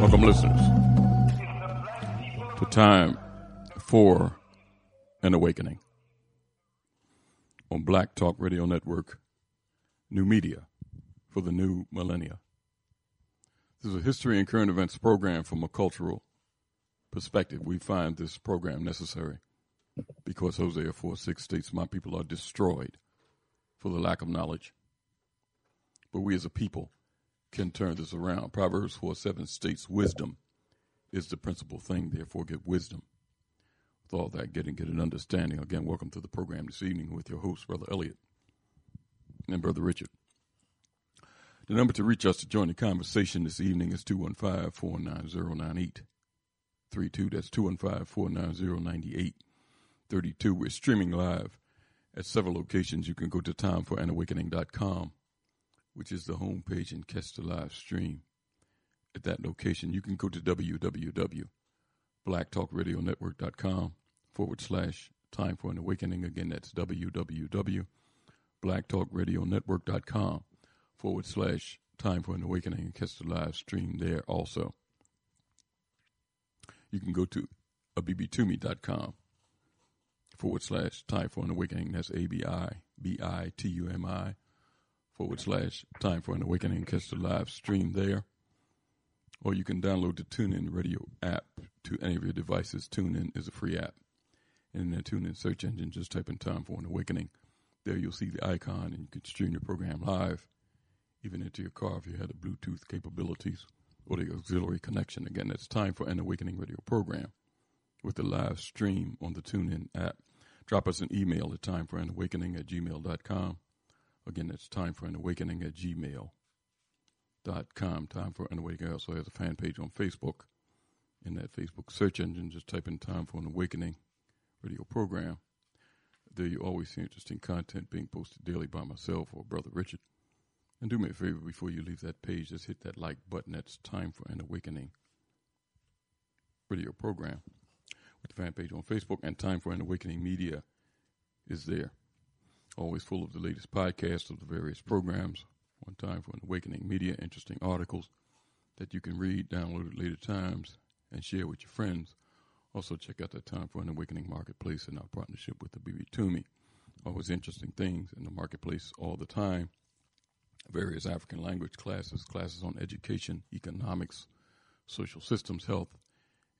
Welcome, listeners, to time for an awakening on Black Talk Radio Network, new media for the new millennia. This is a history and current events program from a cultural perspective. We find this program necessary because Hosea 4 6 states, My people are destroyed for the lack of knowledge. But we as a people can turn this around. Proverbs 4 7 states, Wisdom is the principal thing, therefore get wisdom. With all that, getting get an understanding. Again, welcome to the program this evening with your host, Brother Elliot and Brother Richard. The number to reach us to join the conversation this evening is 215 490 32. That's 215 490 32. We're streaming live at several locations. You can go to timeforanawakening.com which is the homepage and catch the live stream at that location. You can go to www.blacktalkradionetwork.com forward slash time for an awakening. Again, that's www.blacktalkradionetwork.com forward slash time for an awakening and catch the live stream there also. You can go to abibitumi.com forward slash time for an awakening. That's A B I B I T U M I forward slash time for an awakening. Catch the live stream there. Or you can download the TuneIn radio app to any of your devices. TuneIn is a free app. And in the TuneIn search engine, just type in time for an awakening. There you'll see the icon and you can stream your program live, even into your car if you have the Bluetooth capabilities the auxiliary connection. Again, it's time for an awakening radio program with the live stream on the TuneIn app. Drop us an email at timeforanawakening at gmail.com Again, that's time for an awakening at gmail.com. Time for an awakening also has a fan page on Facebook. In that Facebook search engine, just type in time for an awakening radio program. There you always see interesting content being posted daily by myself or Brother Richard. And do me a favor before you leave that page, just hit that like button. That's time for an awakening radio program with the fan page on Facebook and time for an awakening media is there always full of the latest podcasts of the various programs. One time for an awakening media, interesting articles that you can read, download at later times, and share with your friends. Also, check out the Time for an Awakening Marketplace in our partnership with the Abibitumi. Always interesting things in the marketplace all the time. Various African language classes, classes on education, economics, social systems, health,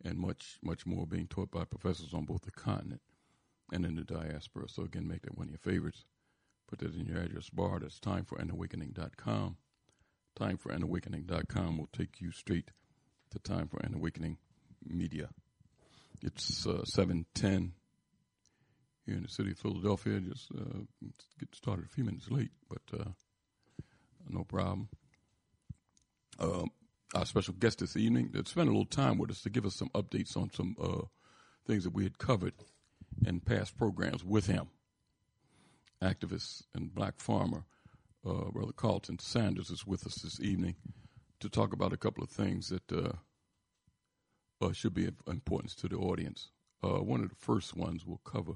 and much, much more being taught by professors on both the continent and in the diaspora. So again, make that one of your favorites. Put that in your address bar. That's timeforanawakening.com. Timeforanawakening.com will take you straight to Time for an Awakening Media. It's uh, 710 here in the city of Philadelphia. Just uh, get started a few minutes late, but uh, no problem. Um, our special guest this evening to spend a little time with us to give us some updates on some uh, things that we had covered in past programs with him. Activist and black farmer, uh, Brother Carlton Sanders, is with us this evening to talk about a couple of things that uh, uh, should be of importance to the audience. Uh, one of the first ones we'll cover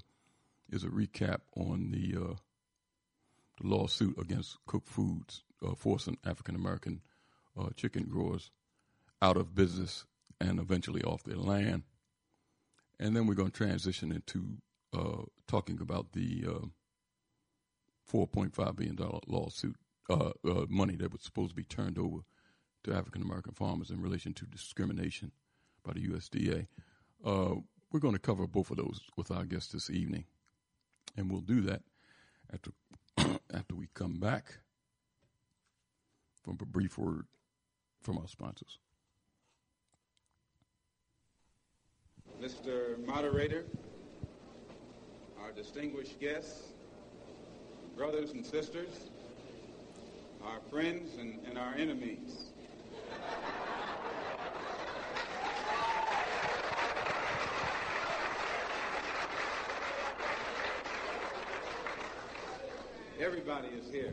is a recap on the, uh, the lawsuit against Koch Foods, uh, forcing African American chicken growers out of business and eventually off their land. And then we're going to transition into uh, talking about the uh, $4.5 billion lawsuit, uh, uh, money that was supposed to be turned over to African American farmers in relation to discrimination by the USDA. Uh, we're going to cover both of those with our guests this evening. And we'll do that after, after we come back from a brief word from our sponsors. Mr. Moderator, our distinguished guests, brothers and sisters, our friends and, and our enemies. Everybody is here.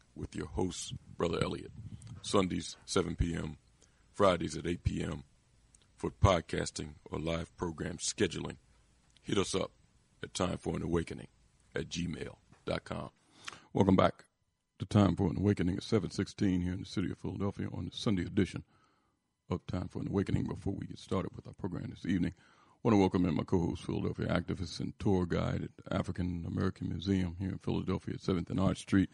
with your host, Brother Elliot. Sundays, 7 p.m., Fridays at 8 p.m. For podcasting or live program scheduling, hit us up at Time for an Awakening at gmail.com. Welcome back to Time for an Awakening at 716 here in the city of Philadelphia on the Sunday edition of Time for an Awakening. Before we get started with our program this evening, I want to welcome in my co-host, Philadelphia activist and tour guide at African American Museum here in Philadelphia at 7th and Arch Street,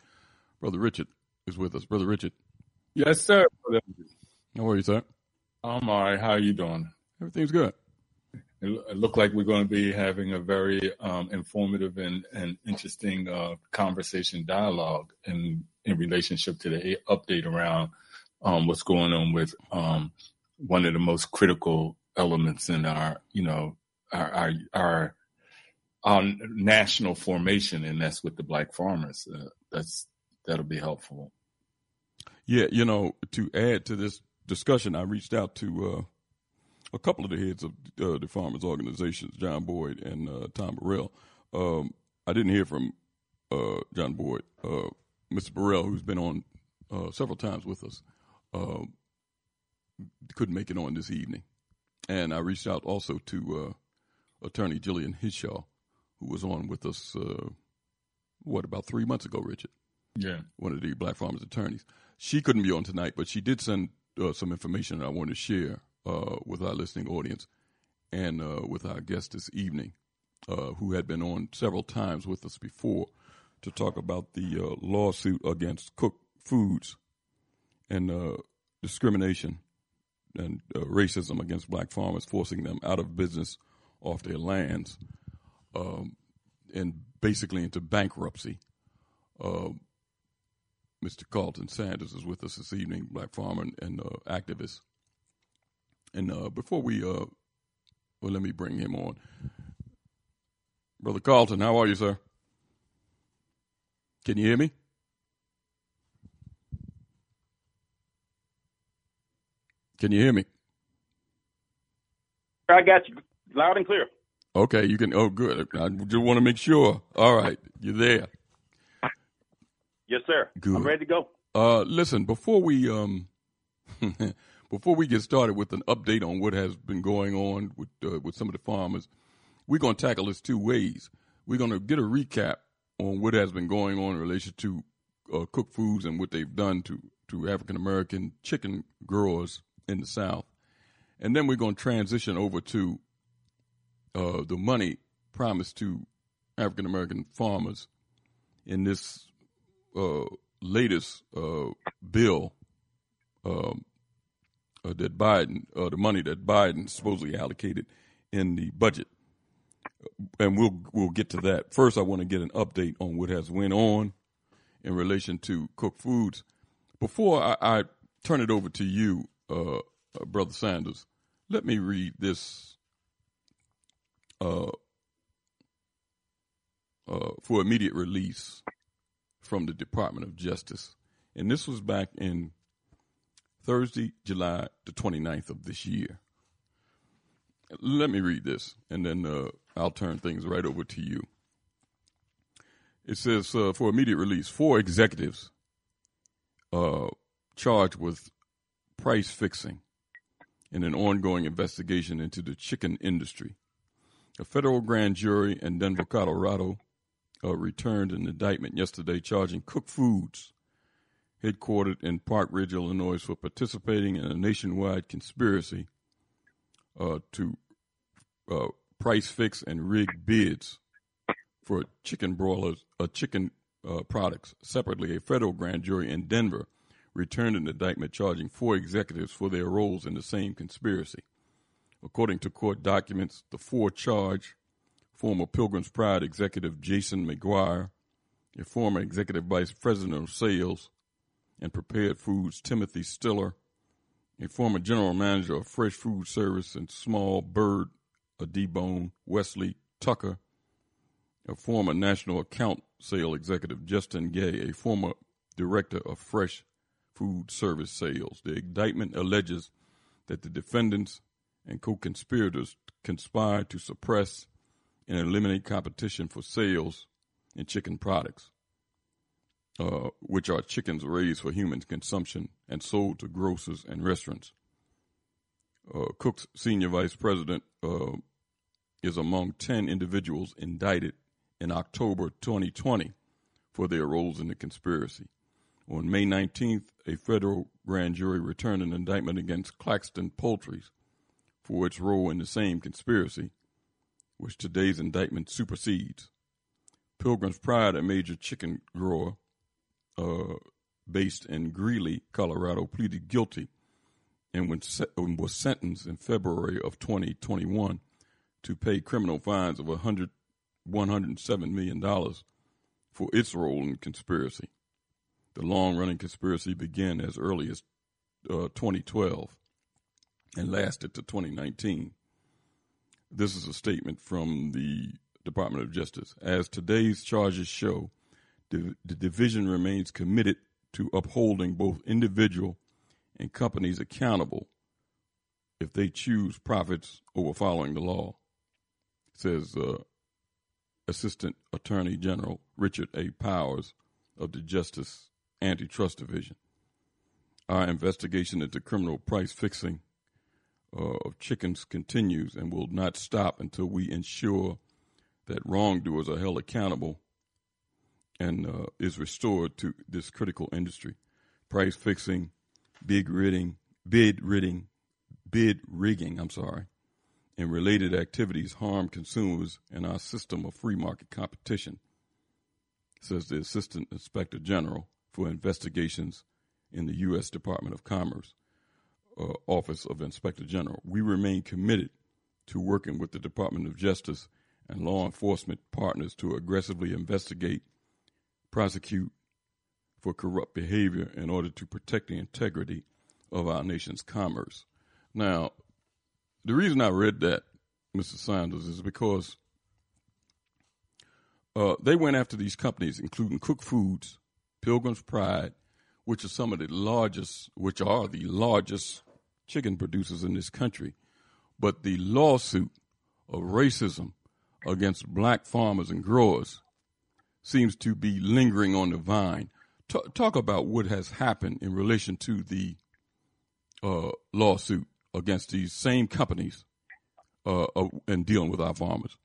Brother Richard is with us. Brother Richard. Yes, sir. How are you, sir? I'm all right. How are you doing? Everything's good. It, it looked like we're going to be having a very um, informative and, and interesting uh, conversation dialogue in in relationship to the update around um, what's going on with um, one of the most critical elements in our, you know, our our, our, our national formation, and that's with the black farmers. Uh, that's that'll be helpful. Yeah, you know, to add to this discussion, I reached out to uh, a couple of the heads of uh, the farmers organizations, John Boyd and uh, Tom Burrell. Um, I didn't hear from uh, John Boyd. Uh, Mr. Burrell, who's been on uh, several times with us, uh, couldn't make it on this evening. And I reached out also to Attorney Jillian Hishaw, who was on with us, what, about three months ago, Richard? Yeah. One of the Black Farmers attorneys. She couldn't be on tonight, but she did send uh, some information that I wanted to share uh, with our listening audience and uh, with our guest this evening, uh, who had been on several times with us before to talk about the uh, lawsuit against Koch Foods and uh, discrimination and racism against black farmers, forcing them out of business off their lands um, and basically into bankruptcy. Mr. Carlton Sanders is with us this evening, black farmer and, and activist. And uh, before we, uh, well, let me bring him on. Brother Carlton, how are you, sir? Can you hear me? Can you hear me? I got you loud and clear. Okay, you can. Oh, good. I just want to make sure. All right, you're there. Yes, sir. Good. I'm ready to go. Uh, listen, before we um, before we get started with an update on what has been going on with uh, with some of the farmers, we're going to tackle this two ways. We're going to get a recap on what has been going on in relation to uh, Koch Foods and what they've done to to African American chicken growers in the South, and then we're going to transition over to uh, the money promised to African American farmers in this uh, latest uh, bill um, uh, that Biden, uh, the money that Biden supposedly allocated in the budget, and we'll we'll get to that. First, I want to get an update on what has went on in relation to Koch Foods. Before I, I turn it over to you, uh, uh Brother Sanders, let me read this uh, uh, for immediate release from the Department of Justice. And this was back in Thursday, July the 29th of this year. Let me read this, and then uh, I'll turn things right over to you. It says uh, for immediate release, four executives uh, charged with price fixing in an ongoing investigation into the chicken industry. A federal grand jury in Denver, Colorado, uh, returned an indictment yesterday charging Koch Foods headquartered in Park Ridge, Illinois, for participating in a nationwide conspiracy uh, to uh, price fix and rig bids for chicken broilers, uh, chicken uh, products. Separately, a federal grand jury in Denver returned an indictment charging four executives for their roles in the same conspiracy. According to court documents, the four charged former Pilgrim's Pride executive Jason McGuire, a former executive vice president of sales and Prepared Foods, Timothy Stiller, a former general manager of Fresh Food Service and Small Bird, a debone, Wesley Tucker, a former national account sale executive, Justin Gay, a former director of Fresh Food Service Sales. The indictment alleges that the defendants and co conspirators conspired to suppress and eliminate competition for sales in chicken products. Uh, which are chickens raised for human consumption and sold to grocers and restaurants. Uh, Koch's senior vice president uh, is among 10 individuals indicted in October 2020 for their roles in the conspiracy. On May 19th, a federal grand jury returned an indictment against Claxton Poultries for its role in the same conspiracy, which today's indictment supersedes. Pilgrim's Pride, a major chicken grower, uh, based in Greeley, Colorado, pleaded guilty and was sentenced in February of 2021 to pay criminal fines of 100, $107 million for its role in conspiracy. The long running conspiracy began as early as uh, 2012 and lasted to 2019. This is a statement from the Department of Justice. As today's charges show, the, the division remains committed to upholding both individual and companies accountable if they choose profits over following the law, says uh, Assistant Attorney General Richard A. Powers of the Justice Antitrust Division. Our investigation into criminal price fixing uh, of chickens continues and will not stop until we ensure that wrongdoers are held accountable and uh, is restored to this critical industry. Price fixing, big ridding, bid ridding, bid rigging, I'm sorry, and related activities harm consumers and our system of free market competition, says the Assistant Inspector General for Investigations in the U.S. Department of Commerce uh, Office of Inspector General. We remain committed to working with the Department of Justice and law enforcement partners to aggressively investigate, prosecute for corrupt behavior in order to protect the integrity of our nation's commerce. Now, the reason I read that, Mr. Sanders, is because uh, they went after these companies, including Koch Foods, Pilgrim's Pride, which are some of the largest, which are the largest chicken producers in this country. But the lawsuit of racism against black farmers and growers seems to be lingering on the vine. T- talk about what has happened in relation to the uh, lawsuit against these same companies uh, uh, in dealing with our farmers.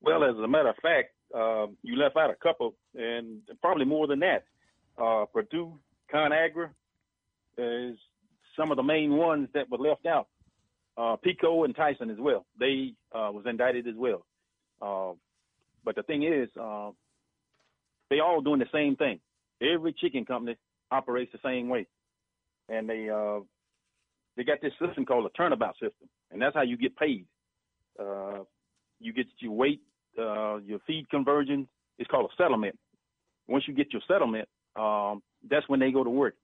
Well, as a matter of fact, uh, you left out a couple, and probably more than that. Uh, Perdue, ConAgra is some of the main ones that were left out. Uh, Peco and Tyson as well. They uh, was indicted as well. Uh, but the thing is, uh, they all doing the same thing. Every chicken company operates the same way, and they they got this system called a tournament system, and that's how you get paid. you get your weight uh, your feed conversion. It's called a settlement. Once you get your settlement, um, that's when they go to work.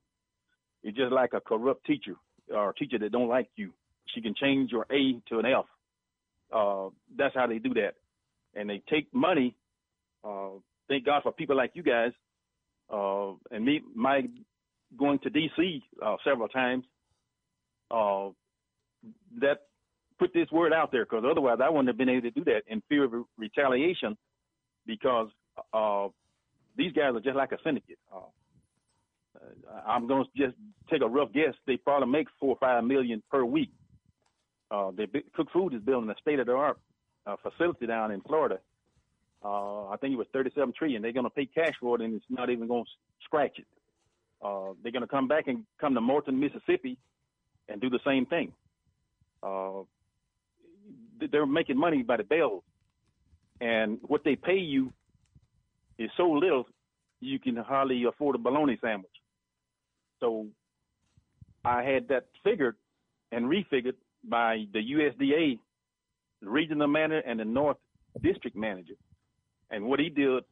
It's just like a corrupt teacher or a teacher that don't like you. She can change your A to an F. Uh, that's how they do that. And they take money. Uh, thank God for people like you guys. Uh, and me, my going to DC uh, several times. Uh, that put this word out there because otherwise I wouldn't have been able to do that in fear of retaliation because uh, these guys are just like a syndicate. I'm going to just take a rough guess. They probably make four or five million per week. Uh, they, Koch Food is building a state of the art uh, facility down in Florida. Uh, I think it was 37 trillion. They're going to pay cash for it, and it's not even going to scratch it. Uh, they're going to come back and come to Morton, Mississippi, and do the same thing. Uh, they're making money by the bales, and what they pay you is so little you can hardly afford a bologna sandwich. So I had that figured and refigured by the USDA the regional manager and the North District manager. And what he did,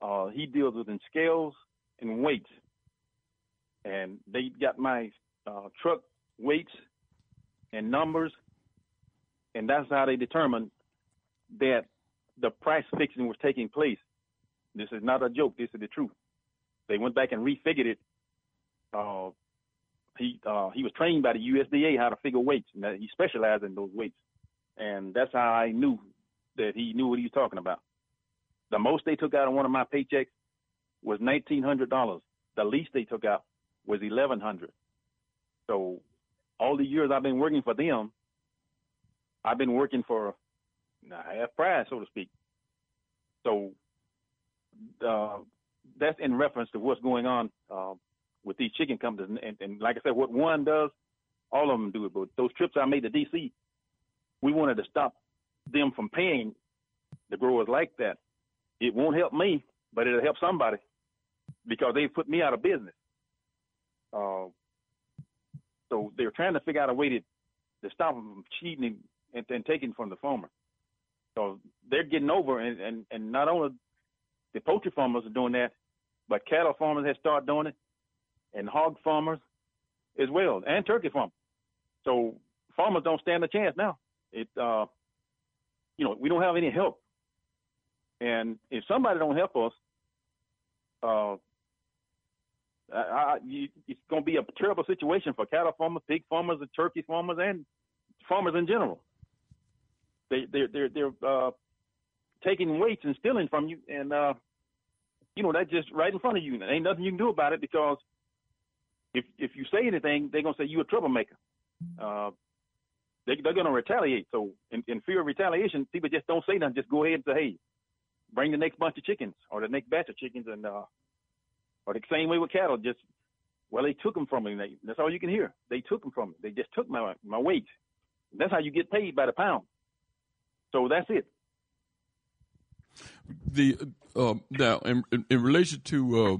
uh, he deals with in scales and weights. And they got my uh, truck weights and numbers and that's how they determined that the price fixing was taking place. This is not a joke. This is the truth. They went back and refigured it. Uh, he uh, he was trained by the USDA how to figure weights, and he specialized in those weights. And that's how I knew that he knew what he was talking about. The most they took out of one of my paychecks was nineteen hundred dollars. The least they took out was eleven hundred. So all the years I've been working for them, I've been working for half price, so to speak. So uh, that's in reference to what's going on uh, with these chicken companies. And, and, like I said, what one does, all of them do it. But those trips I made to D.C., we wanted to stop them from paying the growers like that. It won't help me, but it'll help somebody because they put me out of business. Uh, so they're trying to figure out a way to, to stop them from cheating and, and taken from the farmer. So they're getting over, and, and, and not only the poultry farmers are doing that, but cattle farmers have started doing it, and hog farmers as well, and turkey farmers. So farmers don't stand a chance now. It, uh, you know, we don't have any help, and if somebody don't help us, uh, I, I, it's going to be a terrible situation for cattle farmers, pig farmers, and turkey farmers, and farmers in general. They they're they're, they're uh, taking weights and stealing from you, and uh, you know that's just right in front of you. And ain't nothing you can do about it because if if you say anything, they're gonna say you a troublemaker. Uh, they, they're gonna retaliate. So in, in fear of retaliation, people just don't say nothing. Just go ahead and say, hey, bring the next bunch of chickens or the next batch of chickens, and uh, or the same way with cattle. Just well, they took them from me. They, that's all you can hear. They took them from me. They just took my my weight. That's how you get paid by the pound. So that's it. The uh, now in, in relation to uh,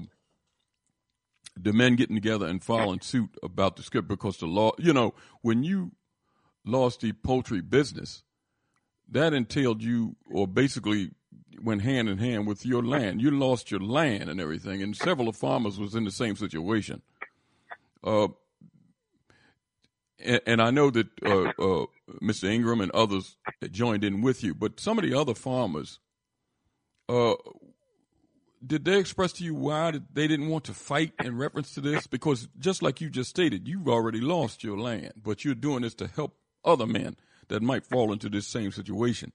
the men getting together and filing suit about the script because the law, you know, when you lost the poultry business, that entailed you, or basically went hand in hand with your land. You lost your land and everything, and several of farmers was in the same situation. Uh, and, and, I know that uh, uh, Mr. Ingram and others joined in with you, but some of the other farmers, uh, did they express to you why they didn't want to fight in reference to this? Because just like you just stated, you've already lost your land, but you're doing this to help other men that might fall into this same situation.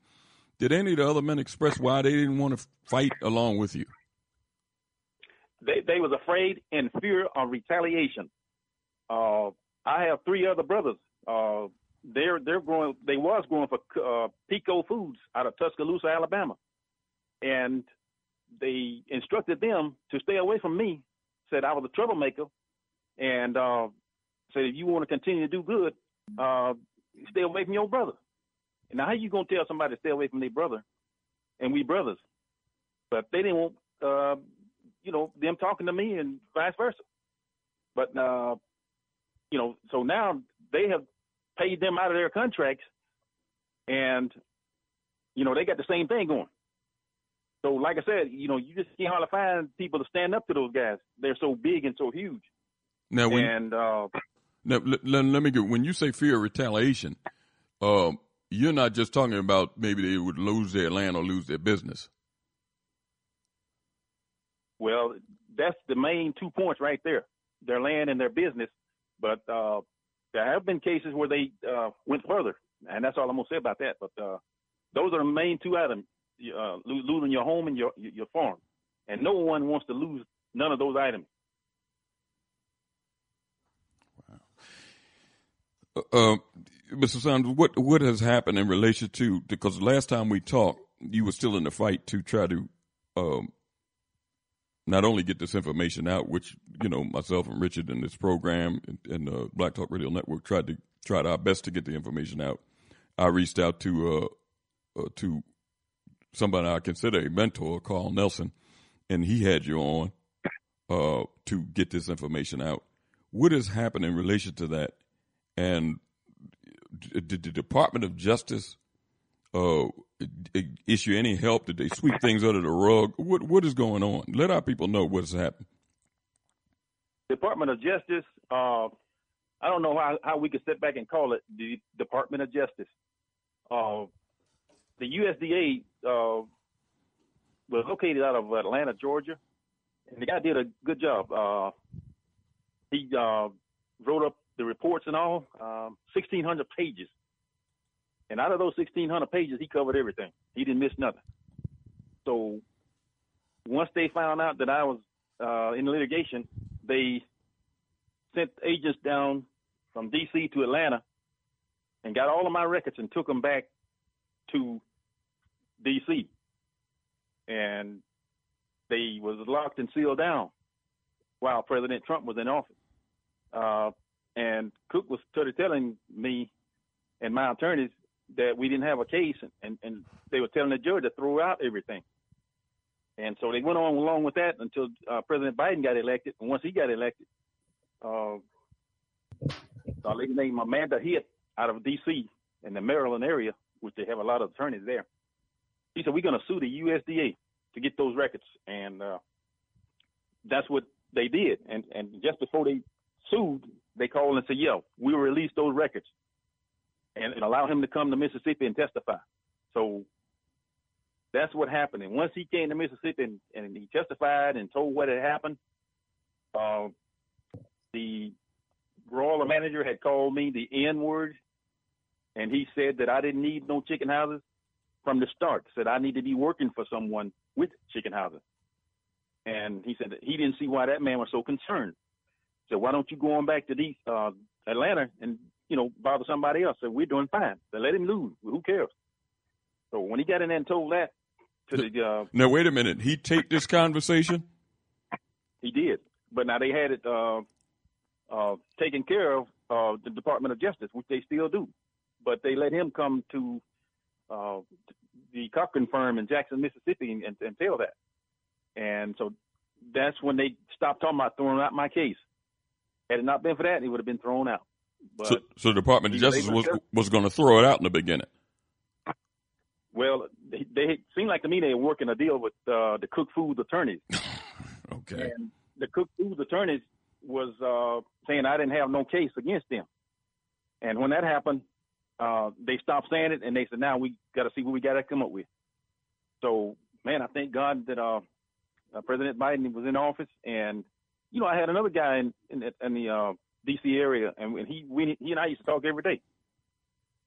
Did any of the other men express why they didn't want to fight along with you? They they was afraid and fear of retaliation. Uh, I have three other brothers. Uh, they're they're growing. They was growing for uh, Peco Foods out of Tuscaloosa, Alabama, and they instructed them to stay away from me. Said I was a troublemaker, and uh, said if you want to continue to do good, uh, stay away from your brother. Now, how you gonna tell somebody to stay away from their brother, and we brothers? But they didn't want, uh, you know, them talking to me and vice versa. But uh, you know, so now they have paid them out of their contracts, and you know they got the same thing going. So, like I said, you know, you just can't hardly find people to stand up to those guys. They're so big and so huge. Now, when, and uh, now let, let, let me get when you say fear of retaliation, uh, you're not just talking about maybe they would lose their land or lose their business. Well, that's the main two points right there: their land and their business. But uh, there have been cases where they uh, went further, and that's all I'm gonna say about that. But uh, those are the main two items: uh, losing your home and your your farm, and no one wants to lose none of those items. Wow. Uh, Mr. Sanders, what what has happened in relation to because last time we talked, you were still in the fight to try to um, not only get this information out, which you know myself and Richard in this program and, and the Black Talk Radio Network tried to tried our best to get the information out. I reached out to uh, uh, to somebody I consider a mentor, Carl Nelson, and he had you on uh, to get this information out. What has happened in relation to that? And did the Department of Justice uh, issue any help? Did they sweep things under the rug? What what is going on? Let our people know what's happened. Department of Justice. Uh, I don't know how, how we could sit back and call it the Department of Justice. Uh, the USDA uh, was located out of Atlanta, Georgia, and the guy did a good job. Uh, he uh, wrote up the reports and all, um, 1,600 pages. And out of those 1,600 pages, he covered everything. He didn't miss nothing. So once they found out that I was uh, in litigation, they sent agents down from D.C. to Atlanta and got all of my records and took them back to D.C. And they was locked and sealed down while President Trump was in office. Uh, and Koch was of telling me and my attorneys that we didn't have a case, and, and they were telling the judge to throw out everything. And so they went on along with that until uh, President Biden got elected. And once he got elected, uh, a lady named Amanda Hitt out of D.C. in the Maryland area, which they have a lot of attorneys there, he said, We're going to sue the USDA to get those records. And uh, that's what they did. And, and just before they sued, they called and said, "Yeah, we will release those records and, and allow him to come to Mississippi and testify." So that's what happened. And once he came to Mississippi and, and he testified and told what had happened, uh, the broiler manager had called me the N word, and he said that I didn't need no chicken houses, from the start. Said I need to be working for someone with chicken houses. And he said he didn't see why that man was so concerned. So why don't you go on back to these uh, Atlanta and you know bother somebody else? So we're doing fine. So let him lose. Who cares? So when he got in there and told that to the uh, now wait a minute, he taped this conversation. He did, but now they had it uh, uh, taken care of uh, the Department of Justice, which they still do. But they let him come to uh, the Cochran firm in Jackson, Mississippi, and, and tell that. And so that's when they stopped talking about throwing out my case. Had it not been for that, he would have been thrown out. But so, so the Department of Justice was was going to throw it out in the beginning. Well, they, they seemed like to me they were working a deal with uh, the Koch Foods attorneys. okay. And the Koch Foods attorneys was uh, saying I didn't have no case against them. And when that happened, uh, they stopped saying it and they said, now we got to see what we got to come up with. So, man, I thank God that uh, uh, President Biden was in office. And, you know, I had another guy in, in, in the uh, D.C. area, and he, we, he and I used to talk every day.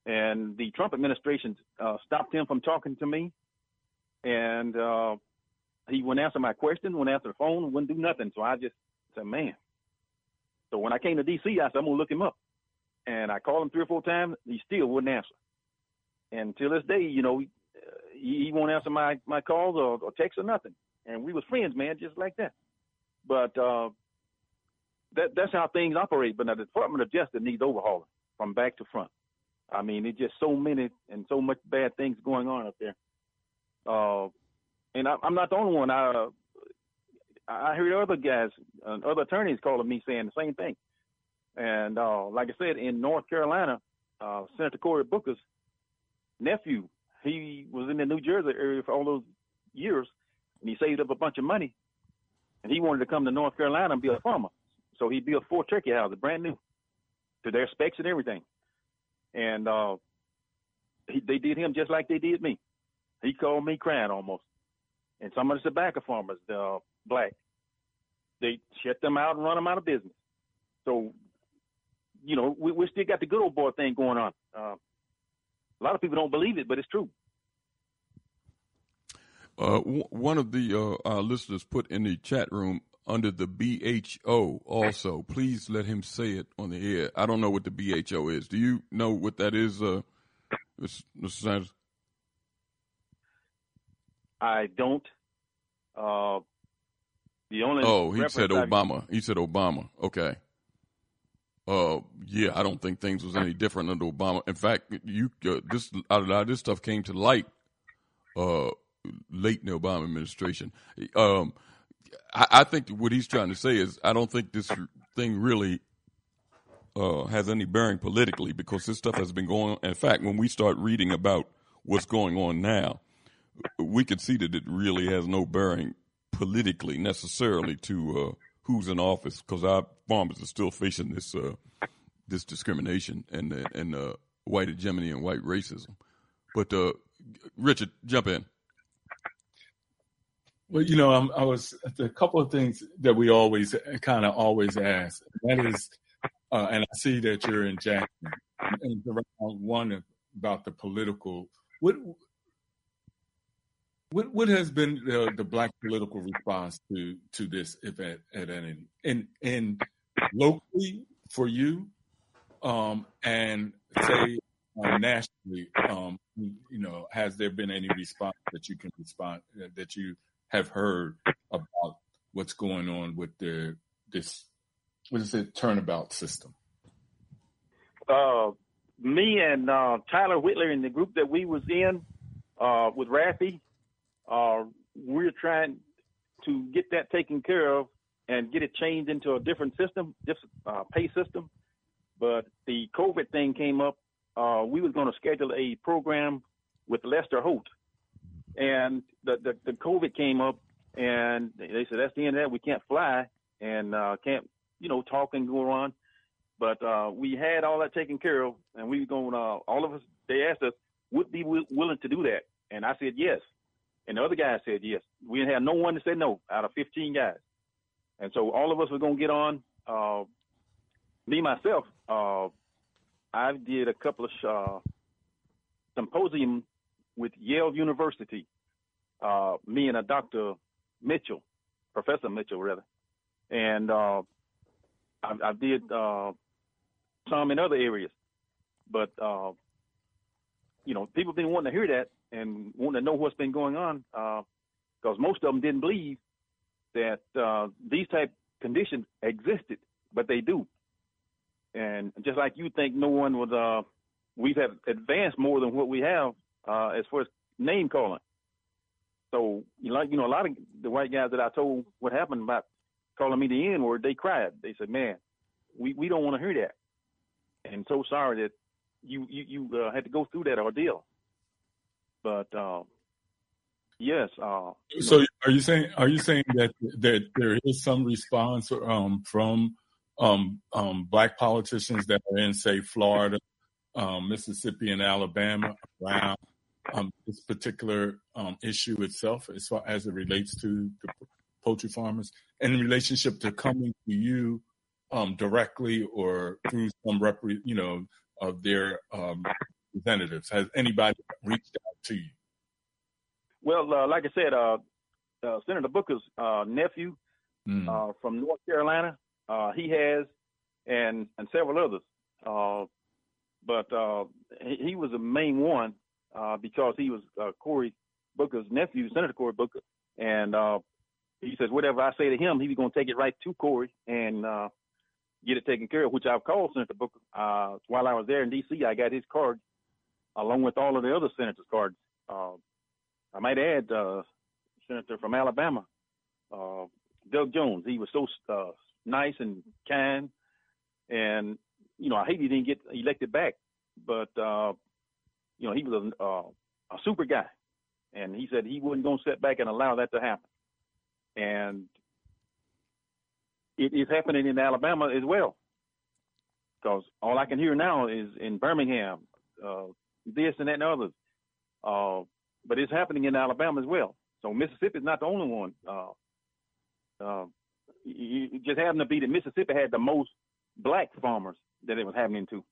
And the Trump administration uh, stopped him from talking to me. And uh, he wouldn't answer my question, wouldn't answer the phone, wouldn't do nothing. So I just said, man. So when I came to D.C., I said, I'm going to look him up. And I called him three or four times. He still wouldn't answer. And till this day, you know, he, he won't answer my, my calls or, or texts or nothing. And we was friends, man, just like that. But uh, that that's how things operate. But now the Department of Justice needs overhauling from back to front. I mean, it's just so many and so much bad things going on up there. Uh, and I, am not the only one. I I heard other guys, uh, other attorneys calling me saying the same thing. And uh, like I said, in North Carolina, uh, Senator Cory Booker's nephew, he was in the New Jersey area for all those years, and he saved up a bunch of money, and he wanted to come to North Carolina and be a farmer. So he built four turkey houses, brand new, to their specs and everything. And uh, he, they did him just like they did me. He called me crying almost. And some of the tobacco farmers, the uh, black, they shut them out and run them out of business. So you know, we, we still got the good old boy thing going on. Uh, a lot of people don't believe it, but it's true. Uh, w- one of the uh, our listeners put in the chat room under the BHO also. Please let him say it on the air. I don't know what the BHO is. Do you know what that is, uh, Mr. Sanders? I don't. Uh, the only oh, he said Obama. He said Obama. Okay. Uh, yeah, I don't think things was any different under Obama. In fact, you uh, this a lot of this stuff came to light uh, late in the Obama administration. Um, I, I, think what he's trying to say is I don't think this thing really uh, has any bearing politically because this stuff has been going on. In fact, when we start reading about what's going on now, we can see that it really has no bearing politically necessarily to uh, who's in office because our farmers are still facing this uh, this discrimination and and uh, white hegemony and white racism. But uh, Richard, jump in. Well, you know, I'm, i was a couple of things that we always kind of always ask. That is, uh, and I see that you're in Jackson, and around one about the political. What what what has been the, the black political response to to this, if at, any, and and locally for you, um, and say uh, nationally, um, you know, has there been any response that you can respond that you have heard about what's going on with the this what is it tournament system? Uh, me and uh, Tyler Whitler in the group that we was in uh, with Rafi, uh, we're trying to get that taken care of and get it changed into a different system, different uh, pay system. But the COVID thing came up. Uh, we was going to schedule a program with Lester Holt, and the, the, the COVID came up, and they said that's the end of that. We can't fly and uh, can't you know talk and go on. But uh, we had all that taken care of, and we were going. Uh, all of us. They asked us would be w- willing to do that, and I said yes. And the other guy said yes. We didn't have no one to say no out of 15 guys. And so all of us were going to get on. Uh, me, myself, uh, I did a couple of uh, symposium with Yale University. Uh, me and a Dr. Mitchell, Professor Mitchell rather, and uh, I, I, did uh, some in other areas, but uh, you know, people didn't want to hear that and wanting to know what's been going on because uh, most of them didn't believe that uh, these type conditions existed, but they do. And just like you think no one was, uh, we've advanced more than what we have uh, as far as name calling. So, you know, you know, a lot of the white guys that I told what happened about calling me the N word, they cried. They said, "Man, we, we don't want to hear that." And so sorry that you you, you uh, had to go through that ordeal. But uh, yes. Uh, so, know. are you saying are you saying that that there is some response um, from um, um, black politicians that are in, say, Florida, um, Mississippi, and Alabama around um, this particular um, issue itself, as far as it relates to the poultry farmers, and in relationship to coming to you um, directly or through some rep, you know, of their representatives. Has anybody reached out to you? Well, uh, like I said, uh, uh, Senator Booker's uh, nephew mm. from North Carolina, uh, he has, and and several others. Uh, but uh, he, he, was the main one uh, because he was uh, Cory Booker's nephew, Senator Cory Booker, and uh, he says whatever I say to him, he's going to take it right to Cory and get it taken care of. Which I've called Senator Booker while I was there in D.C. I got his card along with all of the other senators' cards. I might add Senator from Alabama, Doug Jones. He was so nice and kind. And you know, I hate he didn't get elected back, but uh, you know, he was a, uh, a super guy, and he said he wasn't going to sit back and allow that to happen. And it is happening in Alabama as well, because all I can hear now is in Birmingham, uh, this and that and others. Uh, but it's happening in Alabama as well. So Mississippi is not the only one. Uh, uh, it just happened to be that Mississippi had the most black farmers that it was happening to.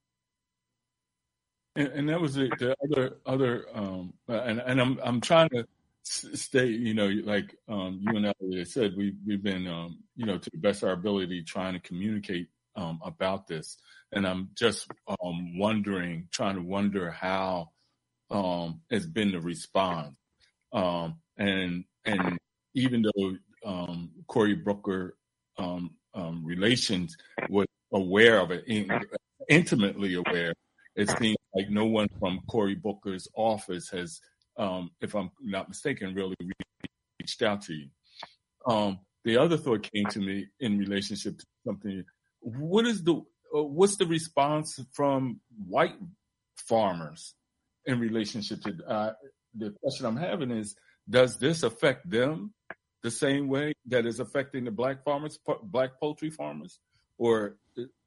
And, and that was the, the other other um, and and I'm I'm trying to stay you know like um, you and Elliot said we we've been um, you know to the best of our ability trying to communicate um, about this and I'm just um, wondering trying to wonder how um, has been the response um, and and even though um, Cory Booker um, relations was aware of it, in, intimately aware. It seems like no one from Cory Booker's office has, if I'm not mistaken, really reached out to you. The other thought came to me in relationship to something. What is the uh, what's the response from white farmers in relationship to uh, the question I'm having is does this affect them the same way that is affecting the black farmers, black poultry farmers, or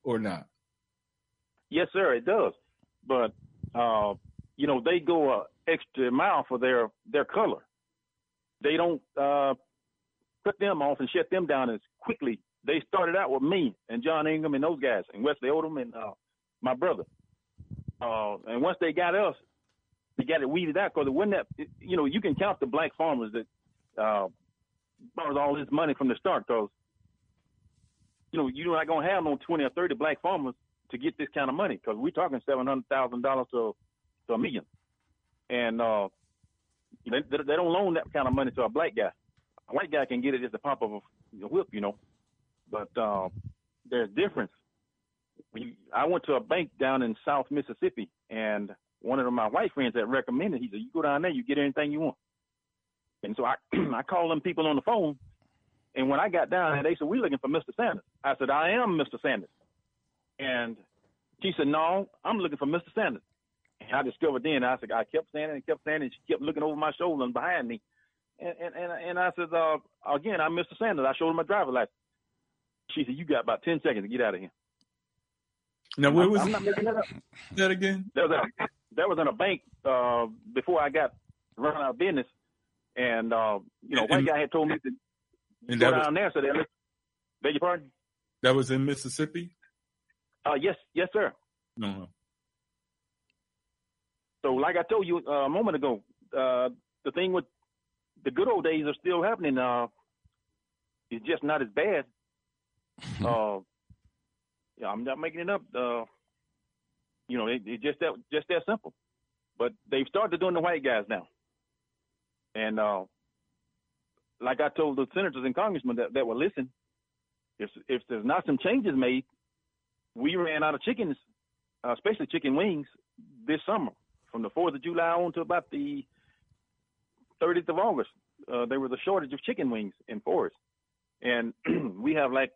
or not? Yes, sir, it does. But uh, you know, they go a extra mile for their their color. They don't uh, cut them off and shut them down as quickly. They started out with me and John Ingham and those guys, and Wesley Odom and uh, my brother. Uh, and once they got us, they got it weeded out because when that, you know, you can count the black farmers that uh, borrows all this money from the start because you know you're not gonna have no twenty or thirty black farmers to get this kind of money because we're talking seven hundred thousand dollars to to a million, and uh, they, they don't loan that kind of money to a black guy. A white guy can get it just a pop of a whip, you know, but uh, there's difference. I went to a bank down in South Mississippi, and one of my white friends that recommended, he said, "You go down there, you get anything you want." And so I, I called them people on the phone. And when I got down there, they said, We're looking for Mr. Sanders. I said, I am Mr. Sanders. And she said, No, I'm looking for Mr. Sanders. And I discovered then, I said, I kept standing and kept standing. She kept looking over my shoulder and behind me. And, and, and, and I said, uh, Again, I'm Mr. Sanders. I showed her my driver's license. She said, You got about 10 seconds to get out of here. Now, where was I'm, I'm that, that again? That was, a, that was in a bank uh, before I got run out of business. And uh, you know, and, white guy had told me to go down was, there, so they beg your pardon. That was in Mississippi. Uh, yes, yes, sir. No. So, like I told you uh, a moment ago, uh, the thing with the good old days are still happening. Uh, it's just not as bad. uh, yeah, I'm not making it up. Uh, you know, it, it just that just that simple. But they've started doing the white guys now, and uh, like I told the senators and congressmen that, that were listening, if if there's not some changes made, we ran out of chickens, uh, especially chicken wings, this summer from the 4th of July on to about the 30th of August. Uh, there was a shortage of chicken wings in Forest, and we have like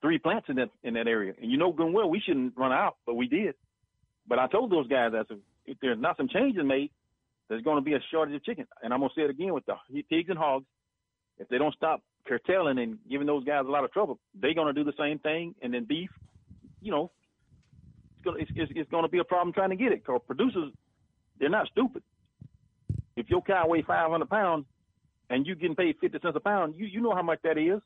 three plants in that in that area. And you know good well we shouldn't run out, but we did. But I told those guys I said if there's not some changes made, there's going to be a shortage of chicken. And I'm gonna say it again with the pigs and hogs. If they don't stop curtailing and giving those guys a lot of trouble, they're gonna do the same thing. And then beef, you know, it's gonna it's, it's, it's gonna be a problem trying to get it because producers they're not stupid. If your cow weighs 500 pounds and you're getting paid 50 cents a pound, you you know how much that is.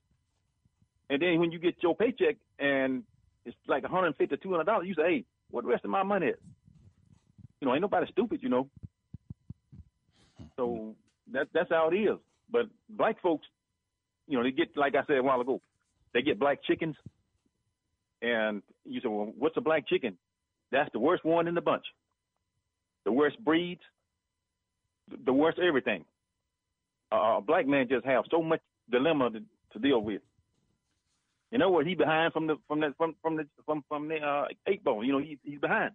And then when you get your paycheck and it's like 150 200 dollars, you say, hey, what the rest of my money is? You know, ain't nobody stupid, you know. So that that's how it is. But black folks, you know, they get like I said a while ago, they get black chickens, and you say, well, what's a black chicken? That's the worst one in the bunch. The worst breeds, the worst everything. Uh, a black man just have so much dilemma to, to deal with. You know what? He behind from the from that from from the from from the uh, eight ball. You know, he, he's behind.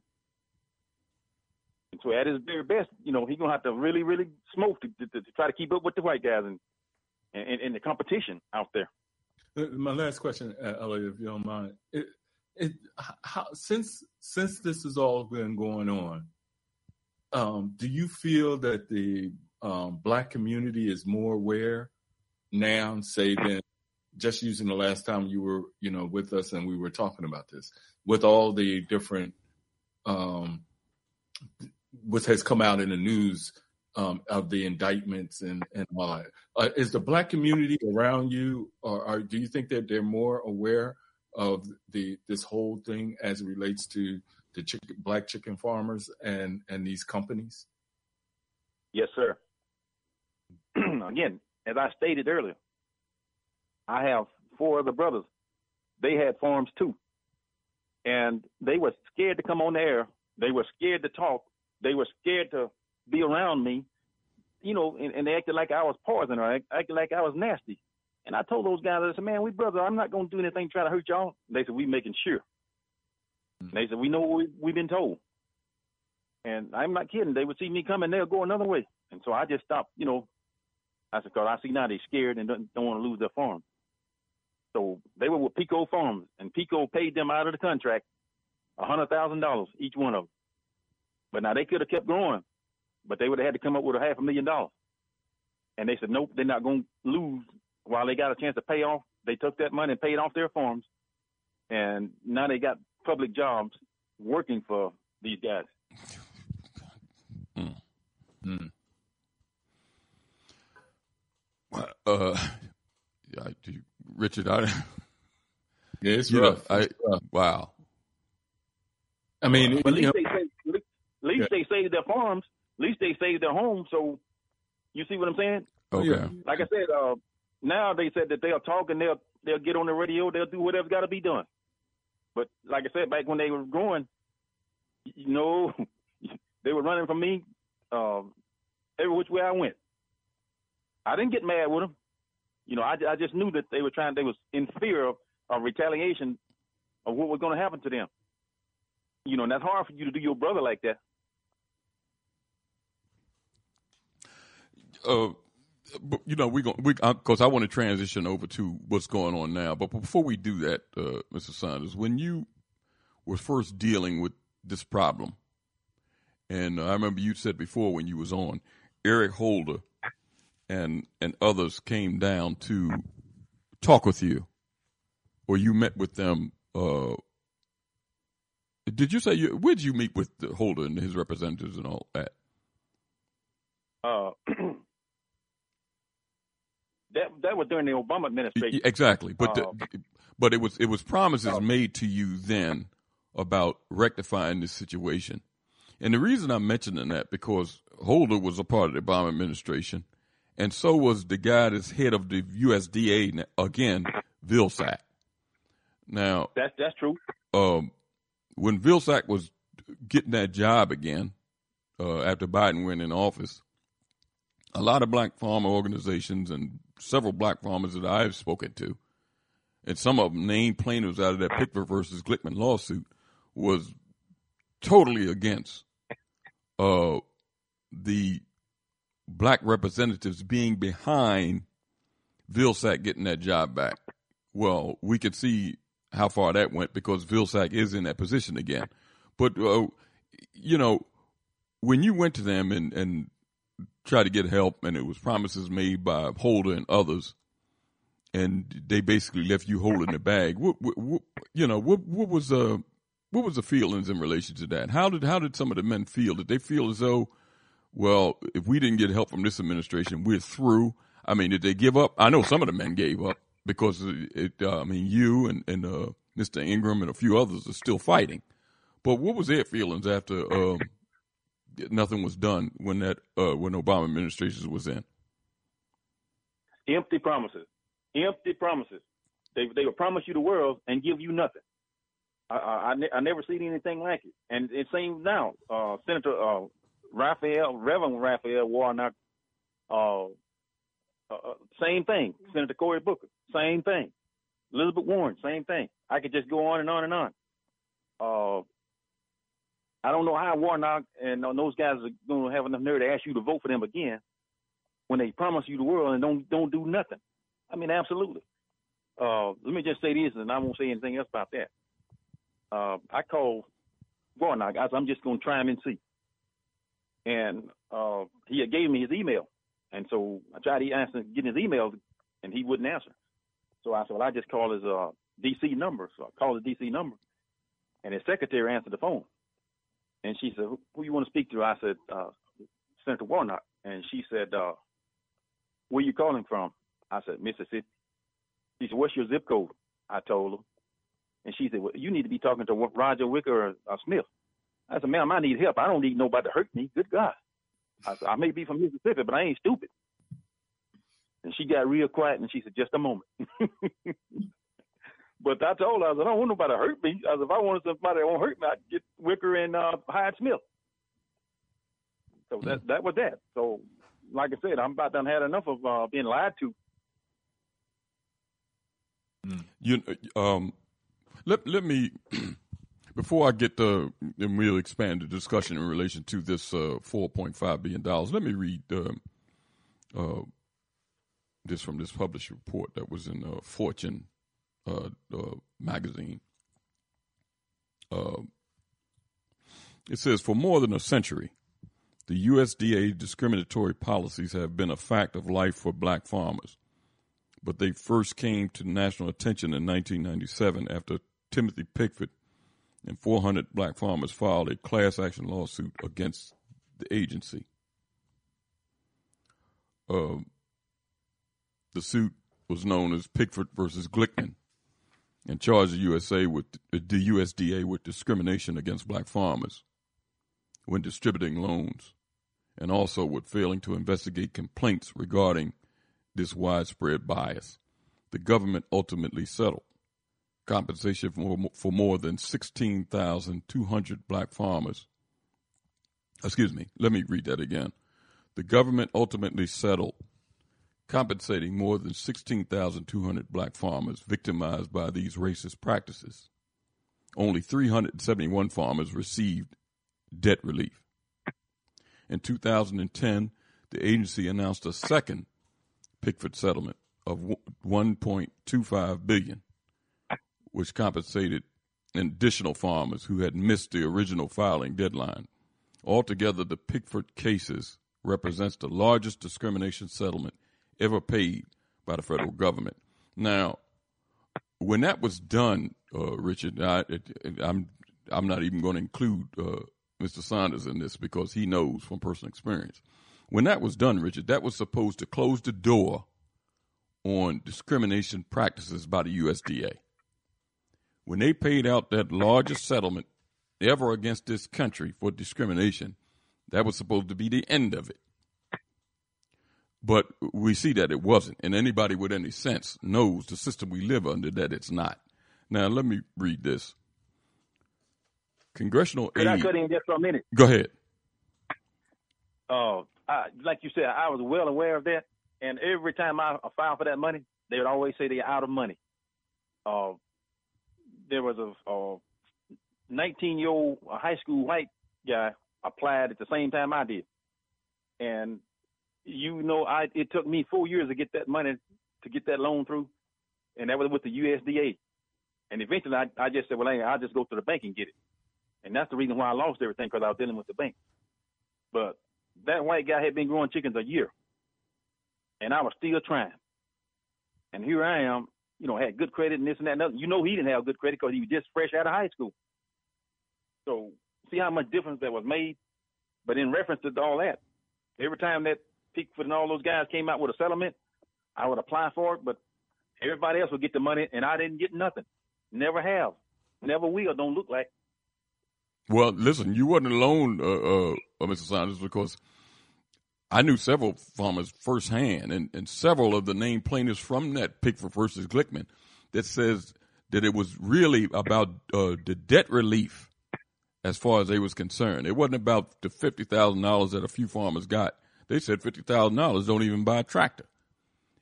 And so at his very best, you know, he's gonna have to really, really smoke to, to, to try to keep up with the white guys and and, and the competition out there. Uh, my last question, uh, Elliot, if you don't mind, it, it, how, since since this has all been going on, um, do you feel that the um, black community is more aware now, say, than just using the last time you were, you know, with us and we were talking about this, with all the different um, what has come out in the news um, of the indictments and and all that. Uh, is the black community around you, or, do you think that they're more aware of the this whole thing as it relates to the chicken, black chicken farmers and and these companies? Yes, sir. Again, as I stated earlier, I have four other brothers. They had farms too, and they were scared to come on the air. They were scared to talk they were scared to be around me, you know, and, and they acted like I was poison or acted like I was nasty. And I told those guys, I said, man, we brother, I'm not going to do anything to try to hurt y'all. They said, we making sure. Mm-hmm. They said, we know what we, we've been told. And I'm not kidding. They would see me coming, they'll go another way. And so I just stopped, you know. I said, because I see now they're scared and don't, don't want to lose their farm. So they were with Peco Farms, and Peco paid them out of the contract a $100,000 each one of them. But now they could have kept growing, but they would have had to come up with a half a million dollars. And they said, nope, they're not going to lose while they got a chance to pay off. They took that money and paid off their farms. And now they got public jobs working for these guys. Mm. Mm. Uh, yeah, Richard, I, yeah, it's rough. Know, I, rough. Wow. I mean, but at least, they say, at least yeah. they saved their farms. At least they saved their homes. So you see what I'm saying? Okay. Like I said, uh, now they said that they'll talk and they'll they'll get on the radio. They'll do whatever's got to be done. But like I said, back when they were growing, you know, they were running from me um, every which way I went. I didn't get mad with them. You know, I, I just knew that they were trying. They was in fear of, of retaliation of what was going to happen to them. You know, and that's hard for you to do your brother like that. uh, you know, we're going because uh, I want to transition over to what's going on now. But before we do that, uh, Mr. Saunders, when you were first dealing with this problem, and I remember you said before when you was on, Eric Holder and and others came down to talk with you, or you met with them. Uh, did you say you? Where did you meet with Holder and his representatives and all that? Uh, that that was during the Obama administration. Exactly, but uh, the, but it was it was promises uh, made to you then about rectifying this situation. And the reason I'm mentioning that because Holder was a part of the Obama administration, and so was the guy that's head of the USDA again, Vilsack. Now that's that's true. Um, when Vilsack was getting that job again uh, after Biden went in office, a lot of black farmer organizations and several black farmers that I've spoken to, and some of them named plaintiffs out of that Pigford versus Glickman lawsuit, was totally against uh, the black representatives being behind Vilsack getting that job back. Well, we could see how far that went because Vilsack is in that position again. But uh, you know, when you went to them and and tried to get help, and it was promises made by Holder and others, and they basically left you holding the bag. What, what, what, you know, what what was uh what was the feelings in relation to that? How did how did some of the men feel? Did they feel as though, well, if we didn't get help from this administration, we're through? I mean, did they give up? I know some of the men gave up because it, uh, I mean, you and, and uh, Mr. Ingram and a few others are still fighting. But what was their feelings after um, nothing was done when that uh, when Obama administration was in? Empty promises, empty promises. They they will promise you the world and give you nothing. I I, I, ne- I never seen anything like it. And it seems now, uh, Senator uh, Raphael, Reverend Raphael Warnock, uh, uh, uh same thing. Senator Cory Booker, same thing. Elizabeth Warren, same thing. I could just go on and on and on. Uh, I don't know how Warnock and those guys are going to have enough nerve to ask you to vote for them again when they promise you the world and don't don't do nothing. I mean, absolutely. Uh, let me just say this, and I won't say anything else about that. Uh, I called Warnock. I I'm just going to try him and see. And uh, he gave me his email. And so I tried to answer, getting his email, and he wouldn't answer. So I said, well, I just call his uh, DC number. So I called the DC number, and his secretary answered the phone. And she said, who, who you want to speak to? I said, uh, Senator Warnock. And she said, uh, where you calling from? I said, Mississippi. She said, what's your zip code? I told her. And she said, well, you need to be talking to Roger Wicker or uh, Smith. I said, ma'am, I need help. I don't need nobody to hurt me. Good God. I said, I may be from Mississippi, but I ain't stupid. And she got real quiet and she said, just a moment. but I told her, I said, I don't want nobody to hurt me. I said, if I wanted somebody that won't hurt me, I'd get Wicker and uh, Hyde Smith. So that that was that. So, like I said, I'm about done had enough of uh, being lied to. You um, let let me before I get the and we'll expand the discussion in relation to this uh, four point five billion dollars. Let me read uh, uh, this from this published report that was in uh, Fortune uh, uh, magazine. it says for more than a century, the USDA discriminatory policies have been a fact of life for black farmers but they first came to national attention in 1997 after Timothy Pigford and 400 black farmers filed a class action lawsuit against the agency. Uh, the suit was known as Pigford versus Glickman and charged the USA with the USDA with discrimination against black farmers when distributing loans and also with failing to investigate complaints regarding this widespread bias. The government ultimately settled compensation for, for more than 16,200 black farmers. Excuse me, let me read that again. The government ultimately settled compensating more than 16,200 black farmers victimized by these racist practices. Only 371 farmers received debt relief. In 2010, the agency announced a second Pigford settlement of 1.25 billion which compensated additional farmers who had missed the original filing deadline. Altogether, the Pigford cases represents the largest discrimination settlement ever paid by the federal government. Now, when that was done, uh, Richard, I, am I'm, I'm not even going to include uh, Mr. Saunders in this because he knows from personal experience. When that was done, Richard, that was supposed to close the door on discrimination practices by the USDA when they paid out that largest settlement ever against this country for discrimination, That was supposed to be the end of it. But we see that it wasn't. And anybody with any sense knows the system we live under that it's not. Now, let me read this. Congressional Could aid. I cut in just for a minute? Go ahead. Uh, I, like you said, I was well aware of that. And every time I filed for that money, they would always say they're out of money. Uh, there was a 19 year old high school white guy applied at the same time I did. And you know, I it took me four years to get that money to get that loan through, and that was with the USDA. And eventually, I, I just said, well, I'll just go to the bank and get it. And that's the reason why I lost everything because I was dealing with the bank. But that white guy had been growing chickens a year, and I was still trying. And here I am, you know, had good credit and this and that. And other. You know, he didn't have good credit because he was just fresh out of high school. So see how much difference that was made. But in reference to all that, every time that Pigford and all those guys came out with a settlement, I would apply for it, but everybody else would get the money, and I didn't get nothing. Never have. Never will. Don't look like. Well, listen, you wasn't alone, uh, uh, uh Mr. Saunders, because I knew several farmers firsthand, and, and several of the named plaintiffs from that Pigford versus Glickman that says that it was really about uh, the debt relief as far as they was concerned. It wasn't about the fifty thousand dollars that a few farmers got. They said fifty thousand dollars don't even buy a tractor.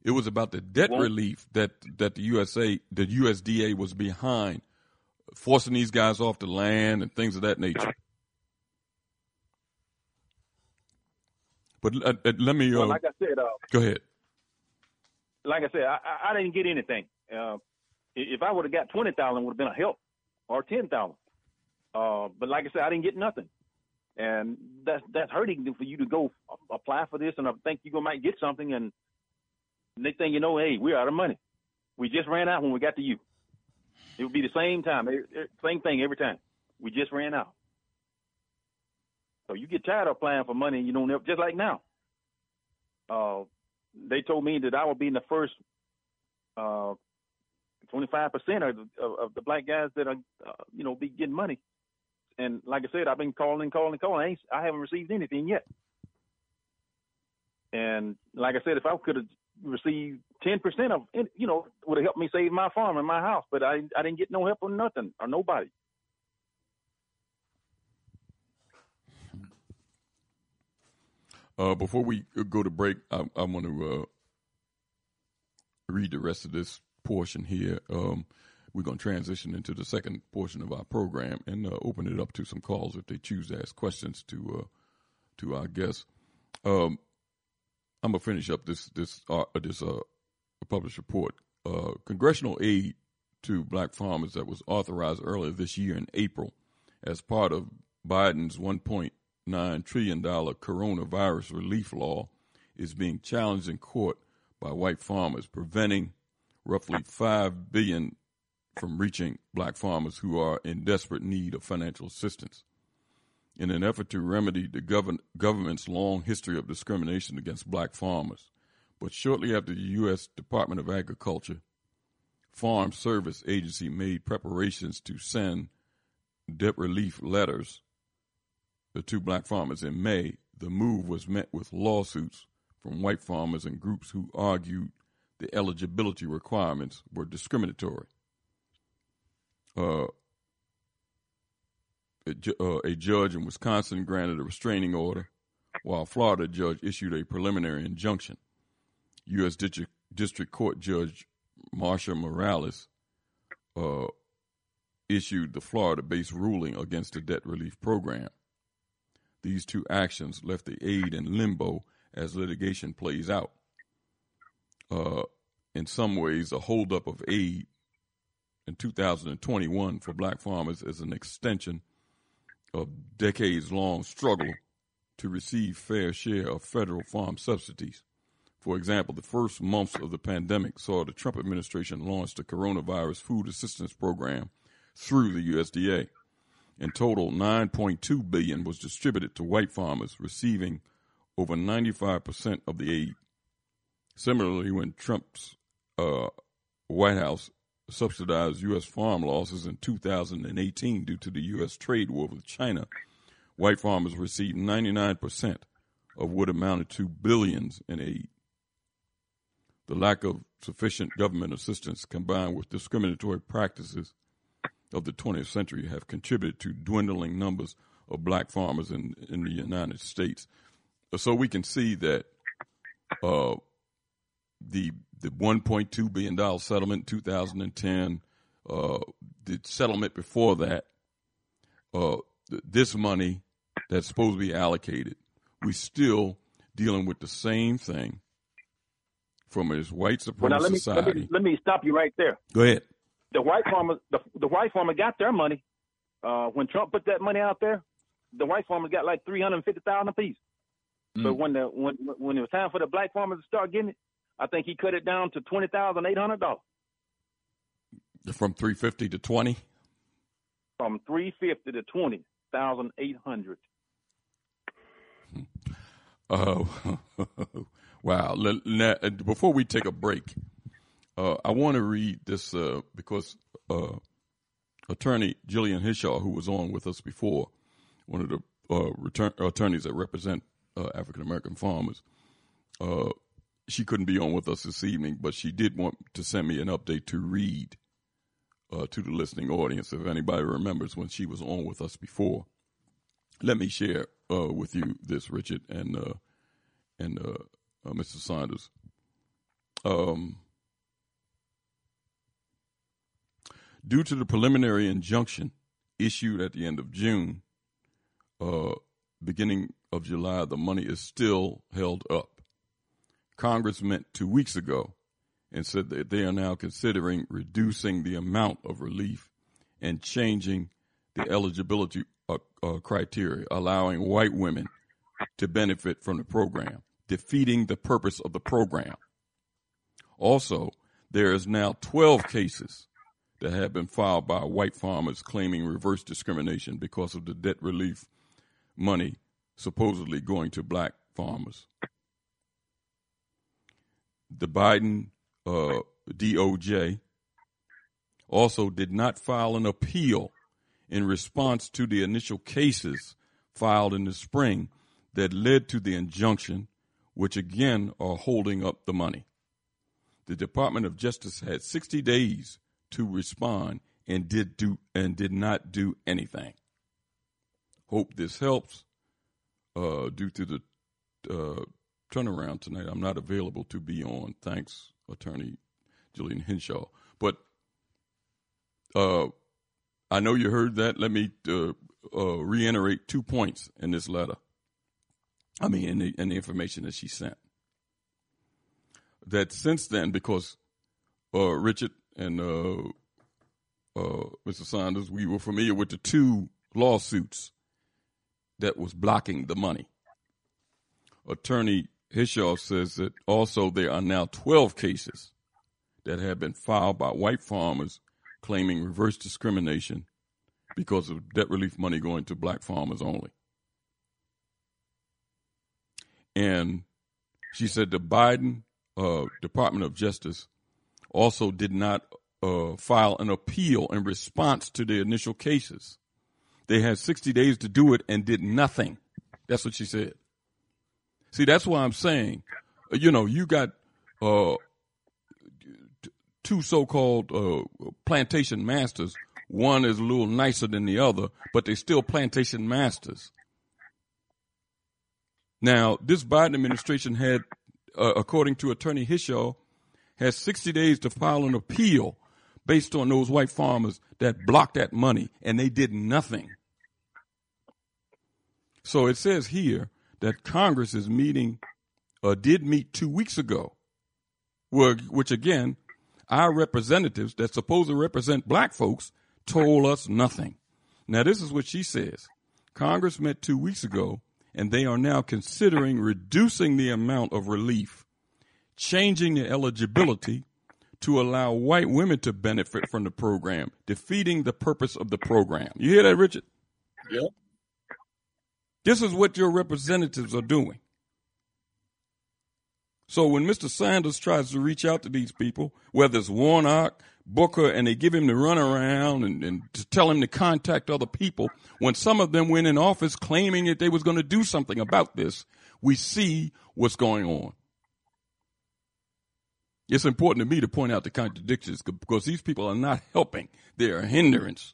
It was about the debt well, relief that that the USA, the USDA was behind, forcing these guys off the land and things of that nature. But uh, uh, let me. Uh, well, like I said, uh, go ahead. Like I said, I, I didn't get anything. Uh, if I would have got twenty thousand, would have been a help, or ten thousand. Uh, but like I said, I didn't get nothing and that's that's hurting for you to go apply for this, and I think you might get something, and next thing you know, hey, we're out of money. We just ran out when we got to you. It would be the same time, same thing every time. We just ran out. So you get tired of applying for money, and you don't ever, just like now. Uh, they told me that I would be in the first uh, 25% of, of, of the black guys that are, uh, you know, be getting money and like I said, I've been calling, calling, calling. I, ain't, I haven't received anything yet. And like I said, if I could have received ten percent of, you know, would have helped me save my farm and my house. But I, I didn't get no help or nothing or nobody. Uh, before we go to break, I, I want to uh, read the rest of this portion here. Um, we're going to transition into the second portion of our program and uh, open it up to some calls if they choose to ask questions to uh, to our guests. Um, I'm gonna finish up this this uh, this uh, published report. Congressional aid to black farmers that was authorized earlier this year in April as part of Biden's 1.9 trillion dollar coronavirus relief law is being challenged in court by white farmers, preventing roughly 5 billion from reaching black farmers who are in desperate need of financial assistance. In an effort to remedy the govern- government's long history of discrimination against black farmers, but shortly after the U.S. Department of Agriculture Farm Service Agency made preparations to send debt relief letters to black farmers in May, the move was met with lawsuits from white farmers and groups who argued the eligibility requirements were discriminatory uh, a, uh, a judge in Wisconsin granted a restraining order, while a Florida judge issued a preliminary injunction. U.S. District, District Court Judge Marcia Morales uh, issued the Florida based ruling against the debt relief program. These two actions left the aid in limbo as litigation plays out. Uh, in some ways, a holdup of aid in 2021 for black farmers is an extension of decades long struggle to receive fair share of federal farm subsidies. For example, the first months of the pandemic saw the Trump administration launch the coronavirus food assistance program through the USDA. In total, 9.2 billion was distributed to white farmers, receiving over 95% of the aid. Similarly, when Trump's uh, White House subsidized U.S. farm losses in 2018 due to the U.S. trade war with China, white farmers received 99% of what amounted to billions in aid. The lack of sufficient government assistance combined with discriminatory practices of the 20th century have contributed to dwindling numbers of black farmers in, in the United States. So we can see that uh, the the 1.2 billion dollar settlement in 2010, uh, the settlement before that, uh, this money that's supposed to be allocated, we're still dealing with the same thing from his white supremacist well, let me, society. Let me, let me stop you right there. Go ahead. The white farmers, the, the white farmer got their money uh, when Trump put that money out there. The white farmers got like three hundred fifty thousand apiece. Mm. But when the when when it was time for the black farmers to start getting it, I think he cut it down to twenty thousand eight hundred dollars. From three fifty to twenty. From three fifty to twenty thousand eight hundred. Oh, wow! Before we take a break, uh, I want to read this uh, because uh, attorney Jillian Hishaw, who was on with us before, one of the uh, return, attorneys that represent uh, African American farmers, uh, she couldn't be on with us this evening, but she did want to send me an update to read to the listening audience. If anybody remembers when she was on with us before, let me share with you this, Richard and and Mr. Saunders. Um, Due to the preliminary injunction issued at the end of June, uh, beginning of July, the money is still held up. Congress met two weeks ago and said that they are now considering reducing the amount of relief and changing the eligibility uh, uh, criteria, allowing white women to benefit from the program, defeating the purpose of the program. Also, there is now 12 cases that have been filed by white farmers claiming reverse discrimination because of the debt relief money supposedly going to black farmers. The Biden uh, DOJ also did not file an appeal in response to the initial cases filed in the spring that led to the injunction, which again are holding up the money. The Department of Justice had 60 days to respond and did do and did not do anything. Hope this helps. Uh, due to the uh, turnaround tonight, I'm not available to be on. Thanks, Attorney Jillian Hishaw. But uh, I know you heard that. Let me uh, uh, reiterate two points in this letter. I mean, in the, in the information that she sent. That since then, because uh, Richard and uh, uh, Mr. Saunders, we were familiar with the two lawsuits that was blocking the money. Attorney Hishaw says that also there are now 12 cases that have been filed by white farmers claiming reverse discrimination because of debt relief money going to black farmers only. And she said the Biden uh, Department of Justice also did not uh, file an appeal in response to the initial cases. They had 60 days to do it and did nothing. That's what she said. See, that's why I'm saying, uh, you know, you got uh, two so-called uh, plantation masters. One is a little nicer than the other, but they're still plantation masters. Now, this Biden administration had, uh, according to Attorney Hishaw, has 60 days to file an appeal based on those white farmers that blocked that money and they did nothing. So it says here that Congress is meeting, uh, did meet two weeks ago, which again, our representatives that supposed to represent black folks told us nothing. Now, this is what she says Congress met two weeks ago, and they are now considering reducing the amount of relief changing the eligibility to allow white women to benefit from the program, defeating the purpose of the program. You hear that, Richard? Yeah. This is what your representatives are doing. So when Mr. Sanders tries to reach out to these people, whether it's Warnock, Booker, and they give him the run around and, and to tell him to contact other people, when some of them went in office claiming that they was going to do something about this, we see what's going on. It's important to me to point out the contradictions because these people are not helping. They are a hindrance.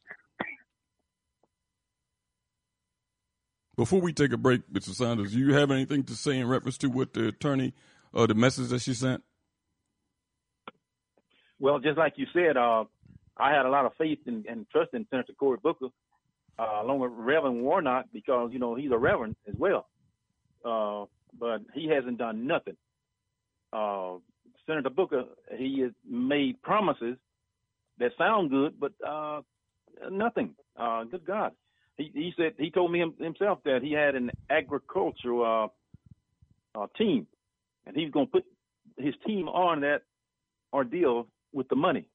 Before we take a break, Mr. Sanders, do you have anything to say in reference to what the attorney, uh, the message that she sent? Well, just like you said, uh, I had a lot of faith and, and trust in Senator Cory Booker, uh, along with Reverend Warnock, because you know he's a reverend as well. Uh, but he hasn't done nothing. Senator Booker, he has made promises that sound good, but uh, nothing. Uh, good God. He, he said he told me himself that he had an agricultural uh, uh, team, and he's going to put his team on that ordeal with the money,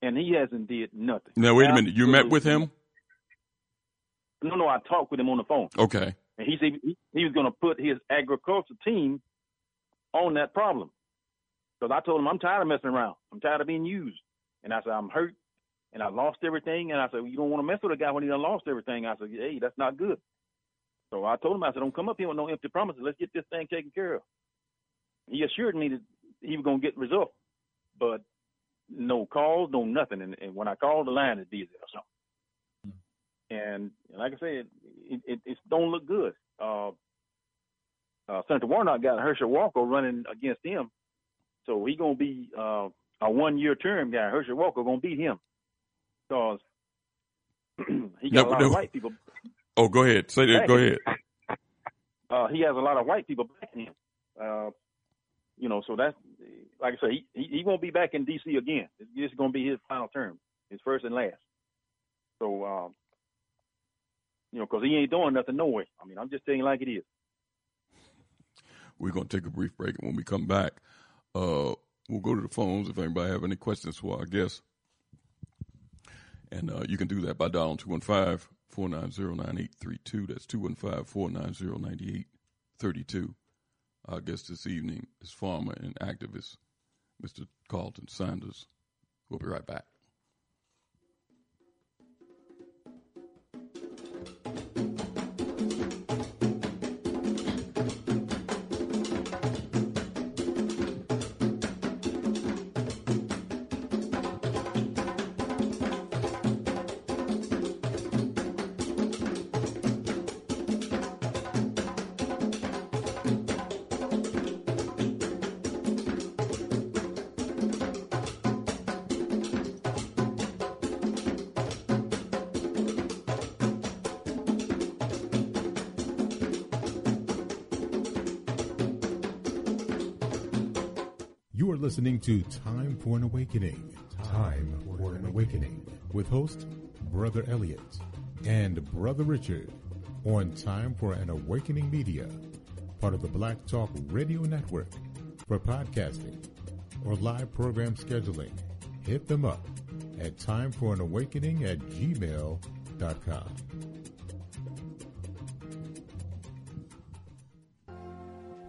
and he hasn't did nothing. Now wait a minute, you met with him? No, no, I talked with him on the phone. Okay. And he said he, was going to put his agricultural team on that problem. Because I told him I'm tired of messing around. I'm tired of being used. And I said I'm hurt, and I lost everything. And I said well, you don't want to mess with a guy when he done lost everything. I said hey, that's not good. So I told him I said don't come up here with no empty promises. Let's get this thing taken care of. He assured me that he was going to get results, but no calls, no nothing. And, and when I called, the line is busy or something. And, and like I said, it, it, it don't look good. Uh, uh, Senator Warnock got Herschel Walker running against him, so he gonna be uh, a one-year term guy. Herschel Walker gonna beat him because he got No, a lot no. of white people. Oh, go ahead. Say that. Go ahead. Uh, he has a lot of white people backing him. Uh, you know, so that's like I say, he, he he won't be back in D.C. again. It's, it's gonna be his final term, his first and last. So, um, you know, because he ain't doing nothing no way. I mean, I'm just saying like it is. We're going to take a brief break, and when we come back, uh, we'll go to the phones if anybody have any questions for our guests. And uh, you can do that by dialing 215 490 9832. That's 215 490 9832. Our guest this evening is farmer and activist Mr. Carlton Sanders. We'll be right back. You are listening to Time for an Awakening. Time for an Awakening with host Brother Elliot and Brother Richard on Time for an Awakening Media, part of the Black Talk Radio Network. For podcasting or live program scheduling, hit them up at timeforanawakening at gmail.com.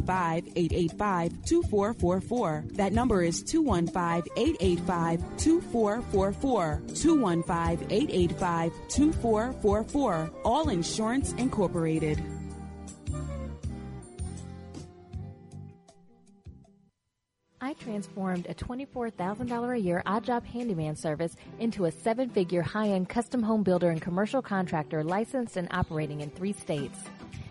215-885-2444. That number is 215-885-2444. 215-885-2444. All Insurance Incorporated. I transformed a $24,000 a year odd job handyman service into a seven figure high end custom home builder and commercial contractor licensed and operating in three states.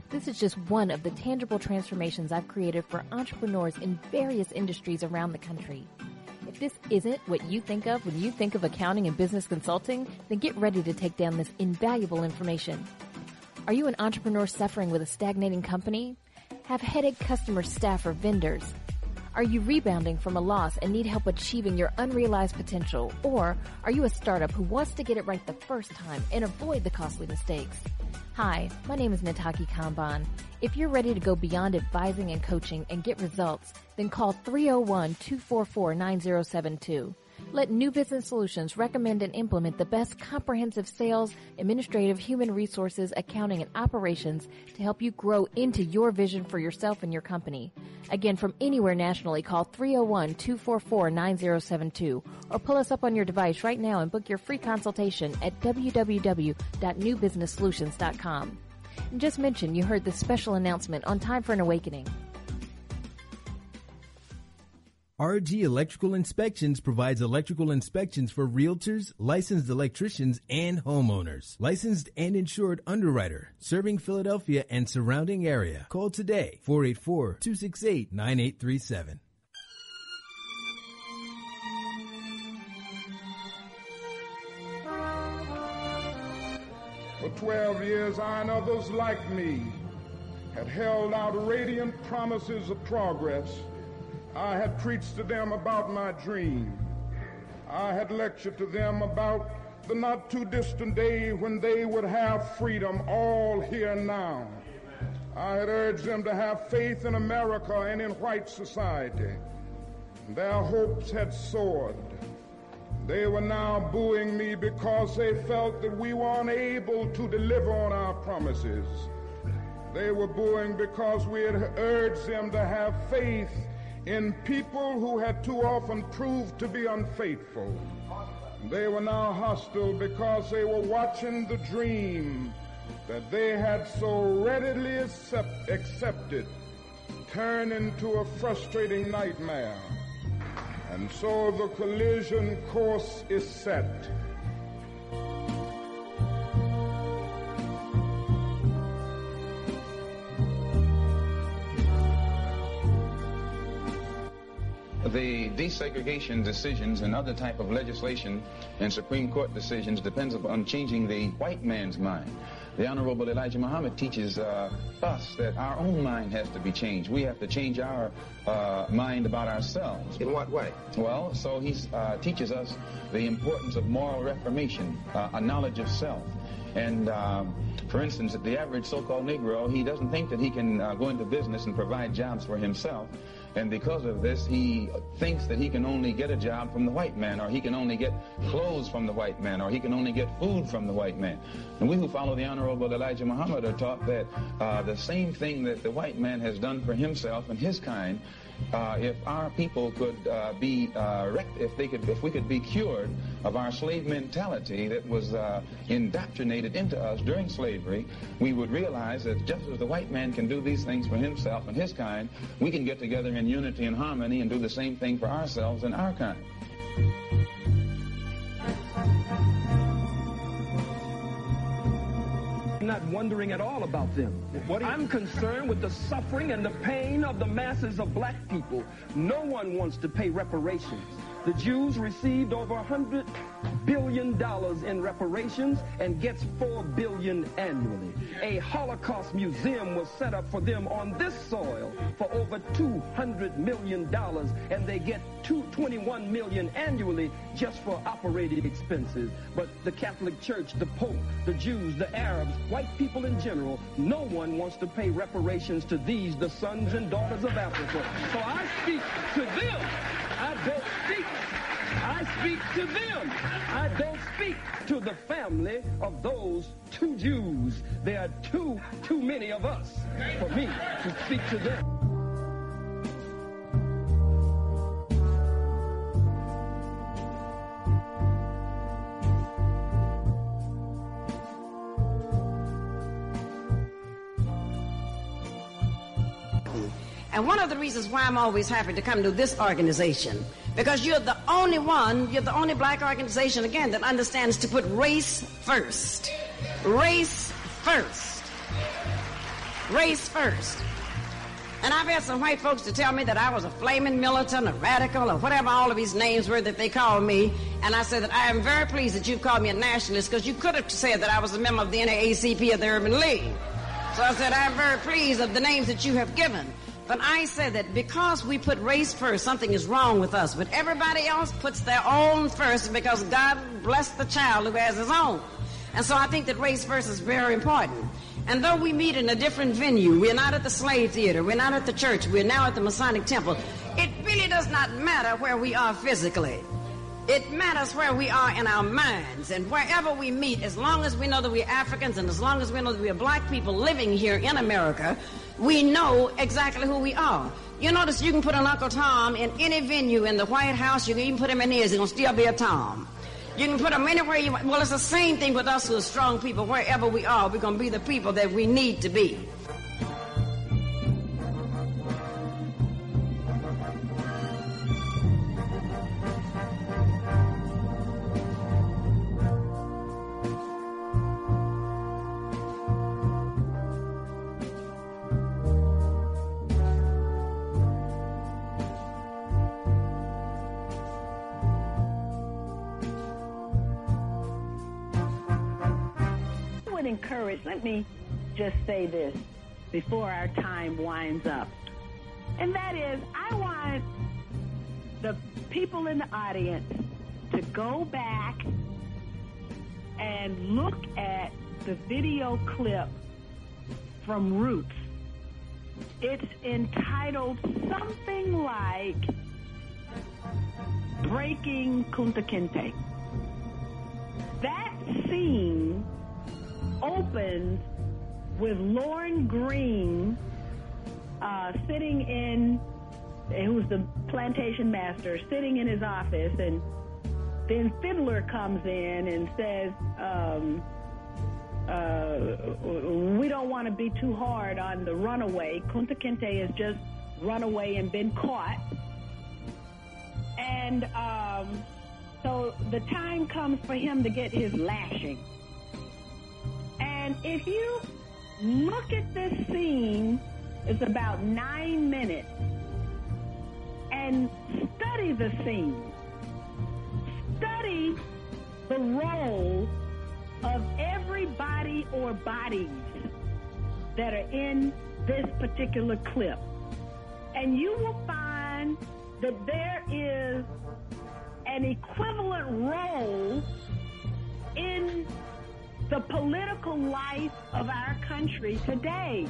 This is just one of the tangible transformations I've created for entrepreneurs in various industries around the country. If this isn't what you think of when you think of accounting and business consulting, then get ready to take down this invaluable information. Are you an entrepreneur suffering with a stagnating company? Have headache customer staff or vendors? Are you rebounding from a loss and need help achieving your unrealized potential? Or are you a startup who wants to get it right the first time and avoid the costly mistakes? Hi, my name is Nataki Kamban. If you're ready to go beyond advising and coaching and get results, then call 301 244 9072. Let New Business Solutions recommend and implement the best comprehensive sales, administrative, human resources, accounting, and operations to help you grow into your vision for yourself and your company. Again, from anywhere nationally, call 301-244-9072 or pull us up on your device right now and book your free consultation at www.newbusinesssolutions.com. And just mention you heard this special announcement on Time for an Awakening. RG Electrical Inspections provides electrical inspections for realtors, licensed electricians, and homeowners. Licensed and insured underwriter, serving Philadelphia and surrounding area. Call today, 484-268-9837. For 12 years, I and others like me had held out radiant promises of progress I had preached to them about my dream. I had lectured to them about the not too distant day when they would have freedom all here now. I had urged them to have faith in America and in white society. Their hopes had soared. They were now booing me because they felt that we were unable to deliver on our promises. They were booing because we had urged them to have faith in people who had too often proved to be unfaithful. They were now hostile because they were watching the dream that they had so readily accept, accepted turn into a frustrating nightmare. And so the collision course is set. The desegregation decisions and other type of legislation and Supreme Court decisions depends upon changing the white man's mind. The Honorable Elijah Muhammad teaches uh, us that our own mind has to be changed. We have to change our uh, mind about ourselves. In what way? Well, so he uh, teaches us the importance of moral reformation, uh, a knowledge of self. And um, for instance, the average so-called Negro, he doesn't think that he can uh, go into business and provide jobs for himself. And because of this, he thinks that he can only get a job from the white man, or he can only get clothes from the white man, or he can only get food from the white man. And we who follow the Honorable Elijah Muhammad are taught that uh, the same thing that the white man has done for himself and his kind uh, if our people could uh, be uh, if they could if we could be cured of our slave mentality that was uh, indoctrinated into us during slavery, we would realize that just as the white man can do these things for himself and his kind, we can get together in unity and harmony and do the same thing for ourselves and our kind. Not wondering at all about them. I'm concerned with the suffering and the pain of the masses of black people. No one wants to pay reparations. The Jews received over $100 billion in reparations and gets 4 billion annually. A Holocaust museum was set up for them on this soil for over $200 million, and they get $21 million annually just for operating expenses. But the Catholic Church, the Pope, the Jews, the Arabs, white people in general, no one wants to pay reparations to these, the sons and daughters of Africa. So I speak to them. I don't speak speak to them. I don't speak to the family of those two Jews. There are too, too many of us for me to speak to them. And one of the reasons why I'm always happy to come to this organization because you're the only one, you're the only black organization, again, that understands to put race first. Race first. Race first. And I've had some white folks to tell me that I was a flaming militant, a radical, or whatever all of these names were that they called me. And I said that I am very pleased that you've called me a nationalist because you could have said that I was a member of the NAACP of the Urban League. So I said, I'm very pleased of the names that you have given. But I say that because we put race first, something is wrong with us. But everybody else puts their own first because God blessed the child who has his own. And so I think that race first is very important. And though we meet in a different venue, we're not at the slave theater, we're not at the church, we're now at the Masonic temple, it really does not matter where we are physically. It matters where we are in our minds and wherever we meet, as long as we know that we're Africans and as long as we know that we're black people living here in America, we know exactly who we are. You notice you can put an Uncle Tom in any venue in the White House, you can even put him in his, he's gonna still be a Tom. You can put them anywhere you want. Well, it's the same thing with us who are strong people. Wherever we are, we're going to be the people that we need to be. Encourage, let me just say this before our time winds up. And that is, I want the people in the audience to go back and look at the video clip from Roots. It's entitled something like Breaking Kunta Kinte. That scene opens with Lorne Greene uh, sitting in, who's the plantation master, sitting in his office, and then Fiddler comes in and says, um, uh, we don't want to be too hard on the runaway. Kunta Kinte has just run away and been caught. And um, so the time comes for him to get his lashing. And if you look at this scene, it's about nine minutes, and study the scene. Study the role of everybody or bodies that are in this particular clip. And you will find that there is an equivalent role in the political life of our country today,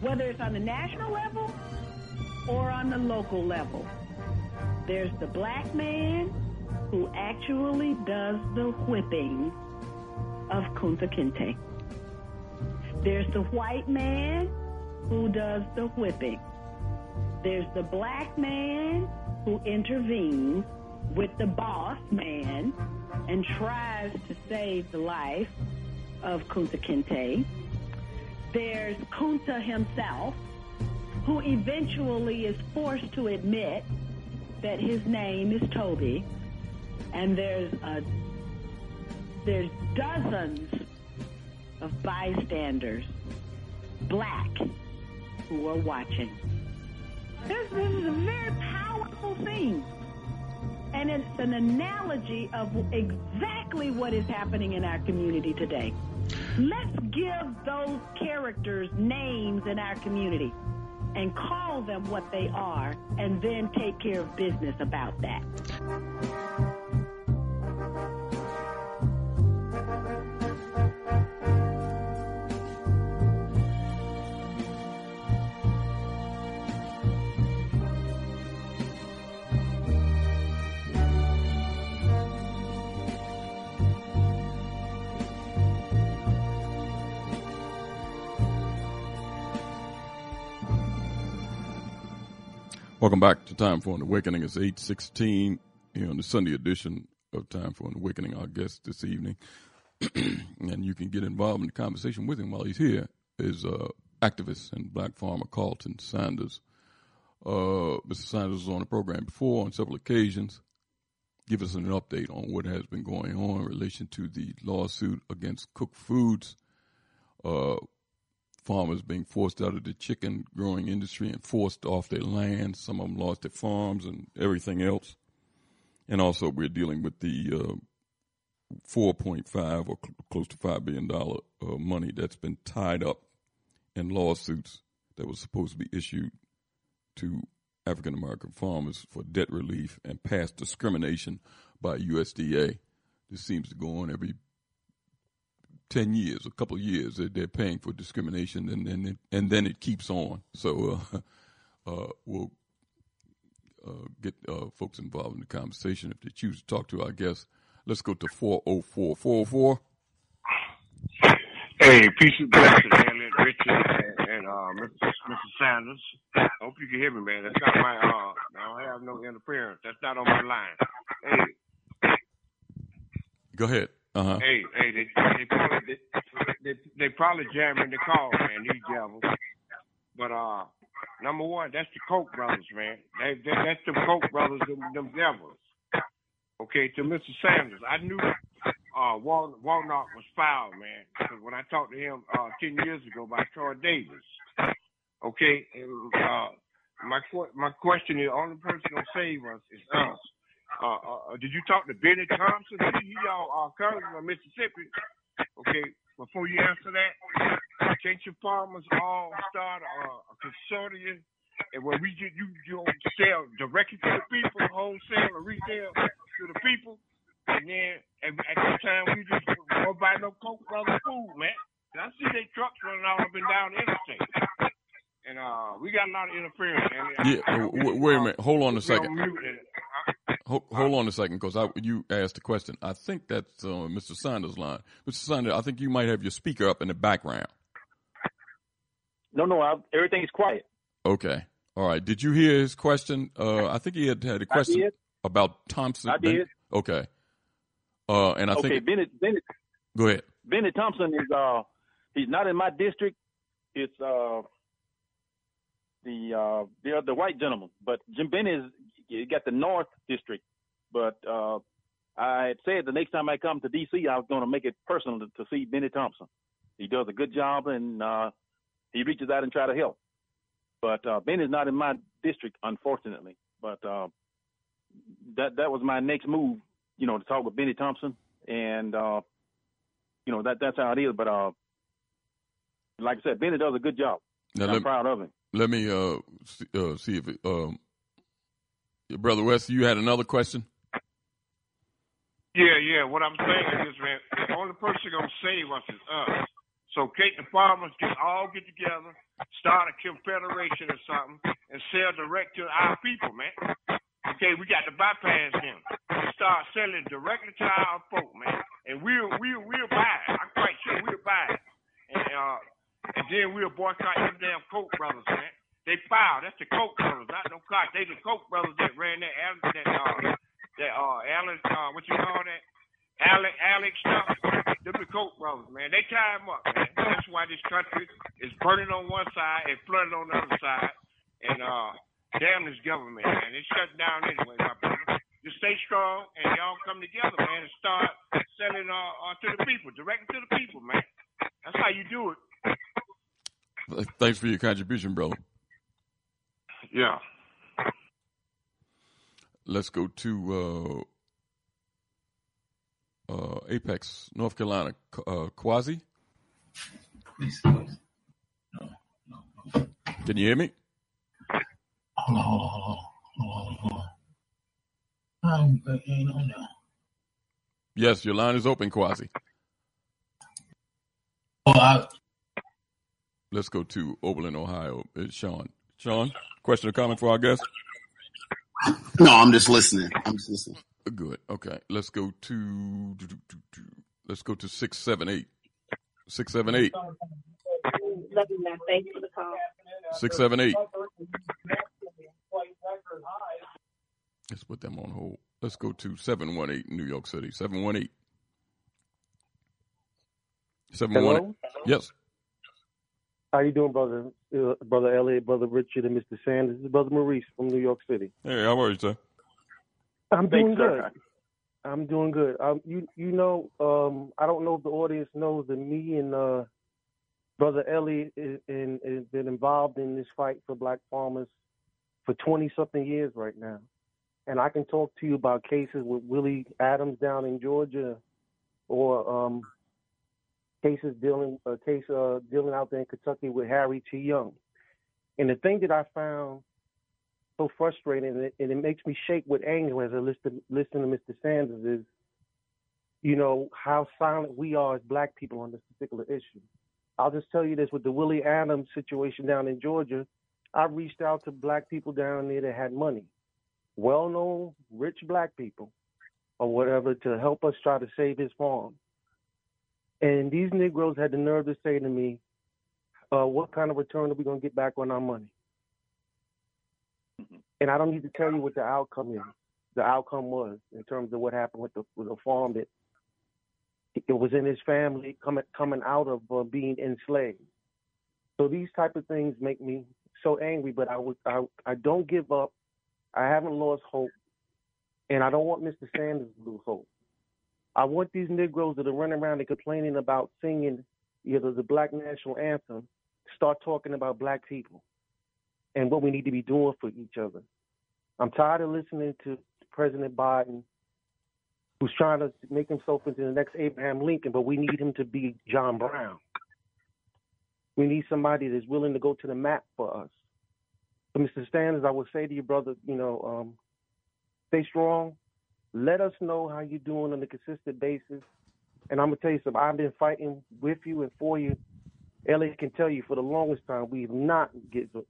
whether it's on the national level or on the local level. There's the black man who actually does the whipping of Kunta Kinte. There's the white man who does the whipping. There's the black man who intervenes with the boss man and tries to save the life of Kunta Kinte. There's Kunta himself, who eventually is forced to admit that his name is Toby. And there's a, there's dozens of bystanders, black, who are watching. This, this is a very powerful thing. And it's an analogy of exactly what is happening in our community today. Let's give those characters names in our community and call them what they are and then take care of business about that. Welcome back to Time for an Awakening. It's 816 here on the Sunday edition of Time for an Awakening. Our guest this evening, and you can get involved in the conversation with him while he's here, is uh, activist and black farmer Carlton Sanders. Uh, Mr. Sanders was on the program before on several occasions. Give us an update on what has been going on in relation to the lawsuit against Koch Foods. Uh, farmers being forced out of the chicken growing industry and forced off their land. Some of them lost their farms and everything else. And also, we're dealing with the uh, 4.5 or cl- close to $5 billion uh, money that's been tied up in lawsuits that was supposed to be issued to African American farmers for debt relief and past discrimination by USDA. This seems to go on every 10 years, a couple of years. They're, they're paying for discrimination and then it, and then it keeps on. So uh, uh, we'll uh, get uh, folks involved in the conversation if they choose to talk to our guests. Let's go to 404. 404. Hey, peace and blessings, Elliot, Richard, and, and uh, Mr. Sanders. Hope you can hear me, man. That's not my. Uh, I don't have no interference. That's not on my line. Hey. Go ahead. Uh huh. Hey, hey, they they probably they, they, they probably jamming the call, man. These devils. But uh, number one, that's the Koch brothers, man. They, they that's the Koch brothers, them, them devils. Okay, to Mr. Sanders, I knew uh, Wal- Warnock was foul, man. Because when I talked to him uh, ten years ago by Troy Davis, okay, and, uh, my my question is, the only person gonna save us is us. Uh, uh, did you talk to Bennie Thompson? He, he y'all uh, congressman of Mississippi. Okay, before you answer that, can't your farmers all start a, a consortium? And when we get you, you sell directly to the people, wholesale or retail to the people, and then at, at the time we just go buy no Koch brother food, man. I see they trucks running all up and down the interstate. And uh, we got a lot of interference. Man. Yeah, uh, w- wait a minute. Hold on a second. Hold, hold on a second, because you asked a question. I think that's uh, Mr. Sanders' line. Mr. Sanders, I think you might have your speaker up in the background. No, no, I, everything's quiet. Okay. All right. Did you hear his question? Uh, I think he had had a question about Thompson. I did. Okay. Uh, and I okay, think. Bennett, Bennett, Go ahead. Bennie Thompson is uh he's not in my district. It's uh the uh the the white gentleman, but Jim Benny is he got the North District. But uh I had said the next time I come to DC, I was going to make it personal to, to see Bennie Thompson. He does a good job and uh he reaches out and try to help. But uh Bennie's not in my district, unfortunately. But uh that that was my next move, you know, to talk with Bennie Thompson and uh you know that that's how it is. But uh, like I said, Bennie does a good job. Now, I'm let- proud of him. Let me uh, see, uh, see if it, um, brother West, you had another question. Yeah, yeah. What I'm saying is, man, the only person gonna save us is us. So, Kate, the farmers can all get together, start a confederation or something, and sell direct to our people, man. Okay, we got to bypass them. Start selling directly to our folk, man, and we'll we'll we'll buy it. I'm quite sure we'll buy it, and uh, and then we'll boycott them damn Koch brothers, man. They filed. That's the Koch brothers, not no Koch. They the Koch brothers that ran that Al- that uh that uh Alan uh what you call that Alex Alex stuff. Them the Koch brothers, man. They tie them up, man. That's why this country is burning on one side and flooding on the other side, and uh. Damn this government, man. It's shut down anyway, my brother. Just stay strong and y'all come together, man, and start selling uh, uh to the people, directly to the people, man. That's how you do it. Thanks for your contribution, brother. Yeah. Let's go to uh, uh, Apex, North Carolina. Uh, Quasi, can you hear me? Hold on, hold on, hold on, hold on, hold on. Um, uh, ain't on there. Yes, your line is open, Quasi. Oh, I, Let's go to Oberlin, Ohio. It's Sean. Sean, question or comment for our guest? No, I'm just listening. I'm just listening. Good. Okay. Let's go to let's go to six seven eight. Six seven eight. Thanks for the call. Six seven eight. Let's put them on hold. Let's go to seven one eight New York City. Seven one eight. Seven one eight. Yes. How you doing, brother? Uh, brother Elliot, brother Richard, and Mr. Sanders. This is brother Maurice from New York City. Hey, how are you, sir? I'm Thanks, doing sir. good. I'm doing good. Um, you you know, um, I don't know if the audience knows that me and uh, brother Elliot is, in, is been involved in this fight for black farmers for 20 something years right now, and I can talk to you about cases with Willie Adams down in Georgia, or um, cases dealing a case uh, dealing out there in Kentucky with Harry T. Young. And the thing that I found so frustrating, and it, and it makes me shake with anger as I listen listen to Mr. Sanders. Is you know how silent we are as black people on this particular issue. I'll just tell you this: with the Willie Adams situation down in Georgia, I reached out to black people down there that had money, well-known, rich black people, or whatever, to help us try to save his farm. And these Negroes had the nerve to say to me, uh, "What kind of return are we going to get back on our money?" And I don't need to tell you what the outcome is. The outcome was in terms of what happened with the with the farm that it was in his family coming coming out of uh, being enslaved. So these type of things make me so angry, but I would I I don't give up. I haven't lost hope, and I don't want Mr. Sanders to lose hope. I want these Negroes that are running around and complaining about singing either the Black National Anthem start talking about black people and what we need to be doing for each other. I'm tired of listening to President Biden, who's trying to make himself into the next Abraham Lincoln, but we need him to be John Brown. We need somebody that's willing to go to the mat for us. So, Mr. Sanders, I would say to you, brother, you know, um, stay strong. Let us know how you're doing on a consistent basis. And I'm gonna tell you something. I've been fighting with you and for you Elliot can tell you for the longest time we've not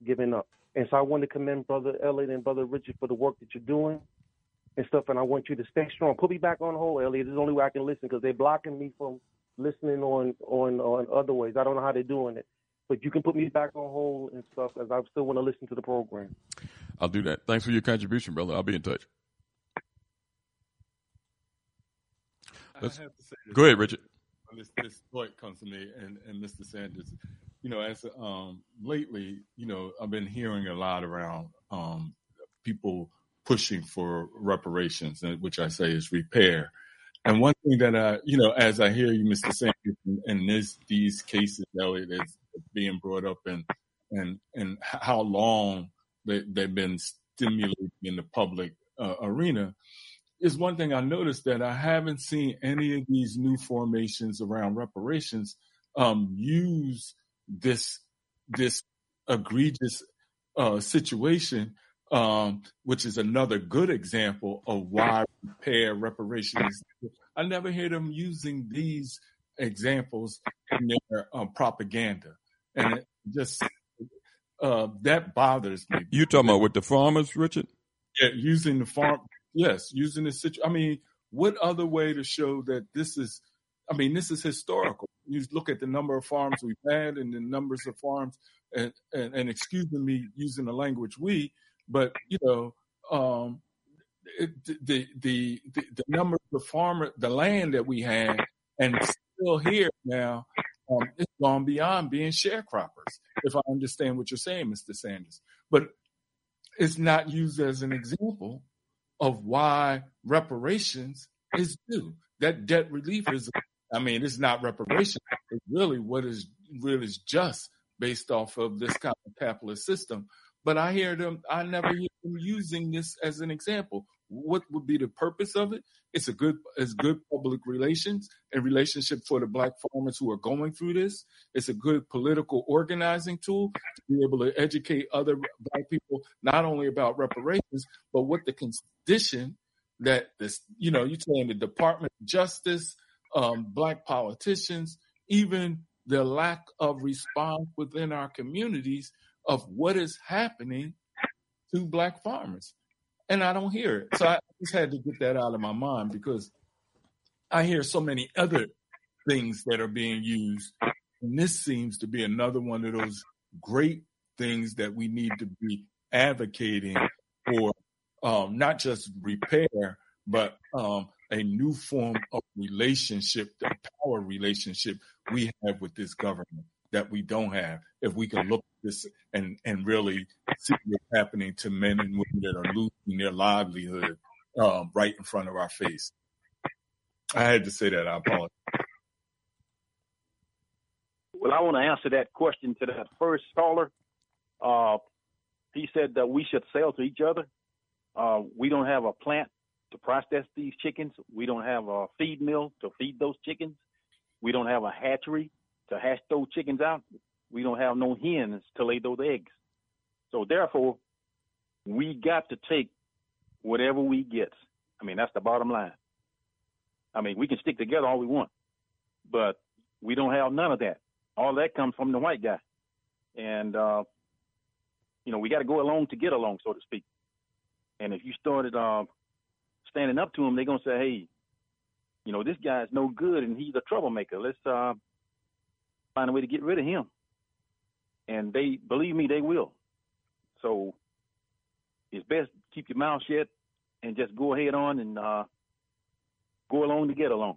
given up. And so I want to commend Brother Elliot and Brother Richard for the work that you're doing and stuff. And I want you to stay strong. Put me back on hold, Elliot. This is the only way I can listen because they're blocking me from listening on on on other ways. I don't know how they're doing it, but you can put me back on hold and stuff as I still want to listen to the program. I'll do that. Thanks for your contribution, brother. I'll be in touch. Go ahead, Richard this, this thought comes to me, and, and Mr. Sanders, you know, as um, lately, you know, I've been hearing a lot around um, people pushing for reparations, which I say is repair. And one thing that I, you know, as I hear you, Mr. Sanders, and this, these cases, Elliot, is being brought up, and and and how long they, they've been stimulating in the public uh, arena, is one thing I noticed that I haven't seen any of these new formations around reparations um, use this this egregious uh, situation, um, which is another good example of why repair reparations. I never hear them using these examples in their um, propaganda, and it just uh, that bothers me. You talking about with the farmers, Richard? Yeah, using the farm Yes, using this situation. I mean, what other way to show that this is? I mean, this is historical. You look at the number of farms we've had and the numbers of farms, and and, and excuse me using the language we, but you know, um, the, the the the number of the farmer, the land that we had, and still here now, um, it's gone beyond being sharecroppers. If I understand what you're saying, Mr. Sanders, but it's not used as an example of why reparations is due. That debt relief is, I mean, it's not reparation. It's really what is really is just based off of this kind of capitalist system. But I hear them, I never hear them using this as an example. What would be the purpose of it? It's a good, it's good public relations and relationship for the black farmers who are going through this. It's a good political organizing tool to be able to educate other black people not only about reparations, but what the condition that this, you know, you're saying the Department of Justice, um, black politicians, even the lack of response within our communities of what is happening to black farmers. And I don't hear it. So I just had to get that out of my mind because I hear so many other things that are being used. And this seems to be another one of those great things that we need to be advocating for um, not just repair, but um, a new form of relationship, the power relationship we have with this government that we don't have. If we can look at this and, and really see what's happening to men and women that are losing their livelihood um, right in front of our face. I had to say that. I apologize. Well, I want to answer that question to that first caller. Uh, he said that we should sell to each other. Uh, we don't have a plant to process these chickens. We don't have a feed mill to feed those chickens. We don't have a hatchery to hatch those chickens out. We don't have no hens to lay those eggs. So therefore, we got to take whatever we get. I mean, that's the bottom line. I mean, we can stick together all we want, but we don't have none of that. All that comes from the white guy, and uh, you know, we got to go along to get along, so to speak. And if you started uh, standing up to them, they're gonna say, "Hey, you know, this guy's no good, and he's a troublemaker. Let's uh, find a way to get rid of him." And they believe me, they will. So it's best keep your mouth shut and just go ahead on and uh, go along to get along.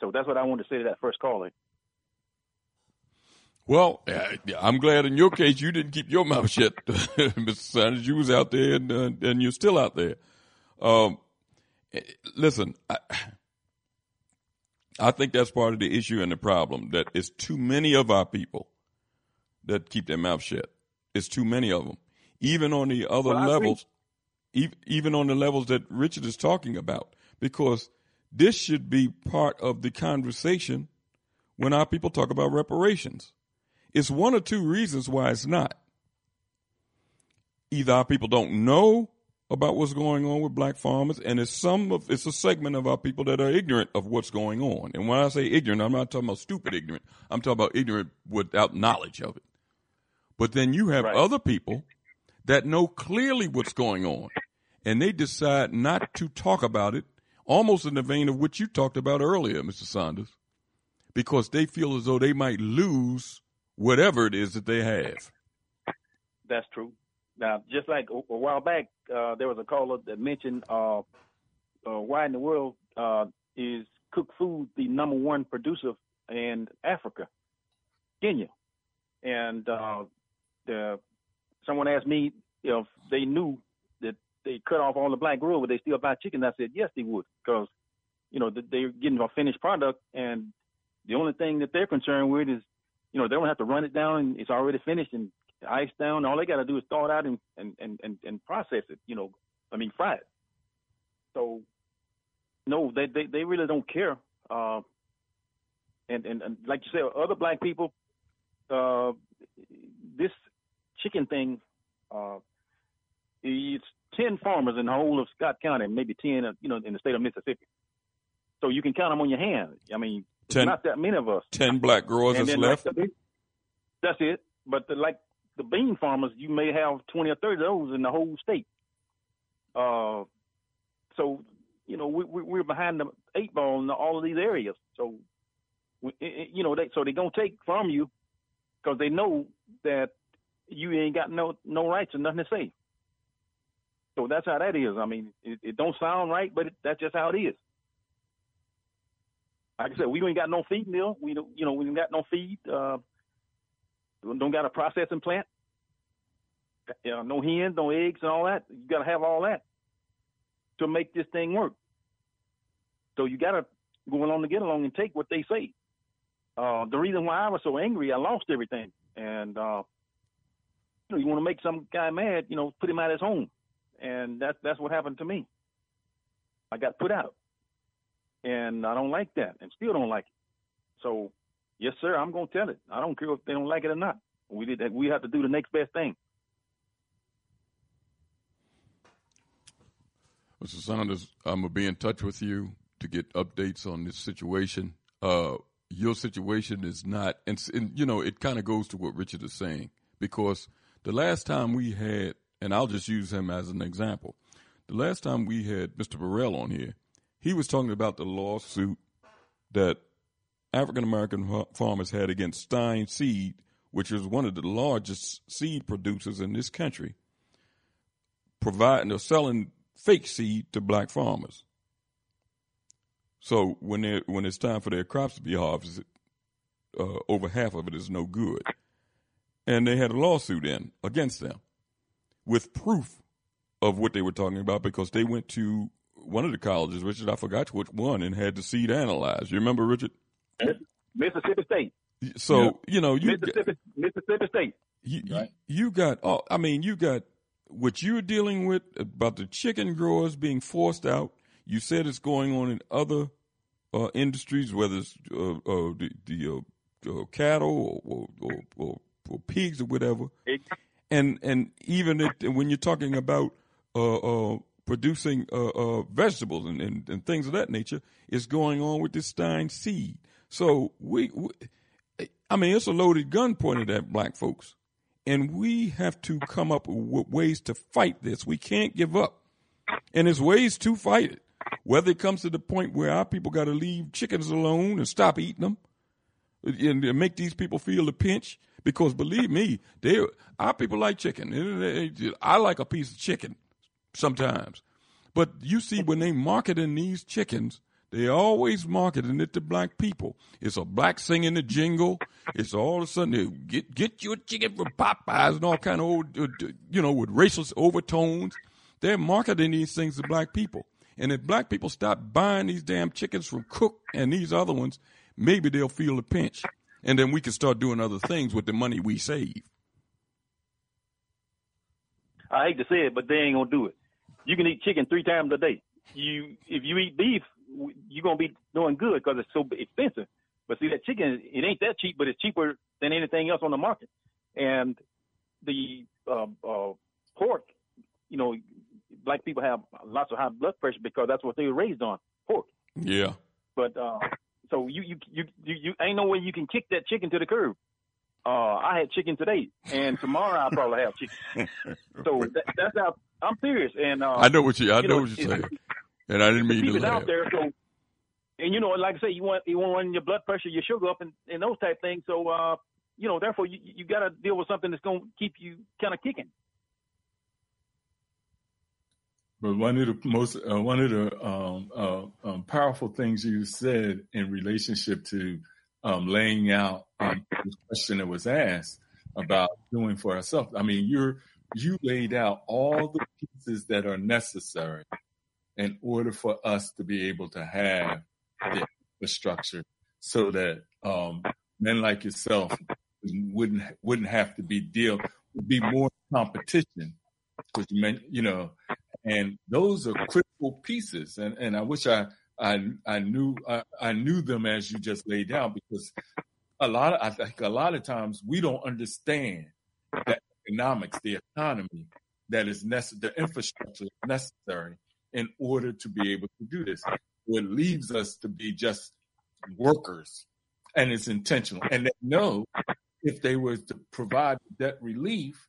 So that's what I wanted to say to that first caller. Well, uh, I'm glad in your case you didn't keep your mouth shut, Mr. Sanders. You was out there and uh, and you're still out there. Um, eh, listen, I, I think that's part of the issue and the problem that it's too many of our people that keep their mouth shut. It's too many of them, even on the other Well, levels, even, even on the levels that Richard is talking about, because this should be part of the conversation when our people talk about reparations. It's one or two reasons why it's not. Either our people don't know about what's going on with black farmers, and it's some of it's a segment of our people that are ignorant of what's going on. And when I say ignorant, I'm not talking about stupid ignorant. I'm talking about ignorant without knowledge of it. But then you have other people that know clearly what's going on, and they decide not to talk about it, almost in the vein of what you talked about earlier, Mr. Saunders, because they feel as though they might lose whatever it is that they have. That's true. Now, just like a, a while back, uh, there was a caller that mentioned uh, uh, why in the world uh, is Koch Food the number one producer in Africa, Kenya, and uh, the someone asked me if they knew that they cut off all the black growers, would they still buy chicken? I said yes, they would, because you know they're getting a finished product, and the only thing that they're concerned with is you know they don't have to run it down it's already finished and ice down. All they got to do is thaw it out and, and and and and process it. You know, I mean fry it. So no, they they, they really don't care. Uh, and, and and like you said, other black people, uh, this chicken thing, uh, it's ten farmers in the whole of Scott County, maybe ten, uh, you know, in the state of Mississippi. So you can count them on your hand. I mean, Ten- not that many of us. Ten black growers that's then, like, left. that's it. But the, like the bean farmers, you may have twenty or thirty of those in the whole state. Uh, so you know we, we we're behind the eight ball in all of these areas. So we, you know they so they're gonna take from you because they know that you ain't got no no rights and nothing to say. So that's how that is. I mean, it, it don't sound right, but it, that's just how it is. Like I said, we ain't got no feed mill. We don't, you know, we ain't got no feed. Uh, don't got a processing plant. You know, no hens, no eggs, and all that. You got to have all that to make this thing work. So you got to go along to get along and take what they say. Uh, the reason why I was so angry, I lost everything, and uh, you know, you want to make some guy mad, you know, put him out of his home, and that's that's what happened to me. I got put out, and I don't like that, and still don't like it. So, yes, sir, I'm gonna tell it. I don't care if they don't like it or not. We did that. We have to do the next best thing. Mr. Saunders, I'm gonna be in touch with you to get updates on this situation. Uh, your situation is not, and, and you know, it kind of goes to what Richard is saying because the last time we had, and I'll just use him as an example. The last time we had Mr. Burrell on here, he was talking about the lawsuit that African American farmers had against Stine Seed, which is one of the largest seed producers in this country, providing or selling fake seed to black farmers. So when when it's time for their crops to be harvested, uh, over half of it is no good, and they had a lawsuit in against them with proof of what they were talking about because they went to one of the colleges, Richard, I forgot which one, and had the seed analyzed. You remember, Richard? Mississippi State. So you know you Mississippi, Mississippi State. you, you, you got all, I mean, you got what you're dealing with about the chicken growers being forced out. You said it's going on in other uh, industries, whether it's uh, uh, the, the uh, uh, cattle or, or, or, or, or pigs or whatever. and and even it, when you're talking about uh, uh, producing uh, uh, vegetables and, and, and, things of that nature, it's going on with this Stine seed. So we, we, I mean, it's a loaded gun pointed at black folks, and we have to come up with ways to fight this. We can't give up, and there's ways to fight it. Whether it comes to the point where our people got to leave chickens alone and stop eating them, and make these people feel the pinch, because believe me, they our people like chicken. I like a piece of chicken sometimes, but you see when they marketing these chickens, they always marketing it to black people. It's a black singing the jingle. It's all of a sudden get get your chicken from Popeyes and all kind of old, uh, you know, with racial overtones. They're marketing these things to black people. And if black people stop buying these damn chickens from Koch and these other ones, maybe they'll feel the pinch. And then we can start doing other things with the money we save. I hate to say it, but they ain't gonna do it. You can eat chicken three times a day. You, if you eat beef, you're gonna be doing good because it's so expensive. But see, that chicken, it ain't that cheap, but it's cheaper than anything else on the market. And the uh, uh, pork, you know, black people have lots of high blood pressure because that's what they were raised on, pork. Yeah. But uh, so you, you you you you ain't no way you can kick that chicken to the curb. Uh, I had chicken today, and tomorrow I'll probably have chicken. so that, that's how I'm serious. And uh, I know what you I you know, know, what you're saying, and I didn't mean to laugh. out there. So, and you know, like I say, you want you want to run your blood pressure, your sugar up, and, and those type things. So, uh, you know, therefore, you you got to deal with something that's going to keep you kind of kicking. But one of the most uh, one of the um, uh, um, powerful things you said in relationship to um, laying out um, the question that was asked about doing for ourselves. I mean, you're you laid out all the pieces that are necessary in order for us to be able to have the infrastructure so that um, men like yourself wouldn't wouldn't have to be deal would be more competition because you meant you know and those are critical pieces. And and I wish I I I knew I, I knew them as you just laid down because a lot of I think a lot of times we don't understand the economics, the economy that is necessary, the infrastructure necessary in order to be able to do this. It leaves us to be just workers, and it's intentional. And they know if they were to provide debt relief,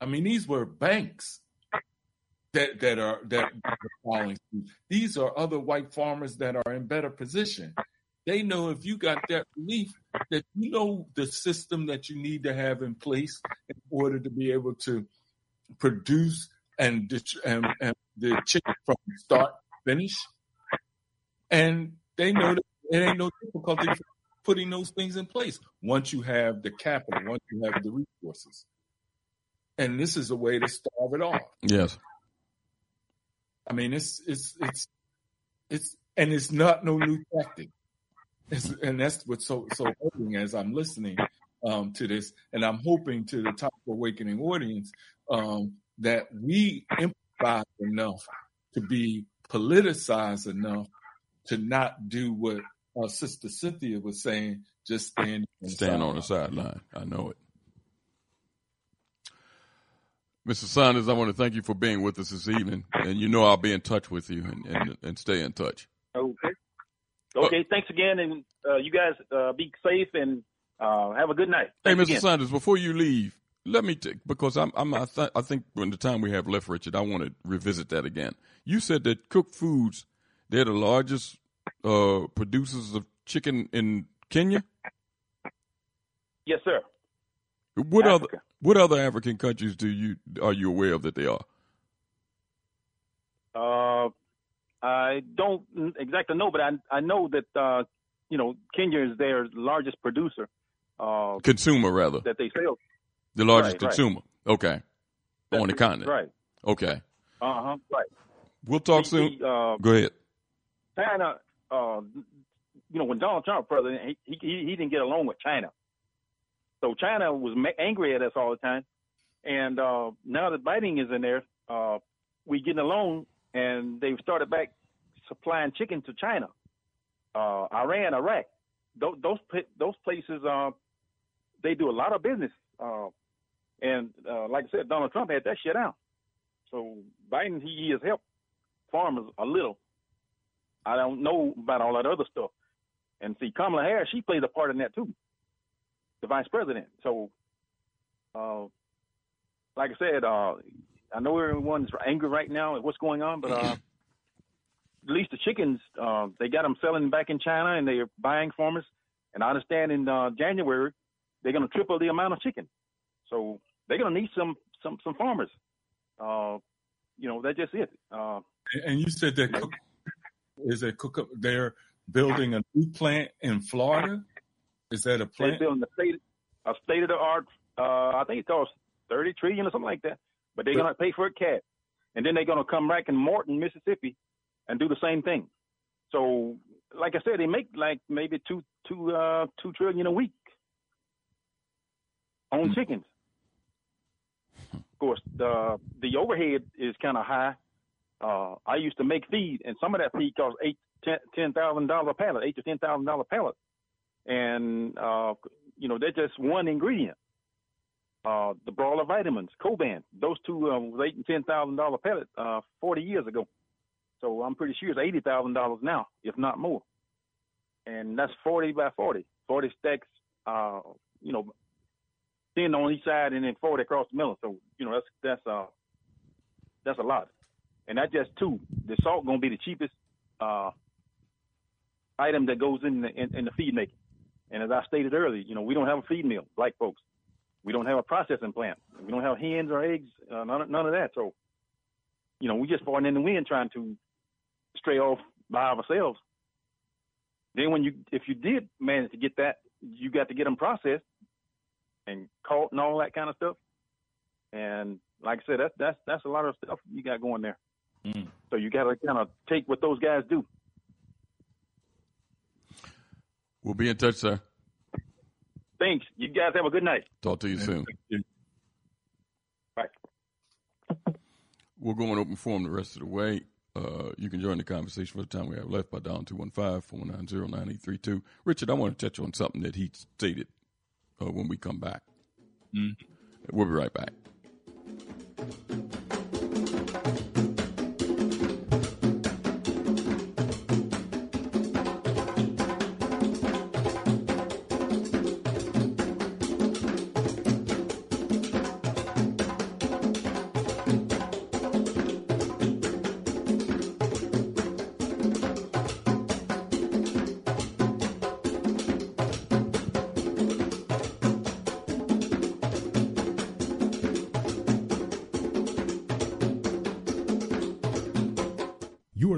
I mean, these were banks that that are that are suit. These are other white farmers that are in better position. They know if you got that relief, that you know the system that you need to have in place in order to be able to produce and, and, and the chicken from start to finish. And they know that it ain't no difficulty putting those things in place once you have the capital, once you have the resources. And this is a way to starve it off. Yes. I mean, it's it's it's it's and it's not no new tactic. It's, and that's what's so so hoping as I'm listening um, to this, and I'm hoping to the Top Awakening audience um, that we empathize enough to be politicized enough to not do what uh, Sister Cynthia was saying, just stand stand on the sideline. I know it. Mr. Saunders, I want to thank you for being with us this evening, and you know I'll be in touch with you and, and, and stay in touch. Okay. Okay. Uh, thanks again, and uh, you guys uh, be safe and uh, have a good night. Thanks hey, Mr. Again. Saunders, before you leave, let me take because I'm, I'm I, th- I think in the time we have left, Richard, I want to revisit that again. You said that Koch Foods they're the largest uh, producers of chicken in Kenya. Yes, sir. What Africa. other what other African countries do you are you aware of that they are? Uh, I don't exactly know, but I I know that uh, you know Kenya is their largest producer. Uh, consumer rather that they sell. The largest right, consumer. Right. Okay. That's on the continent. Right. Okay. Uh huh. Right. We'll talk the, soon. The, uh, Go ahead. China, uh, you know, when Donald Trump president, he, he he didn't get along with China. So China was angry at us all the time, and uh, now that Biden is in there, uh, we getting along, and they've started back supplying chicken to China, uh, Iran, Iraq. Those those, those places, uh, they do a lot of business uh, And uh, like I said, Donald Trump had that shit out. So Biden, he, he has helped farmers a little. I don't know about all that other stuff. And see, Kamala Harris, she plays a part in that too, the vice president. So, uh, like I said, uh, I know everyone's angry right now at what's going on, but uh, at least the chickens, uh, they got them selling back in China and they're buying farmers. And I understand in uh, January they're going to triple the amount of chicken. So they're going to need some some some farmers. Uh, you know, that's just it. Uh, and you said that Koch, is a cook up they're building a new plant in Florida. Is that a plant? They're building a state a state of the art. Uh, I think it costs thirty trillion or something like that. But they're going to pay for it cash, and then they're going to come back in Morton, Mississippi, and do the same thing. So, like I said, they make like maybe two two uh, two trillion a week on chickens. Course, the the overhead is kind of high. Uh, I used to make feed, and some of that feed costs eight ten ten thousand dollar pallet, eight to ten thousand dollar pallet, and uh, you know they're just one ingredient. Uh, the broiler vitamins, Coban, those two uh, was eight and ten thousand dollar pallet uh, forty years ago. So I'm pretty sure it's eighty thousand dollars now, if not more. And that's forty by forty, forty stacks. Uh, you know, ten on each side and then forty across the middle. So you know that's that's uh that's a lot. And that's just two. The salt gonna be the cheapest uh item that goes in the in, in the feed making. And as I stated earlier, you know we don't have a feed mill, black folks. We don't have a processing plant. We don't have hens or eggs. Uh, none none of that. So you know we just falling in the wind trying to stray off by ourselves. Then when you if you did manage to get that, you got to get them processed and caught and all that kind of stuff. And like I said, that's that's that's a lot of stuff you got going there. Mm. So you got to kind of take what those guys do. We'll be in touch, sir. Thanks. You guys have a good night. Talk to you soon. Bye. We'll go on open forum the rest of the way. Uh, you can join the conversation for the time we have left by dialing 215-490-9832. Richard, I want to touch on something that he stated when we come back. Mm. We'll be right back.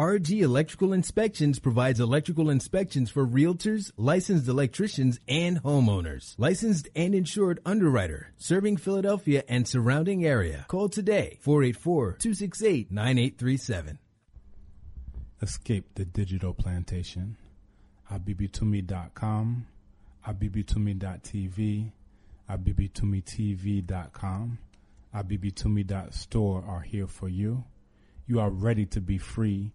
RG Electrical Inspections provides electrical inspections for realtors, licensed electricians, and homeowners. Licensed and insured underwriter, serving Philadelphia and surrounding area. Call today, 484-268-9837. Escape the digital plantation. abibitumi.com, abibitumi.tv, abibitumitv.com, abibitumi.store are here for you. You are ready to be free